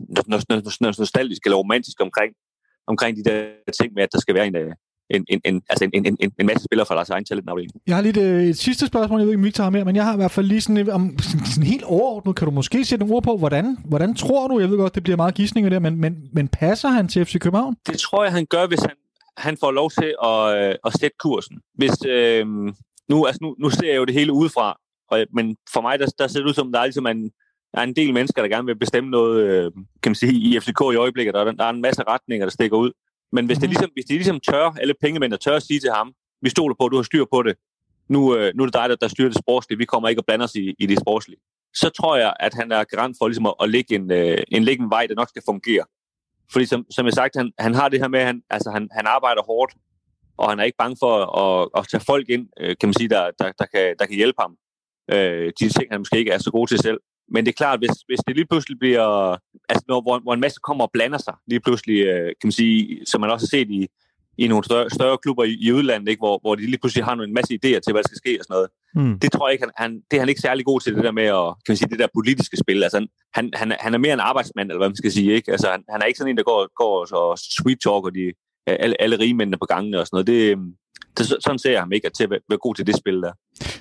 nostalgisk eller romantisk omkring, omkring de der ting med, at der skal være en, en, en, en, altså en, en, en, en masse spillere fra deres egen talentafdeling. Jeg har lige et, et sidste spørgsmål, jeg ved ikke, om Victor har mere, men jeg har i hvert fald lige sådan, om, sådan helt overordnet, kan du måske sætte nogle ord på, hvordan, hvordan tror du, jeg ved godt, det bliver meget gissninger der, men, men, men passer han til FC København? Det tror jeg, han gør, hvis han, han får lov til at, øh, at sætte kursen. Hvis, øh, nu, altså nu, nu ser jeg jo det hele udefra, og, men for mig, der, der ser det ud som, der er ligesom en, der er en del mennesker, der gerne vil bestemme noget, øh, kan man sige, i FCK i øjeblikket. Der er, der er en masse retninger, der stikker ud. Men hvis, det mhm. ligesom, hvis de ligesom tør, alle pengemænd tør at sige til ham, vi stoler på, at du har styr på det, nu, øh, nu er det dig, der, der styrer det sportslige, vi kommer ikke at blande os i, i det sportslige. Så tror jeg, at han er garant for ligesom at, at lægge, en, øh, en, lægge en vej, der nok skal fungere. Fordi som, som jeg sagt, han, han har det her med, at han, altså, han, han arbejder hårdt, og han er ikke bange for at, at, at tage folk ind, øh, kan man sige, der, der, der, kan, der kan hjælpe ham. Øh, de ting, han måske ikke er så god til selv. Men det er klart, hvis, hvis det lige pludselig bliver, altså når, hvor, hvor en masse kommer og blander sig, lige pludselig, øh, kan man sige, som man også har set i, i nogle større, større klubber i, i udlandet, ikke? Hvor, hvor de lige pludselig har en masse idéer til, hvad der skal ske og sådan noget. Mm. Det tror jeg ikke, han, han, det er han ikke særlig god til, det der med at, kan man sige, det der politiske spil. Altså, han, han, han er mere en arbejdsmand, eller hvad man skal sige, ikke? Altså, han, han er ikke sådan en, der går, går og sweet talker de, alle, alle rigmændene på gangene og sådan noget. Det, det, sådan ser jeg ham ikke, at til at være god til det spil der.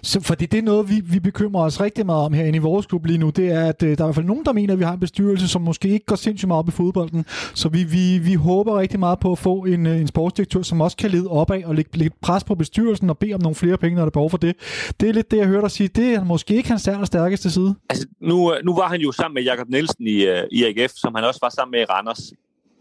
Så, fordi det er noget, vi, vi bekymrer os rigtig meget om herinde i vores klub lige nu, det er, at øh, der er i hvert fald nogen, der mener, at vi har en bestyrelse, som måske ikke går sindssygt meget op i fodbolden. Så vi, vi, vi håber rigtig meget på at få en, øh, en sportsdirektør, som også kan lede opad og lægge, lægge pres på bestyrelsen og bede om nogle flere penge, når der er behov for det. Det er lidt det, jeg hørte dig sige. Det er måske ikke hans stærkeste side. Altså, nu, nu var han jo sammen med Jakob Nielsen i, uh, i AGF, som han også var sammen med i Randers.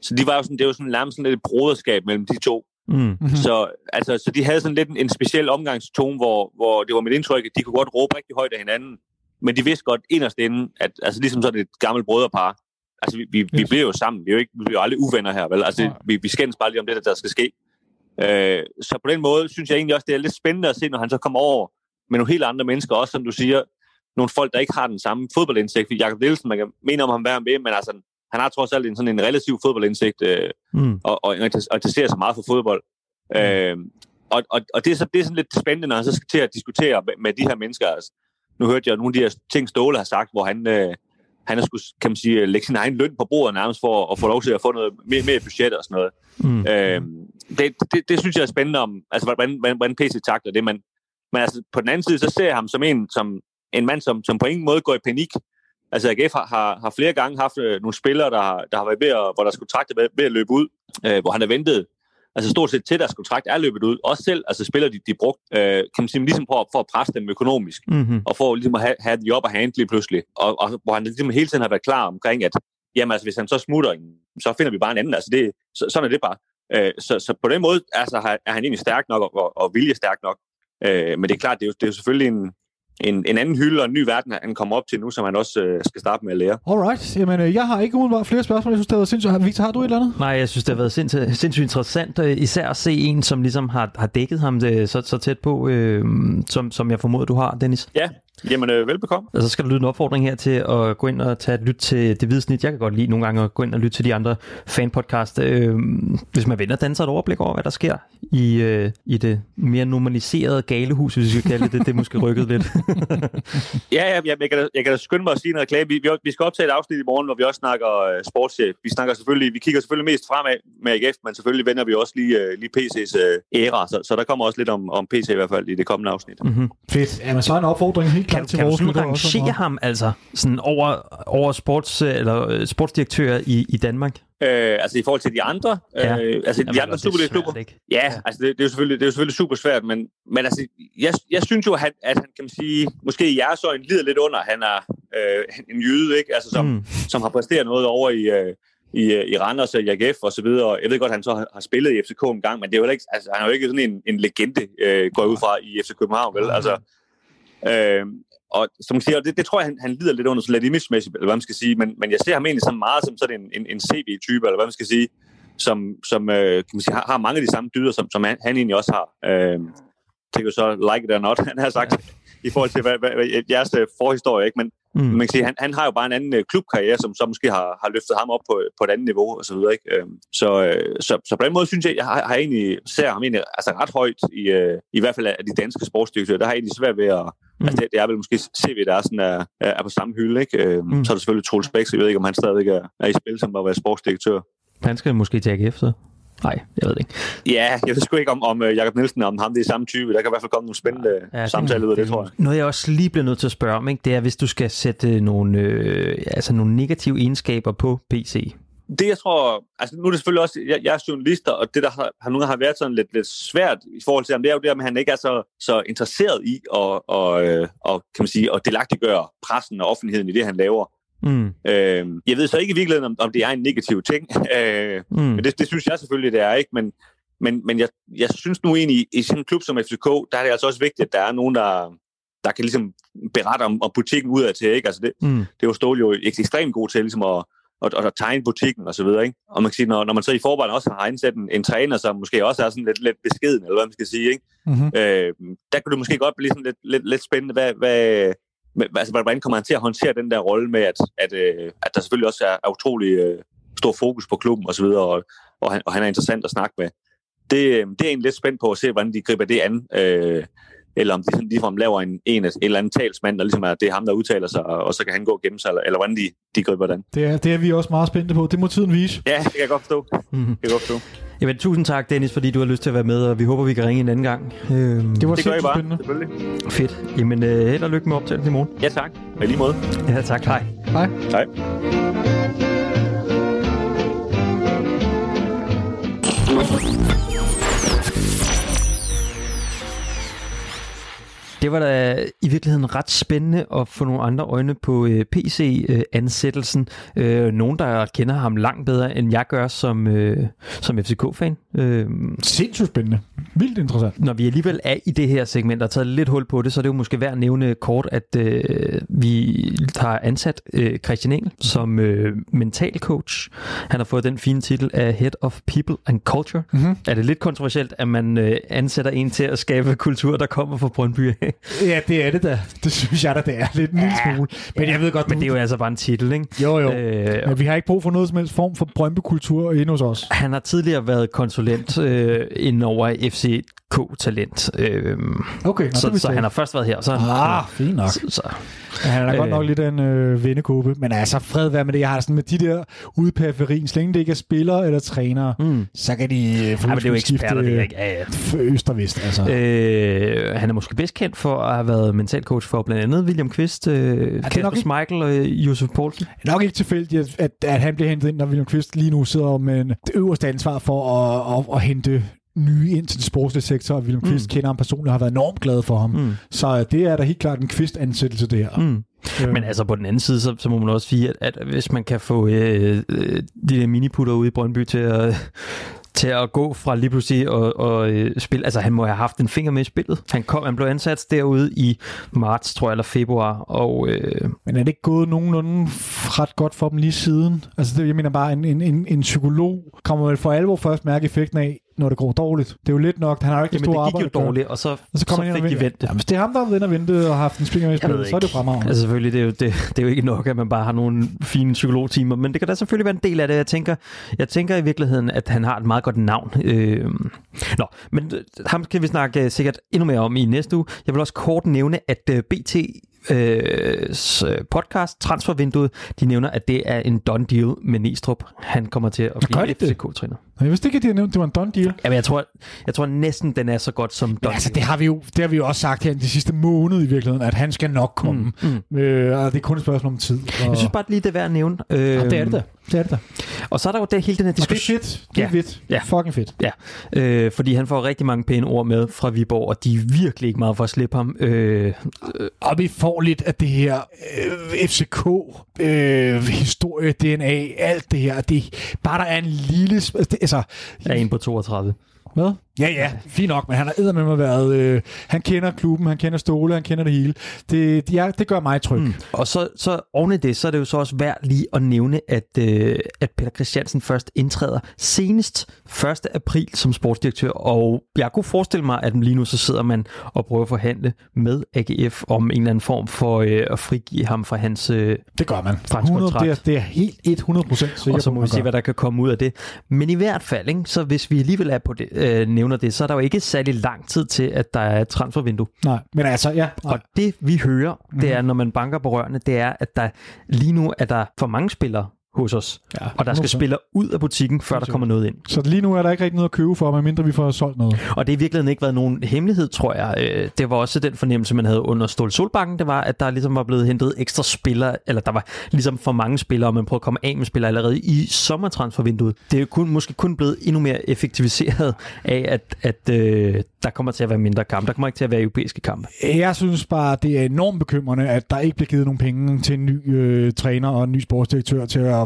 Så de var jo sådan, det var sådan nærmest sådan lidt et broderskab mellem de to. Mm-hmm. Så, altså, så de havde sådan lidt en, en speciel omgangstone, hvor, hvor det var mit indtryk, at de kunne godt råbe rigtig højt af hinanden, men de vidste godt inderst inden, at altså, ligesom sådan et gammelt brødrepar, altså vi, vi, yes. vi bliver jo sammen, vi er jo, ikke, vi bliver jo aldrig uvenner her, vel? Altså, vi, vi skændes bare lige om det, der, der skal ske. Øh, så på den måde synes jeg egentlig også, det er lidt spændende at se, når han så kommer over med nogle helt andre mennesker, også som du siger, nogle folk, der ikke har den samme fodboldindsigt. Jakob Nielsen, man kan mene om ham være med, men altså, han har trods alt en, sådan en relativ fodboldindsigt, øh, mm. og, og, og interesserer sig meget for fodbold. Mm. Øh, og og, og det, er så, det er sådan lidt spændende, når han så skal til at diskutere med, med de her mennesker. Altså, nu hørte jeg nogle af de her ting, Ståle har sagt, hvor han, øh, han har skulle, kan man sige, lægge sin egen løn på bordet nærmest for at få lov til at få noget mere, mere budget og sådan noget. Mm. Øh, det, det, det, synes jeg er spændende om, altså hvordan, hvordan, hvordan PC takler det, men, men altså, på den anden side, så ser jeg ham som en, som, en mand, som, som på ingen måde går i panik, Altså AGF har, har, har flere gange haft øh, nogle spillere, der har, der har været ved at, hvor der skulle trakte ved, ved at løbe ud, øh, hvor han har ventet altså stort set til deres kontrakt er løbet ud. Også selv, altså spiller de, de brugt, øh, kan man sige, ligesom på, for at presse dem økonomisk, mm-hmm. og for ligesom at have, have de op og hand lige pludselig. Og, og, hvor han ligesom hele tiden har været klar omkring, at jamen, altså, hvis han så smutter, så finder vi bare en anden. Altså, det, så, sådan er det bare. Øh, så, så på den måde altså, er han egentlig stærk nok og, og, og vilje stærk nok. Øh, men det er klart, det er jo, det er jo selvfølgelig en, en, en anden hylde og en ny verden, han kommer op til nu, som han også øh, skal starte med at lære. Alright. Jamen, øh, jeg har ikke umiddelbart flere spørgsmål. Jeg synes, det har været sindssygt. Victor, har du et eller andet? Nej, jeg synes, det har været sindssygt, sindssygt interessant, øh, især at se en, som ligesom har, har dækket ham det, øh, så, så tæt på, øh, som, som jeg formoder, du har, Dennis. Ja, Jamen, øh, velbekomme. Og så skal der lyde en opfordring her til at gå ind og tage et lyt til det hvide snit. Jeg kan godt lide nogle gange at gå ind og lytte til de andre fanpodcast. Øh, hvis man vender danser et overblik over, hvad der sker i, øh, i det mere normaliserede galehus, hvis vi skal kalde det det. Er måske rykket lidt. ja, ja, jeg, kan da, jeg kan da skynde mig at sige noget reklame. Vi, vi, vi skal optage et afsnit i morgen, hvor vi også snakker uh, sportschef. Vi snakker selvfølgelig, vi kigger selvfølgelig mest fremad med AGF, men selvfølgelig vender vi også lige, uh, lige PC's uh, æra. Så, så der kommer også lidt om, om PC i hvert fald i det kommende afsnit. Mm-hmm. Fedt. Jamen, så er en opfordring helt kan, til kan vores du rangere ham altså sådan over, over sports, eller, øh, sportsdirektører i, i Danmark? Øh, altså i forhold til de andre, ja. øh, altså Jamen, de andre Superliga-klubber. Ja, altså det, det, er jo selvfølgelig, det er jo selvfølgelig super svært, men, men altså, jeg, jeg synes jo, at han, at han kan man sige, måske i jeres øjne lider lidt under, han er øh, en jyde, ikke? Altså, som, mm. som har præsteret noget over i, øh, i, i Randers og i AGF og så videre. Jeg ved godt, at han så har, har spillet i FCK en gang, men det er jo ikke, altså, han er jo ikke sådan en, en legende, øh, går ud fra i FC København, vel? Altså, øh, og som man siger, det, det tror jeg, han, han lider lidt under, så lidt image-mæssigt, eller hvad man skal sige, men, men jeg ser ham egentlig som meget som sådan en, en, en CV-type, eller hvad man skal sige, som, som øh, kan man sige, har, har mange af de samme dyder, som, som han, han egentlig også har. Øh, tænker så, like it or not, han har sagt, ja. i forhold til hvad, hvad, hvad, jeres øh, forhistorie, ikke? Men, mm. man kan sige, han, han har jo bare en anden øh, klubkarriere, som så måske har, har løftet ham op på, på et andet niveau, og så videre, ikke? Øh, så, øh, så, så på den måde synes jeg, jeg har, har egentlig, ser ham egentlig altså ret højt, i, øh, i hvert fald af de danske sportsdirektører. Der har jeg egentlig svært ved at, Mm. Altså, det, det er vel måske CV, der er, sådan, er, er på samme hylde. Ikke? Øh, mm. Så er der selvfølgelig Troels Bæk, så jeg ved ikke, om han stadigvæk er, er i spil som at være sportsdirektør. Han skal måske tage efter. Nej, jeg ved det ikke. Ja, jeg ved sgu ikke om, om uh, Jacob Nielsen, om ham det er samme type. Der kan i hvert fald komme nogle spændende ja, samtaler ud af det, tror jeg. Noget, jeg også lige bliver nødt til at spørge om, ikke, det er, hvis du skal sætte nogle, øh, altså nogle negative egenskaber på PC. Det, jeg tror... Altså, nu er det selvfølgelig også... Jeg, jeg er journalist, og det, der har, har nogle gange har været sådan lidt, lidt svært i forhold til ham, det er jo det, at han ikke er så, så interesseret i at, og, øh, og, kan man sige, at delagtiggøre pressen og offentligheden i det, han laver. Mm. Øh, jeg ved så ikke i virkeligheden, om, om det er en negativ ting, øh, mm. men det, det synes jeg selvfølgelig, det er, ikke? Men, men, men jeg, jeg synes nu egentlig, i sådan en klub som FCK, der er det altså også vigtigt, at der er nogen, der, der kan ligesom berette om, om butikken udad til, ikke? Altså det, mm. det var Ståle jo ekstremt god til, ligesom at, at, at, at tegne butikken og så videre, ikke? Og man kan sige, når, når man så i forvejen også har indsat en, en træner, som måske også er sådan lidt, lidt beskeden, eller hvad man skal sige, ikke? Mm-hmm. Øh, der kunne det måske godt blive sådan lidt, lidt, lidt spændende, hvad, hvad, altså, hvordan kommer han til at håndtere den der rolle med, at, at, øh, at der selvfølgelig også er, er utrolig øh, stor fokus på klubben og, og, og, han, og han er interessant at snakke med. Det, det er jeg egentlig lidt spændt på at se, hvordan de griber det an. Øh, eller om de sådan ligefrem laver en, en, en eller anden talsmand, der ligesom er, det er ham, der udtaler sig, og, og så kan han gå og gemme sig, eller, eller hvordan de, de griber den. Det er, det er vi også meget spændte på. Det må tiden vise. Ja, det kan jeg godt forstå. Mm-hmm. Det kan jeg godt forstå. Jamen, tusind tak, Dennis, fordi du har lyst til at være med, og vi håber, vi kan ringe en anden gang. Øhm, det var det gør I bare, spændende. selvfølgelig. Fedt. Jamen, øh, held og lykke med optagelsen i morgen. Ja, tak. I lige måde. Ja, tak. Hej. Hej. Hej. Det var da i virkeligheden ret spændende at få nogle andre øjne på øh, PC-ansættelsen. Øh, nogen, der kender ham langt bedre, end jeg gør som, øh, som FCK-fan. Øh, Sindssygt spændende. Vildt interessant. Når vi alligevel er i det her segment og taget lidt hul på det, så er det jo måske værd at nævne kort, at øh, vi har ansat øh, Christian Engel som øh, mental coach. Han har fået den fine titel af Head of People and Culture. Mm-hmm. Er det lidt kontroversielt, at man øh, ansætter en til at skabe kultur, der kommer fra Brøndby? Ja, det er det da. Det synes jeg da, det er lidt en ja, smule. Men ja, jeg ved godt... Men det er jo altså bare en titel, ikke? Jo, jo. Øh, Men vi har ikke brug for noget som helst form for Brøndby-kultur inde hos os. Han har tidligere været konsulent øh, inden over FC K-talent. Øhm, okay, så, så han har først været her. Så ah, fint nok. Så, så, ja, han er øh, godt nok lidt en øh, vennekåbe. Men altså, fred være med det. Jeg har sådan med de der ude periferien. Så længe det ikke er spillere eller trænere, mm. så kan de øh, få ja, men det er jo eksperter, det er ikke. Ja, ja. Øst og vest, altså. Øh, han er måske bedst kendt for at have været mentalcoach for blandt andet William Kvist, øh, Kasper Schmeichel og øh, Josef Poulsen. Det er nok ikke tilfældigt, at, at, at han bliver hentet ind, når William Kvist lige nu sidder med det øverste ansvar for at, at, at hente nye ind til den sportslige sektor, og William Kvist mm. kender ham personligt og har været enormt glad for ham. Mm. Så det er da helt klart en Kvist-ansættelse, det her. Mm. Øh. Men altså på den anden side, så, så må man også sige, at, at hvis man kan få øh, øh, de der miniputter ude i Brøndby til at, til at gå fra lige pludselig og, og øh, spille. Altså, han må have haft en finger med i spillet. Han, kom, han blev ansat derude i marts, tror jeg, eller februar. Og, øh... Men er det ikke gået nogenlunde ret godt for dem lige siden? Altså, det, jeg mener bare, en, en, en, en psykolog kommer vel for alvor først mærke effekten af, når det går dårligt. Det er jo lidt nok, han har jo ikke Jamen, det gik jo dårligt, og så, og så, så, så fik de vendt det. Jamen, hvis det er ham, der har og ventet og haft en spiller med i spillet, så er det fremragende. Altså selvfølgelig, det er, jo, det, det er jo ikke nok, at man bare har nogle fine psykologtimer, men det kan da selvfølgelig være en del af det. Jeg tænker, jeg tænker i virkeligheden, at han har et meget godt navn. Øh, nå, men ham kan vi snakke øh, sikkert endnu mere om i næste uge. Jeg vil også kort nævne, at øh, BT øh, podcast, Transfervinduet, de nævner, at det er en done deal med Næstrup. Han kommer til at blive FCK-træner. Jeg vidste ikke, at de har nævnt, at det var en done deal. Jamen, jeg tror, jeg tror næsten, den er så godt som done altså, det har, vi jo, det har vi jo også sagt her de sidste måned i virkeligheden, at han skal nok komme. Mm, mm. Øh, og det er kun et spørgsmål om tid. Og... Jeg synes bare lige, det er værd at nævne. Øh, ja, det er det da. Det er det da. Og så er der jo det, hele den her diskussion. det er fedt. Det er ja. fedt. Ja. Fucking fedt. Ja. Øh, fordi han får rigtig mange pæne ord med fra Viborg, og de er virkelig ikke meget for at slippe ham. Øh, øh. Og vi får lidt af det her øh, FCK, øh, historie, DNA, alt det her. Det, bare der er en lille... Altså, er en på 32. Hvad? Ja, ja, fint nok, men han har med været... Øh, han kender klubben, han kender Ståle, han kender det hele. Det, ja, det gør mig tryg. Mm. Og så, så oven i det, så er det jo så også værd lige at nævne, at, øh, at Peter Christiansen først indtræder senest 1. april som sportsdirektør, og jeg kunne forestille mig, at lige nu så sidder man og prøver at forhandle med AGF om en eller anden form for øh, at frigive ham fra hans øh, Det gør man. 100, det, er, det er helt 100% sikker Og så må vi se, hvad der kan komme ud af det. Men i hvert fald, ikke, så hvis vi alligevel er på det, øh, nævner det, så er der jo ikke særlig lang tid til, at der er et transfervindue. Nej, men altså, ja. Nej. Og det vi hører, det er, mhm. når man banker på rørene, det er, at der lige nu er der for mange spillere, hos os. Ja, og der skal spille ud af butikken, før der kommer noget ind. Så lige nu er der ikke rigtig noget at købe for, medmindre vi får solgt noget. Og det har virkelig ikke været nogen hemmelighed, tror jeg. Øh, det var også den fornemmelse, man havde under Ståle Solbakken, det var, at der ligesom var blevet hentet ekstra spillere, eller der var ligesom for mange spillere, og man prøvede at komme af med spillere allerede i sommertransfervinduet. Det er jo kun, måske kun blevet endnu mere effektiviseret af, at, at øh, der kommer til at være mindre kampe. Der kommer ikke til at være europæiske kampe. Jeg synes bare, det er enormt bekymrende, at der ikke bliver givet nogen penge til en ny øh, træner og en ny sportsdirektør til at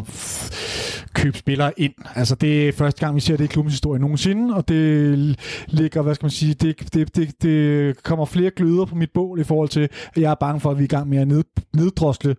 købe spillere ind. Altså det er første gang, vi ser det i klubbens historie nogensinde, og det ligger, hvad skal man sige, det, det, det, det kommer flere gløder på mit bål i forhold til, at jeg er bange for, at vi er i gang med at ned, neddrosle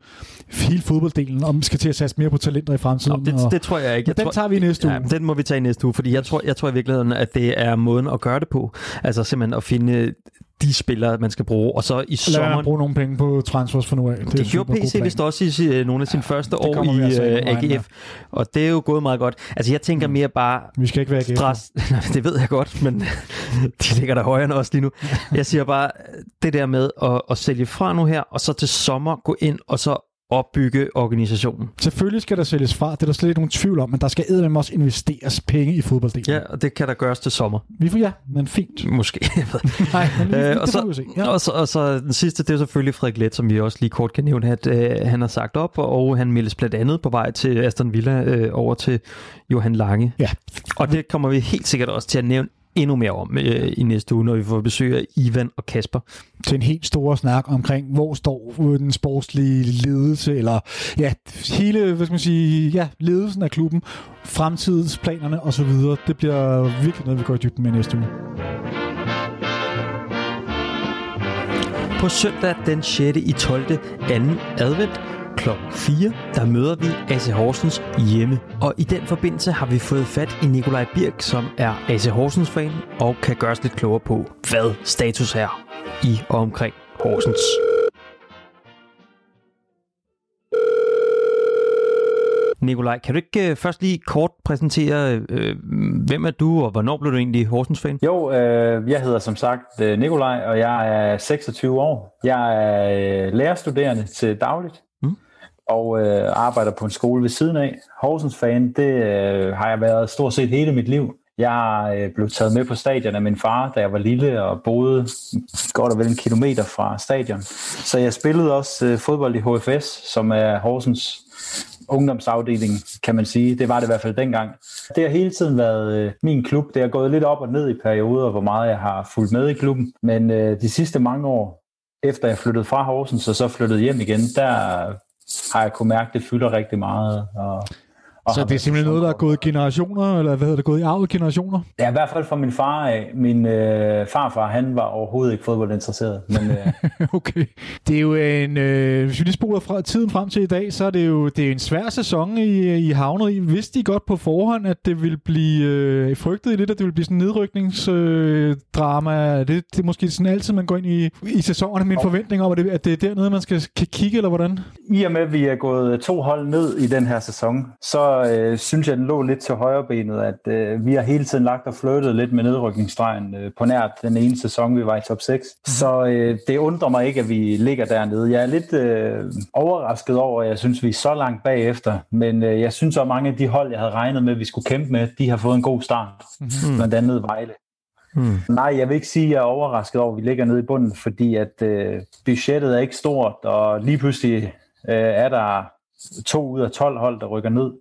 hele fodbolddelen, om vi skal til at satse mere på talenter i fremtiden. Nå, det, og, det tror jeg ikke. Jeg den tror, tager vi næste uge. Ja, den må vi tage i næste uge, fordi jeg tror, jeg tror i virkeligheden, at det er måden at gøre det på. Altså simpelthen at finde de spillere, man skal bruge. Og så i sommeren... Lad bruge nogle penge på transfers for nu af. Det, det gjorde PC vist også i uh, nogle af sine ja, første år i uh, øh, AGF. Og det er jo gået meget godt. Altså jeg tænker mm. mere bare... Vi skal ikke være AGF. Stress. det ved jeg godt, men de ligger der højere end os lige nu. Jeg siger bare, det der med at, at sælge fra nu her, og så til sommer gå ind og så opbygge organisationen. Selvfølgelig skal der sælges fra, det er der slet ikke nogen tvivl om, men der skal eddermame også investeres penge i fodbolddelen. Ja, og det kan der gøres til sommer. Vi får ja, men fint. Måske, jeg ved. Nej, men øh, og så. Ja. Og, så, og så den sidste, det er selvfølgelig Frederik Let, som vi også lige kort kan nævne, at øh, han har sagt op, og han meldes blandt andet på vej til Aston Villa øh, over til Johan Lange. Ja. Og det kommer vi helt sikkert også til at nævne endnu mere om øh, i næste uge, når vi får besøg af Ivan og Kasper. Til en helt stor snak omkring, hvor står den sportslige ledelse, eller ja, hele, hvad skal man sige, ja, ledelsen af klubben, fremtidsplanerne osv. Det bliver virkelig noget, vi går i dybden med næste uge. På søndag den 6. i 12. anden advent kl. 4, der møder vi AC Horsens hjemme. Og i den forbindelse har vi fået fat i Nikolaj Birk, som er AC Horsens fan og kan gøre os lidt klogere på, hvad status er i og omkring Horsens. Nikolaj, kan du ikke øh, først lige kort præsentere, øh, hvem er du, og hvornår blev du egentlig Horsens-fan? Jo, øh, jeg hedder som sagt øh, Nikolaj, og jeg er 26 år. Jeg er øh, lærerstuderende til dagligt og øh, arbejder på en skole ved siden af. Horsens fan, det øh, har jeg været stort set hele mit liv. Jeg øh, blev taget med på stadion af min far, da jeg var lille og boede godt og vel en kilometer fra stadion. Så jeg spillede også øh, fodbold i HFS, som er Horsens ungdomsafdeling, kan man sige. Det var det i hvert fald dengang. Det har hele tiden været øh, min klub. Det har gået lidt op og ned i perioder, hvor meget jeg har fulgt med i klubben. Men øh, de sidste mange år, efter jeg flyttede fra Horsens og så flyttede hjem igen, der har jeg kunne mærke, at det fylder rigtig meget. Og så det er simpelthen noget, der er gået generationer, eller hvad hedder det, gået i arvet generationer? Ja, i hvert fald fra min far af. Min øh, farfar, han var overhovedet ikke fodboldinteresseret. Men, øh... okay. Det er jo en, øh, hvis vi lige spoler fra, tiden frem til i dag, så er det jo det er en svær sæson, I, I havnet i. Vidste I godt på forhånd, at det ville blive, øh, frygtet I lidt, at det ville blive sådan en nedrykningsdrama? Øh, det, det er måske sådan altid, man går ind i, i sæsonerne med en forventning om, at det, at det er dernede, man skal kigge, eller hvordan? I og med, at vi er gået to hold ned i den her sæson, så øh, synes jeg, den lå lidt til højre benet, at øh, vi har hele tiden lagt og flyttet lidt med nedrykningsstregen øh, på nært den ene sæson, vi var i top 6. Mm. Så øh, det undrer mig ikke, at vi ligger dernede. Jeg er lidt øh, overrasket over, at jeg synes, vi er så langt bagefter, men øh, jeg synes også, mange af de hold, jeg havde regnet med, at vi skulle kæmpe med, de har fået en god start. Mm. Blandt andet Vejle. Hmm. Nej, jeg vil ikke sige, at jeg er overrasket over, at vi ligger nede i bunden, fordi at øh, budgettet er ikke stort, og lige pludselig øh, er der to ud af 12 hold, der rykker ned.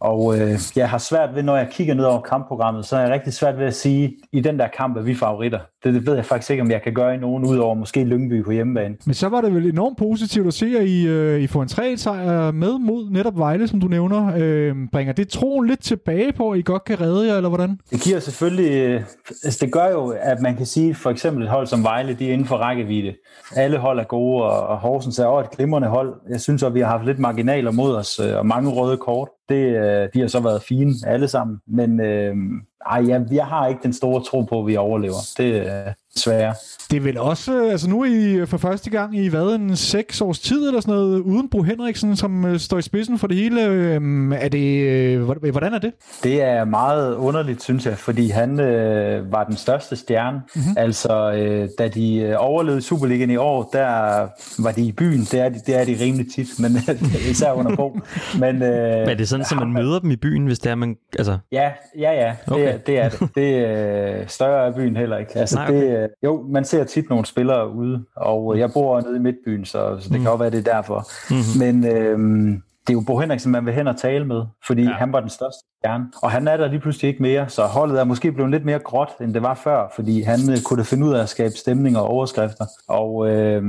Og øh, jeg har svært ved, når jeg kigger ned over kampprogrammet, så er jeg rigtig svært ved at sige, i den der kamp er vi favoritter. Det, det ved jeg faktisk ikke, om jeg kan gøre i nogen, udover måske Lyngby på hjemmebane. Men så var det vel enormt positivt at se, at I, øh, I får en 3 sejr med mod netop Vejle, som du nævner. Øh, bringer det troen lidt tilbage på, at I godt kan redde jer, eller hvordan? Det giver selvfølgelig... Øh, altså det gør jo, at man kan sige, for eksempel et hold som Vejle, de er inden for rækkevidde. Alle hold er gode, og Horsens er også et glimrende hold. Jeg synes at vi har haft lidt marginaler mod os, øh, og mange røde kort. Det, øh, de har så været fine alle sammen. Men øh, ej, jeg, jeg har ikke den store tro på, at vi overlever. Det øh, svære. Det er vel også, altså nu er I for første gang i hvad, en seks års tid eller sådan noget, uden Bro Henriksen, som øh, står i spidsen for det hele. Øh, er det, øh, hvordan er det? Det er meget underligt, synes jeg, fordi han øh, var den største stjerne. Mm-hmm. Altså, øh, da de øh, overlevede Superligaen i år, der var de i byen. Det er de, det er de rimelig tit, men især under Bo. Men, øh, men er det sådan, at man møder dem i byen, hvis det er, man... Altså... Ja, ja, ja. Det, okay. det er det. Det er øh, større af byen heller ikke. Altså, Nej, okay. det, øh, jo, man ser tit nogle spillere ude, og jeg bor nede i Midtbyen, så, så det mm. kan også være, det er derfor. Mm-hmm. Men øh, det er jo Bo Henriksen, man vil hen og tale med, fordi ja. han var den største stjerne. Og han er der lige pludselig ikke mere, så holdet er måske blevet lidt mere gråt, end det var før, fordi han øh, kunne da finde ud af at skabe stemning og overskrifter. Og øh,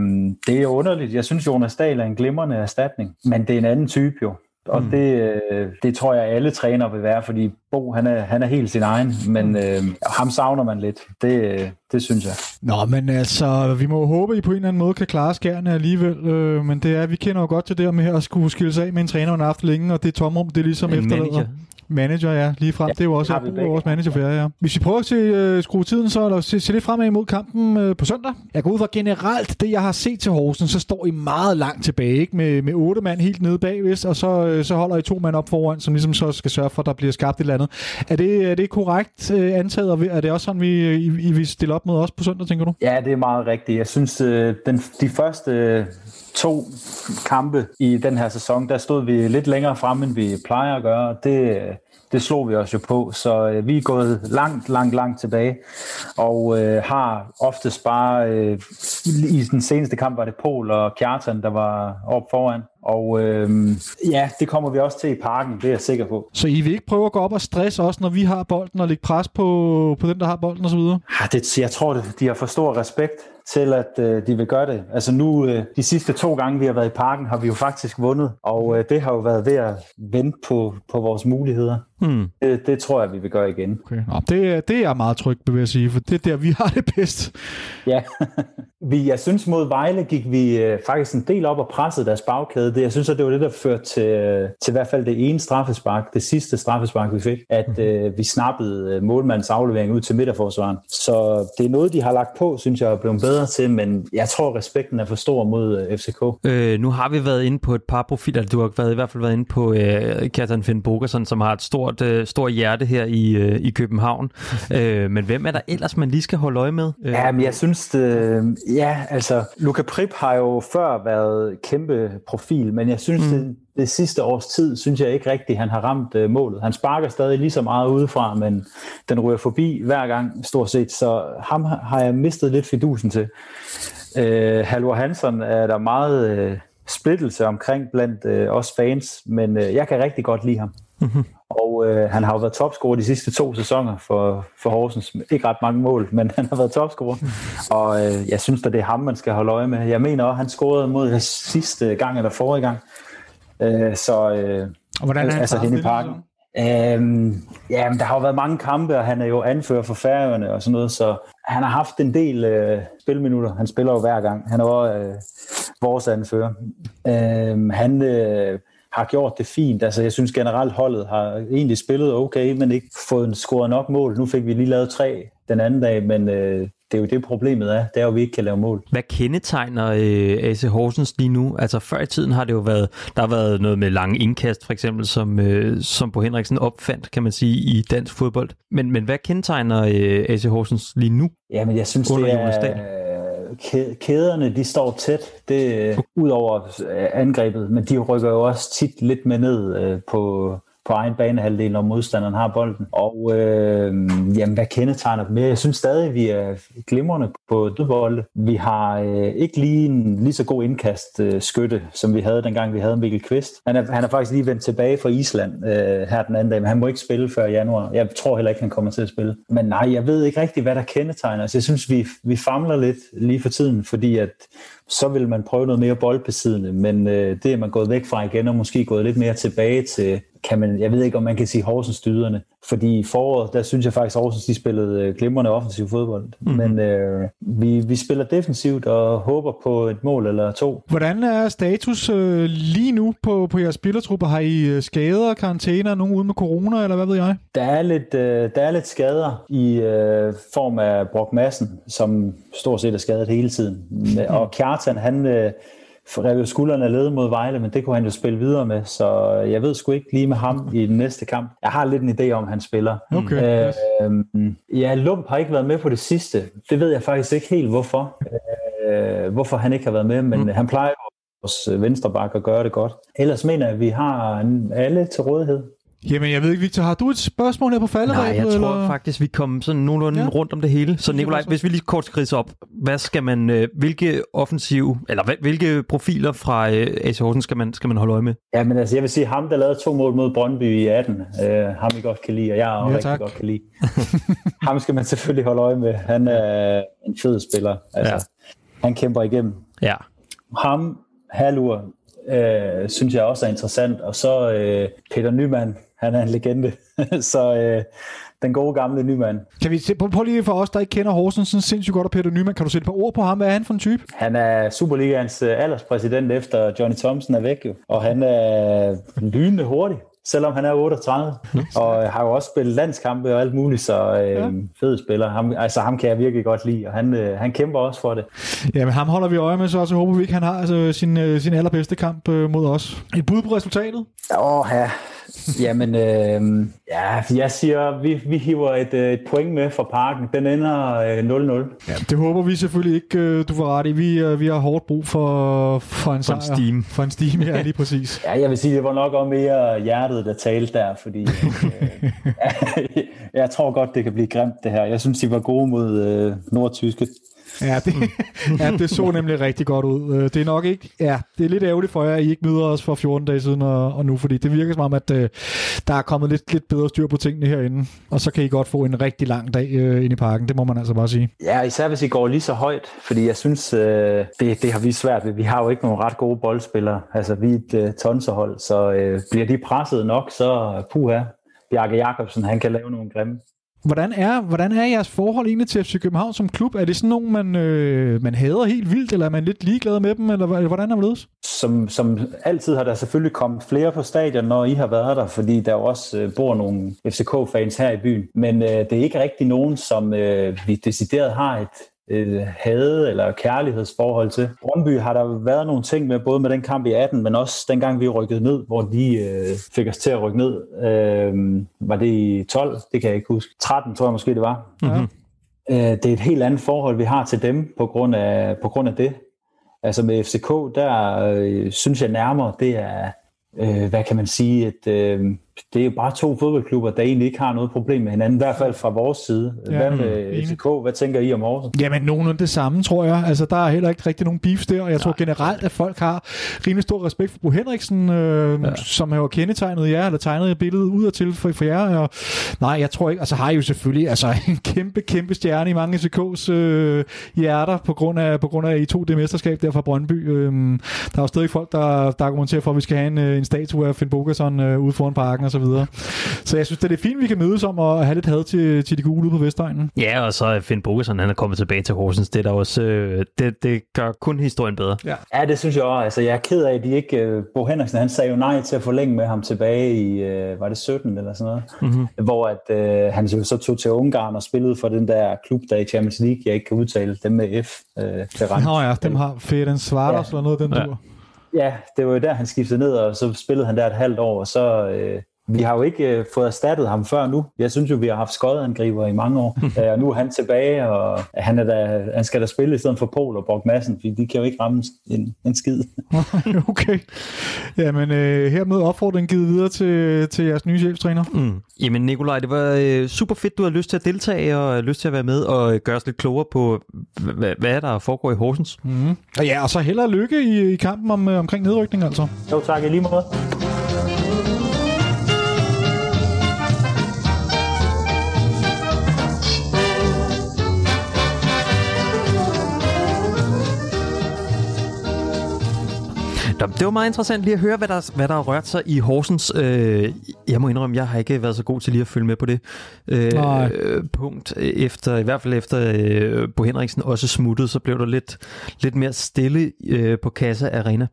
det er jo underligt. Jeg synes, Jonas Dahl er en glimrende erstatning, men det er en anden type jo. Og mm. det, øh, det tror jeg, alle træner vil være, fordi Bo, han er, han er helt sin egen, men øh, ham savner man lidt. Det, det synes jeg. Nå, men altså, vi må håbe, at I på en eller anden måde kan klare skærne alligevel, øh, men det er, vi kender jo godt til det med at skulle skille sig af med en træner, har haft længe, og det tomrum, det er ligesom efterlader. Manager, ja, lige frem. Ja, det er jo også er vores manager for jer, ja. Hvis vi prøver at se, uh, skrue tiden, så eller se, se lidt fremad imod kampen uh, på søndag. Jeg går ud fra generelt, det jeg har set til Horsen, så står I meget langt tilbage, ikke? Med, med otte mand helt nede bagvist, og så, uh, så holder I to mand op foran, som ligesom så skal sørge for, at der bliver skabt et eller andet. Er det, er det korrekt uh, antaget, og er det også sådan, vi, I, I vil stille op med os på søndag, tænker du? Ja, det er meget rigtigt. Jeg synes, uh, den, de første to kampe i den her sæson, der stod vi lidt længere frem, end vi plejer at gøre. Det, det slog vi os jo på, så øh, vi er gået langt, langt, langt tilbage, og øh, har oftest bare, øh, i den seneste kamp var det Pol og Kjartan, der var op foran, og øh, ja, det kommer vi også til i parken, det er jeg sikker på. Så I vil ikke prøve at gå op og stresse også, når vi har bolden, og lægge pres på, på den, der har bolden osv.? Ja, det, jeg tror, det, de har for stor respekt til, at øh, de vil gøre det. Altså nu, øh, de sidste to gange, vi har været i parken, har vi jo faktisk vundet, og øh, det har jo været ved at vente på, på vores muligheder. Hmm. Det, det tror jeg, vi vil gøre igen. Okay. Nå, det, det er jeg meget tryg ved at sige, for det er der, vi har det bedst. Ja, vi, jeg synes mod Vejle gik vi øh, faktisk en del op og pressede deres bagkæde. Det, jeg synes, at det var det, der førte til, til i hvert fald det ene straffespark, det sidste straffespark, vi fik, at hmm. øh, vi snappede øh, målmandens aflevering ud til midterforsvaren. Så det er noget, de har lagt på, synes jeg, er blevet bedre til, men jeg tror, respekten er for stor mod øh, FCK. Øh, nu har vi været inde på et par profiler, du har været, i hvert fald været inde på øh, Kjartan Finn Bogerson, som har et stort, øh, stort hjerte her i, øh, i København. øh, men hvem er der ellers, man lige skal holde øje med? Øh, ja, men jeg synes, det, ja, altså, Luca Prip har jo før været kæmpe profil, men jeg synes, mm. det, det sidste års tid, synes jeg ikke rigtigt, han har ramt uh, målet. Han sparker stadig lige så meget udefra, men den ryger forbi hver gang, stort set. Så ham har jeg mistet lidt fidusen til. Uh, Halvor Hansen er der meget uh, splittelse omkring blandt uh, os fans, men uh, jeg kan rigtig godt lide ham. Mm-hmm. Og uh, han har jo været topscorer de sidste to sæsoner for, for Horsens. Ikke ret mange mål, men han har været topscorer. Og uh, jeg synes at det er ham, man skal holde øje med. Jeg mener også, han scorede mod sidste gang eller forrige gang. Øh, så, øh, og hvordan er han altså hen i parken. Øhm, ja, men der har jo været mange kampe, og han er jo anfører for Færøerne og sådan noget, så han har haft en del øh, spilminutter. Han spiller jo hver gang. Han er også øh, vores anfører. Øhm, han øh, har gjort det fint. Altså, jeg synes generelt, holdet har egentlig spillet okay, men ikke fået scoret nok mål. Nu fik vi lige lavet tre den anden dag, men øh, det er jo det, problemet er. Det er jo, at vi ikke kan lave mål. Hvad kendetegner øh, AC Horsens lige nu? Altså før i tiden har det jo været, der har været noget med lange indkast, for eksempel, som, øh, som på Henriksen opfandt, kan man sige, i dansk fodbold. Men, men hvad kendetegner øh, AC Horsens lige nu? Ja, men jeg synes, det er, kæderne, de står tæt, det øh, ud over øh, angrebet, men de rykker jo også tit lidt med ned øh, på, på egen banehalvdel, når modstanderen har bolden. Og øh, jamen, hvad kendetegner dem? Jeg synes stadig, vi er glimrende på dødbolde. Vi har øh, ikke lige en lige så god indkast øh, skytte, som vi havde dengang, vi havde Mikkel Kvist. Han er, han er faktisk lige vendt tilbage fra Island øh, her den anden dag, men han må ikke spille før januar. Jeg tror heller ikke, han kommer til at spille. Men nej, jeg ved ikke rigtig, hvad der kendetegner. os. jeg synes, vi, vi famler lidt lige for tiden, fordi at så vil man prøve noget mere boldbesiddende, men øh, det er man gået væk fra igen, og måske gået lidt mere tilbage til, kan man, jeg ved ikke, om man kan sige Horsens dyderne, fordi i foråret, der synes jeg faktisk, at Horsens de spillede øh, glimrende offensiv fodbold. Mm-hmm. Men øh, vi, vi spiller defensivt og håber på et mål eller to. Hvordan er status øh, lige nu på, på jeres spillertrupper? Har I øh, skader, karantæner, nogen ude med corona, eller hvad ved jeg? Der er lidt, øh, der er lidt skader i øh, form af Brock Madsen, som stort set er skadet hele tiden. Mm. Og Kjartan, han... Øh, rev jo skuldrene af lede mod Vejle, men det kunne han jo spille videre med, så jeg ved sgu ikke lige med ham i den næste kamp. Jeg har lidt en idé om, han spiller. Okay. Øh, ja, Lump har ikke været med på det sidste. Det ved jeg faktisk ikke helt, hvorfor. Øh, hvorfor han ikke har været med, men mm. han plejer vores venstreback at gøre det godt. Ellers mener jeg, at vi har alle til rådighed. Jamen, jeg ved ikke, Victor, har du et spørgsmål her på falderæbet? Nej, jeg tror eller? faktisk, vi kom sådan nogenlunde ja. rundt om det hele. Så Nikolaj, hvis vi lige kort skrider op, hvad skal man, øh, hvilke offensive, eller hvilke profiler fra øh, AC Horsens skal man, skal man holde øje med? Ja, men altså, jeg vil sige, ham, der lavede to mål mod Brøndby i 18, øh, ham vi godt kan lide, og jeg også ja, rigtig godt kan lide. ham skal man selvfølgelig holde øje med. Han er en fed spiller. Altså, ja. Han kæmper igennem. Ja. Ham, Halur, øh, synes jeg også er interessant. Og så øh, Peter Nyman, han er en legende. så øh, den gode gamle Nyman. Kan vi se, prøv lige for os, der ikke kender Horsens sådan sindssygt godt, og Peter Nyman, kan du sætte et par ord på ham? Hvad er han for en type? Han er Superligaens øh, alderspræsident efter Johnny Thompson er væk jo. Og han er lynende hurtig selvom han er 38, og har jo også spillet landskampe og alt muligt, så øh, ja. fed spiller. Ham, altså ham kan jeg virkelig godt lide, og han, øh, han kæmper også for det. Ja, men ham holder vi øje med, så også håber vi ikke, han har altså, sin, øh, sin allerbedste kamp øh, mod os. Et bud på resultatet? Åh, ja. Jamen, øh, ja, jeg siger, vi, vi hiver et, øh, et point med fra parken. Den ender øh, 0-0. Ja, det håber vi selvfølgelig ikke, øh, du får ret i. Vi, øh, vi har hårdt brug for, for en for sejr. En steam. For en steam, ja, lige præcis. ja, jeg vil sige, det var nok også mere hjertet, der talte der, fordi øh, jeg tror godt, det kan blive grimt det her. Jeg synes, de var gode mod øh, nordtyske. Ja det, ja, det så nemlig rigtig godt ud. Øh, det er nok ikke, ja, det er lidt ærgerligt for jer, at I ikke møder os for 14 dage siden og, og nu, fordi det virker som om, at uh, der er kommet lidt, lidt bedre styr på tingene herinde, og så kan I godt få en rigtig lang dag uh, ind i parken, det må man altså bare sige. Ja, især hvis I går lige så højt, fordi jeg synes, uh, det, det har vi svært ved. Vi har jo ikke nogen ret gode boldspillere, altså vi er et uh, tonserhold, så uh, bliver de presset nok, så puha, Bjarke Jacobsen, han kan lave nogle grimme. Hvordan er, hvordan er jeres forhold egentlig til FC København som klub? Er det sådan nogen, man, øh, man hader helt vildt, eller er man lidt ligeglad med dem, eller hvordan er det som, som altid har der selvfølgelig kommet flere på stadion, når I har været der, fordi der jo også øh, bor nogle FCK-fans her i byen. Men øh, det er ikke rigtig nogen, som øh, vi decideret har et, øh, hade eller kærlighedsforhold til. Brøndby har der været nogle ting med, både med den kamp i 18, men også dengang vi rykkede ned, hvor de øh, fik os til at rykke ned. Øh, var det i 12? Det kan jeg ikke huske. 13 tror jeg måske det var. Mm-hmm. Øh, det er et helt andet forhold, vi har til dem på grund af, på grund af det. Altså med FCK, der øh, synes jeg nærmere, det er, øh, hvad kan man sige, et, øh, det er jo bare to fodboldklubber, der egentlig ikke har noget problem med hinanden, i hvert fald fra vores side. Ja, Hvad med FCK? Hvad tænker I om Aarhus? Jamen, nogenlunde det samme, tror jeg. Altså, der er heller ikke rigtig nogen beef der, og jeg Nej. tror generelt, at folk har rimelig stor respekt for Bo Henriksen, øh, ja. som har kendetegnet jer, eller tegnet billedet ud til for, for jer. Og, nej, jeg tror ikke, altså har I jo selvfølgelig altså, en kæmpe, kæmpe stjerne i mange FCK's øh, hjerter, på grund af, på grund af I to det mesterskab der fra Brøndby. Øh, der er jo stadig folk, der, der argumenterer for, at vi skal have en, øh, en statue af Finn Bogerson øh, ude foran parken og så videre. Så jeg synes, det er fint, vi kan mødes om at have lidt had til, til de gule ude på Vestegnen. Ja, og så er Finn Bogerson, han er kommet tilbage til Horsens. Det, er der også, øh, det, det gør kun historien bedre. Ja. ja, det synes jeg også. Altså, jeg er ked af, at de ikke... Øh, Bo Henriksen, han sagde jo nej til at forlænge med ham tilbage i, øh, var det 17 eller sådan noget? Mm-hmm. Hvor at, øh, han så tog til Ungarn og spillede for den der klub, der i Champions League, jeg ikke kan udtale, dem med F. Øh, Nå ja, dem har Ferenc Svartos ja. eller noget den ja. tur. Ja, det var jo der, han skiftede ned, og så spillede han der et halvt år, og så... Øh, vi har jo ikke øh, fået erstattet ham før nu. Jeg synes jo, vi har haft skodangriber i mange år. øh, og nu er han tilbage, og han, er da, han skal da spille i stedet for Pol og Borg Madsen, fordi de kan jo ikke ramme en, en skid. okay. Jamen, øh, hermed opfordringen givet videre til, til jeres nye cheftræner. Mm. Jamen Nikolaj, det var øh, super fedt, du har lyst til at deltage og har lyst til at være med og gøre os lidt klogere på, hvad, hvad der foregår i Horsens. Mm. Og ja, og så hellere lykke i, i kampen om, øh, omkring nedrykning altså. Jo tak, i lige måde. Det var meget interessant lige at høre, hvad der, hvad der har rørt sig i Horsens. Øh, jeg må indrømme, jeg har ikke været så god til lige at følge med på det øh, punkt. Efter, I hvert fald efter øh, Bo Henriksen også smuttede, så blev der lidt, lidt mere stille øh, på Kassa Arena.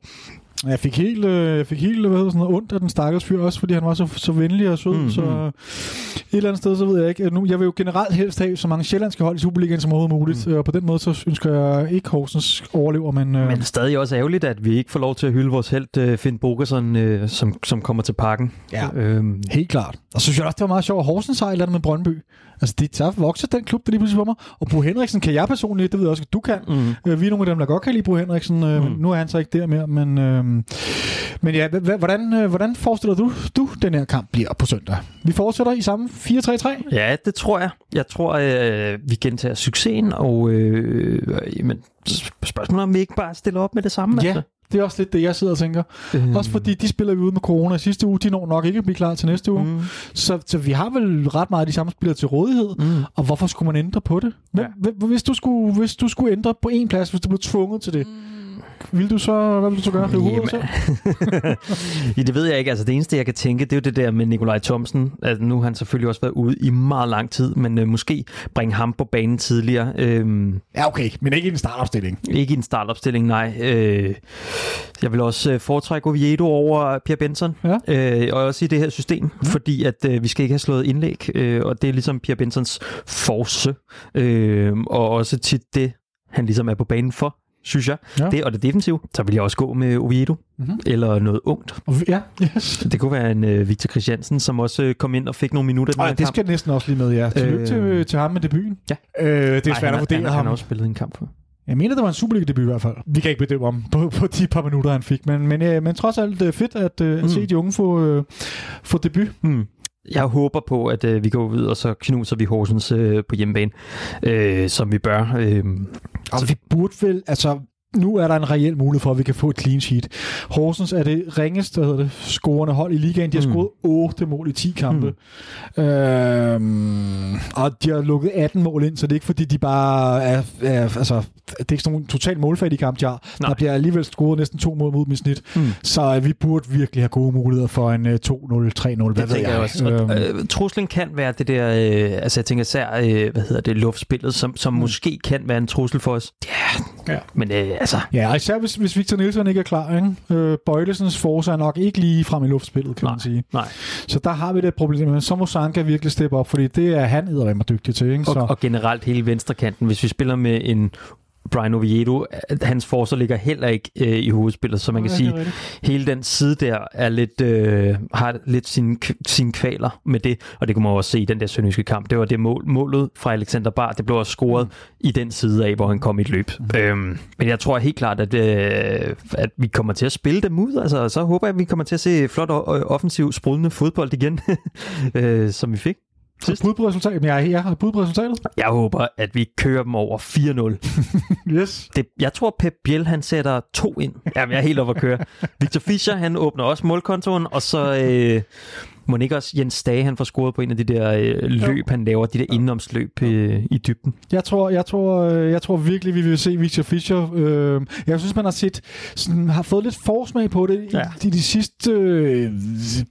Jeg fik helt, øh, jeg fik helt hvad hedder sådan noget, ondt af den stakkels fyr, også fordi han var så, så venlig og sød. Mm-hmm. Så et eller andet sted, så ved jeg ikke. Nu, jeg vil jo generelt helst have så mange sjællandske hold i Superligaen som overhovedet muligt. Mm. Og på den måde, så ønsker jeg ikke Horsens overlever. Men, øh... men stadig også ærgerligt, at vi ikke får lov til at hylde vores held, øh, Finn Bogerson, øh, som, som kommer til parken. Ja, øhm. helt klart. Og så synes jeg også, det var meget sjovt, at Horsens andet med Brøndby. Altså, det så vokser den klub, der lige pludselig for mig. Og Bo Henriksen kan jeg personligt, det ved jeg også, at du kan. Mm. Øh, vi er nogle af dem, der godt kan lide Bo Henriksen. Øh, mm. Nu er han så ikke der mere, men... Øh, men ja, hvordan, øh, hvordan forestiller du, du, den her kamp bliver på søndag? Vi fortsætter i samme 4-3-3? Ja, det tror jeg. Jeg tror, øh, vi gentager succesen, og øh, men spørgsmålet om vi ikke bare stiller op med det samme. Ja, altså. Det er også lidt det, jeg sidder og tænker. Øh. Også fordi de spiller vi ude med corona i sidste uge. De når nok ikke at blive klar til næste uge. Mm. Så, så vi har vel ret meget af de samme spillere til rådighed. Mm. Og hvorfor skulle man ændre på det? Hvem, ja. hvis, du skulle, hvis du skulle ændre på en plads, hvis du blev tvunget til det, mm vil du så, hvad vil du så gøre? Det, Jamen, så? ja, det ved jeg ikke. Altså, det eneste, jeg kan tænke, det er jo det der med Nikolaj Thomsen. Altså, nu har han selvfølgelig også været ude i meget lang tid, men øh, måske bringe ham på banen tidligere. Øhm, ja, okay, men ikke i en startopstilling. Ikke i en startopstilling, nej. Øh, jeg vil også øh, foretrække Oviedo over Pierre Benson, ja. øh, og også i det her system, mm. fordi at øh, vi skal ikke have slået indlæg, øh, og det er ligesom Pierre Bensons force, øh, og også til det, han ligesom er på banen for synes jeg. Ja. Det og det defensiv. Så vil jeg også gå med Oviedo. Mm-hmm. Eller noget ungt. Ja, yes. Det kunne være en uh, Victor Christiansen, som også uh, kom ind og fik nogle minutter. Nej, det skal næsten også lige med, ja. Tillykke øh, til, til ham med debuten. Ja. Øh, det er svært Ej, at vurdere ham. Han har også spillet en kamp for. Jeg mener, det var en Superliga-debut i hvert fald. Vi kan ikke bedømme om på, på de par minutter, han fik. Men, men, øh, men trods alt uh, fedt at, uh, mm. at se de unge få, uh, få debut. Mm jeg håber på, at øh, vi går ud, og så knuser vi Horsens øh, på hjemmebane, øh, som vi bør. Øh, og så vi burde vel, altså nu er der en reel mulighed for, at vi kan få et clean sheet. Horsens er det ringeste hedder det, scorende hold i ligaen. De har mm. scoret 8 mål i 10 kampe. Mm. Øhm, og de har lukket 18 mål ind, så det er ikke fordi, de bare er, er altså, det er ikke sådan nogle totalt målfattige kamp, de har. Nej. Der bliver alligevel scoret næsten to mål mod dem i snit. Mm. Så øh, vi burde virkelig have gode muligheder for en uh, 2-0, 3-0, hvad det ved jeg. jeg også. Øhm. Øh, truslen kan være det der, øh, altså jeg tænker især, øh, hvad hedder det, luftspillet, som, som mm. måske kan være en trussel for os. Ja, ja. men øh, altså... Ja, især hvis, hvis Victor Nielsen ikke er klar. Ikke? Øh, Bøjlesens force er nok ikke lige frem i luftspillet, kan nej, man sige. Nej. Så der har vi det problem. Men så må Sanka virkelig steppe op, fordi det er han eddermame dygtig til. Ikke? Så... Og, og generelt hele venstrekanten. Hvis vi spiller med en Brian Oviedo, hans forser ligger heller ikke øh, i hovedspillet, så man kan sige, hele den side der er lidt, øh, har lidt sine, sin kvaler med det, og det kunne man også se i den der sønderjyske kamp. Det var det mål, målet fra Alexander Bar, det blev også scoret mm. i den side af, hvor han kom i et løb. Mm. Øhm, men jeg tror helt klart, at, øh, at vi kommer til at spille dem ud, altså så håber jeg, at vi kommer til at se flot og offensiv, sprudende fodbold igen, øh, som vi fik. Sidst. Har bud på resultatet? Jeg, jeg har bud på resultatet. Jeg håber, at vi kører dem over 4-0. yes. Det, jeg tror, Pep Biel, han sætter to ind. Jamen, jeg er helt over at køre. Victor Fischer, han åbner også målkontoen, og så øh, må ikke også Jens Dage, han får scoret på en af de der øh, løb, jo. han laver, de der indenomsløb øh, i dybden. Jeg tror, jeg, tror, øh, jeg tror virkelig, vi vil se Victor Fischer. Øh, jeg synes, man har set, sådan, har fået lidt forsmag på det ja. i de, de sidste øh,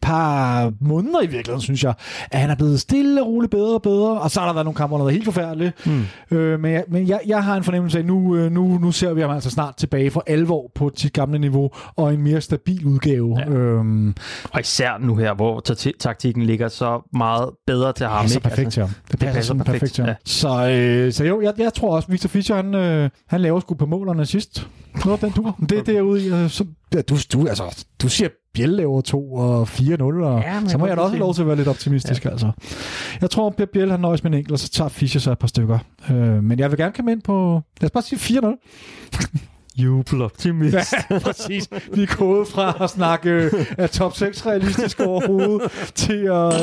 par måneder i virkeligheden, synes jeg. At han er blevet stille og roligt bedre og bedre, og så har der været nogle kampe, der været helt forfærdelige. Mm. Øh, men jeg, men jeg, jeg har en fornemmelse af, at nu, øh, nu, nu ser vi ham altså snart tilbage for alvor på sit gamle niveau, og en mere stabil udgave. Ja. Øhm, og især nu her, hvor taktikken ligger så meget bedre til ham. Det passer perfekt til ham. Det passer, det passer perfekt, perfekt til ham. Ja. Så, øh, så jo, jeg, jeg tror også, Victor Fischer, han, øh, han laver sgu på målerne sidst. Noget den tur. Det er derude i. Øh, så, ja, du, du, altså, du siger Biel laver 2 og 4-0, og ja, så må jeg da også have lov til at være lidt optimistisk, ja. altså. Jeg tror, at Biel han nøjes med en enkelt, og så tager Fischer sig et par stykker. Øh, men jeg vil gerne komme ind på, lad os bare sige 4-0. Jubeloptimist. Ja, præcis. Vi er gået fra at snakke af top 6 realistisk overhovedet til at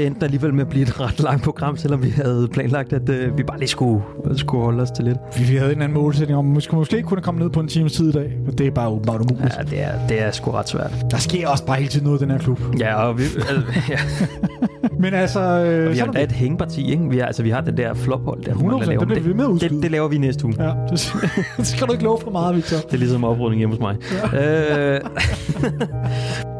det endte alligevel med at blive et ret langt program, selvom vi havde planlagt, at øh, vi bare lige skulle, skulle holde os til lidt. Vi, vi havde en anden målsætning om, at vi skulle måske kunne komme ned på en times tid i dag, men det er bare åbenbart umuligt. Ja, det er, det er sgu ret svært. Der sker også bare hele tiden noget i den her klub. Ja, og vi... Altså, ja. men altså... Øh, og vi har da et hængeparti, ikke? Vi har, altså, vi har den der flophold der. 100 det bliver vi med det, det, det, laver vi næste uge. Ja, det, det skal du ikke love for meget, Victor. Det er ligesom oprydning hjemme hos mig. Ja. Øh,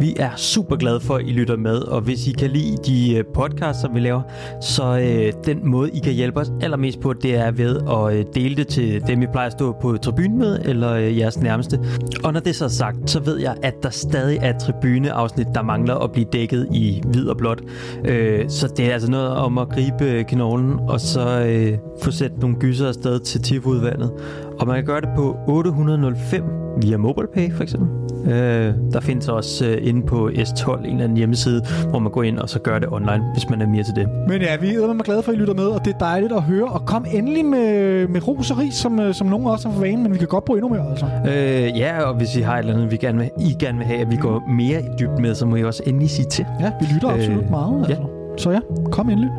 vi er super glade for, at I lytter med, og hvis I kan lide de øh, podcasts, som vi laver, så øh, den måde, I kan hjælpe os allermest på, det er ved at øh, dele det til dem, I plejer at stå på tribunen med, eller øh, jeres nærmeste. Og når det så er sagt, så ved jeg, at der stadig er tribuneafsnit, der mangler at blive dækket i hvid og blåt. Øh, så det er altså noget om at gribe øh, knoglen, og så øh, få sat nogle gyser afsted til TIF-udvalget. Og man kan gøre det på 805 via MobilePay for eksempel. Øh, der findes også øh, inde på S12 en eller anden hjemmeside, hvor man går ind og så gør det online, hvis man er mere til det. Men ja, vi er glade for, at I lytter med, og det er dejligt at høre. Og kom endelig med, med ros og ris, som, øh, som nogen også har for vane, men vi kan godt bruge endnu mere, altså. Øh, ja, og hvis I har et eller andet, vi gerne vil, I gerne vil have, at vi går mere i dybt med, så må I også endelig sige til. Ja, vi lytter øh, absolut meget, altså. Ja. Så ja, kom endelig.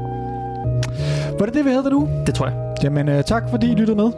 Var det det, vi havde der nu? Det tror jeg. Jamen, øh, tak fordi I lyttede med.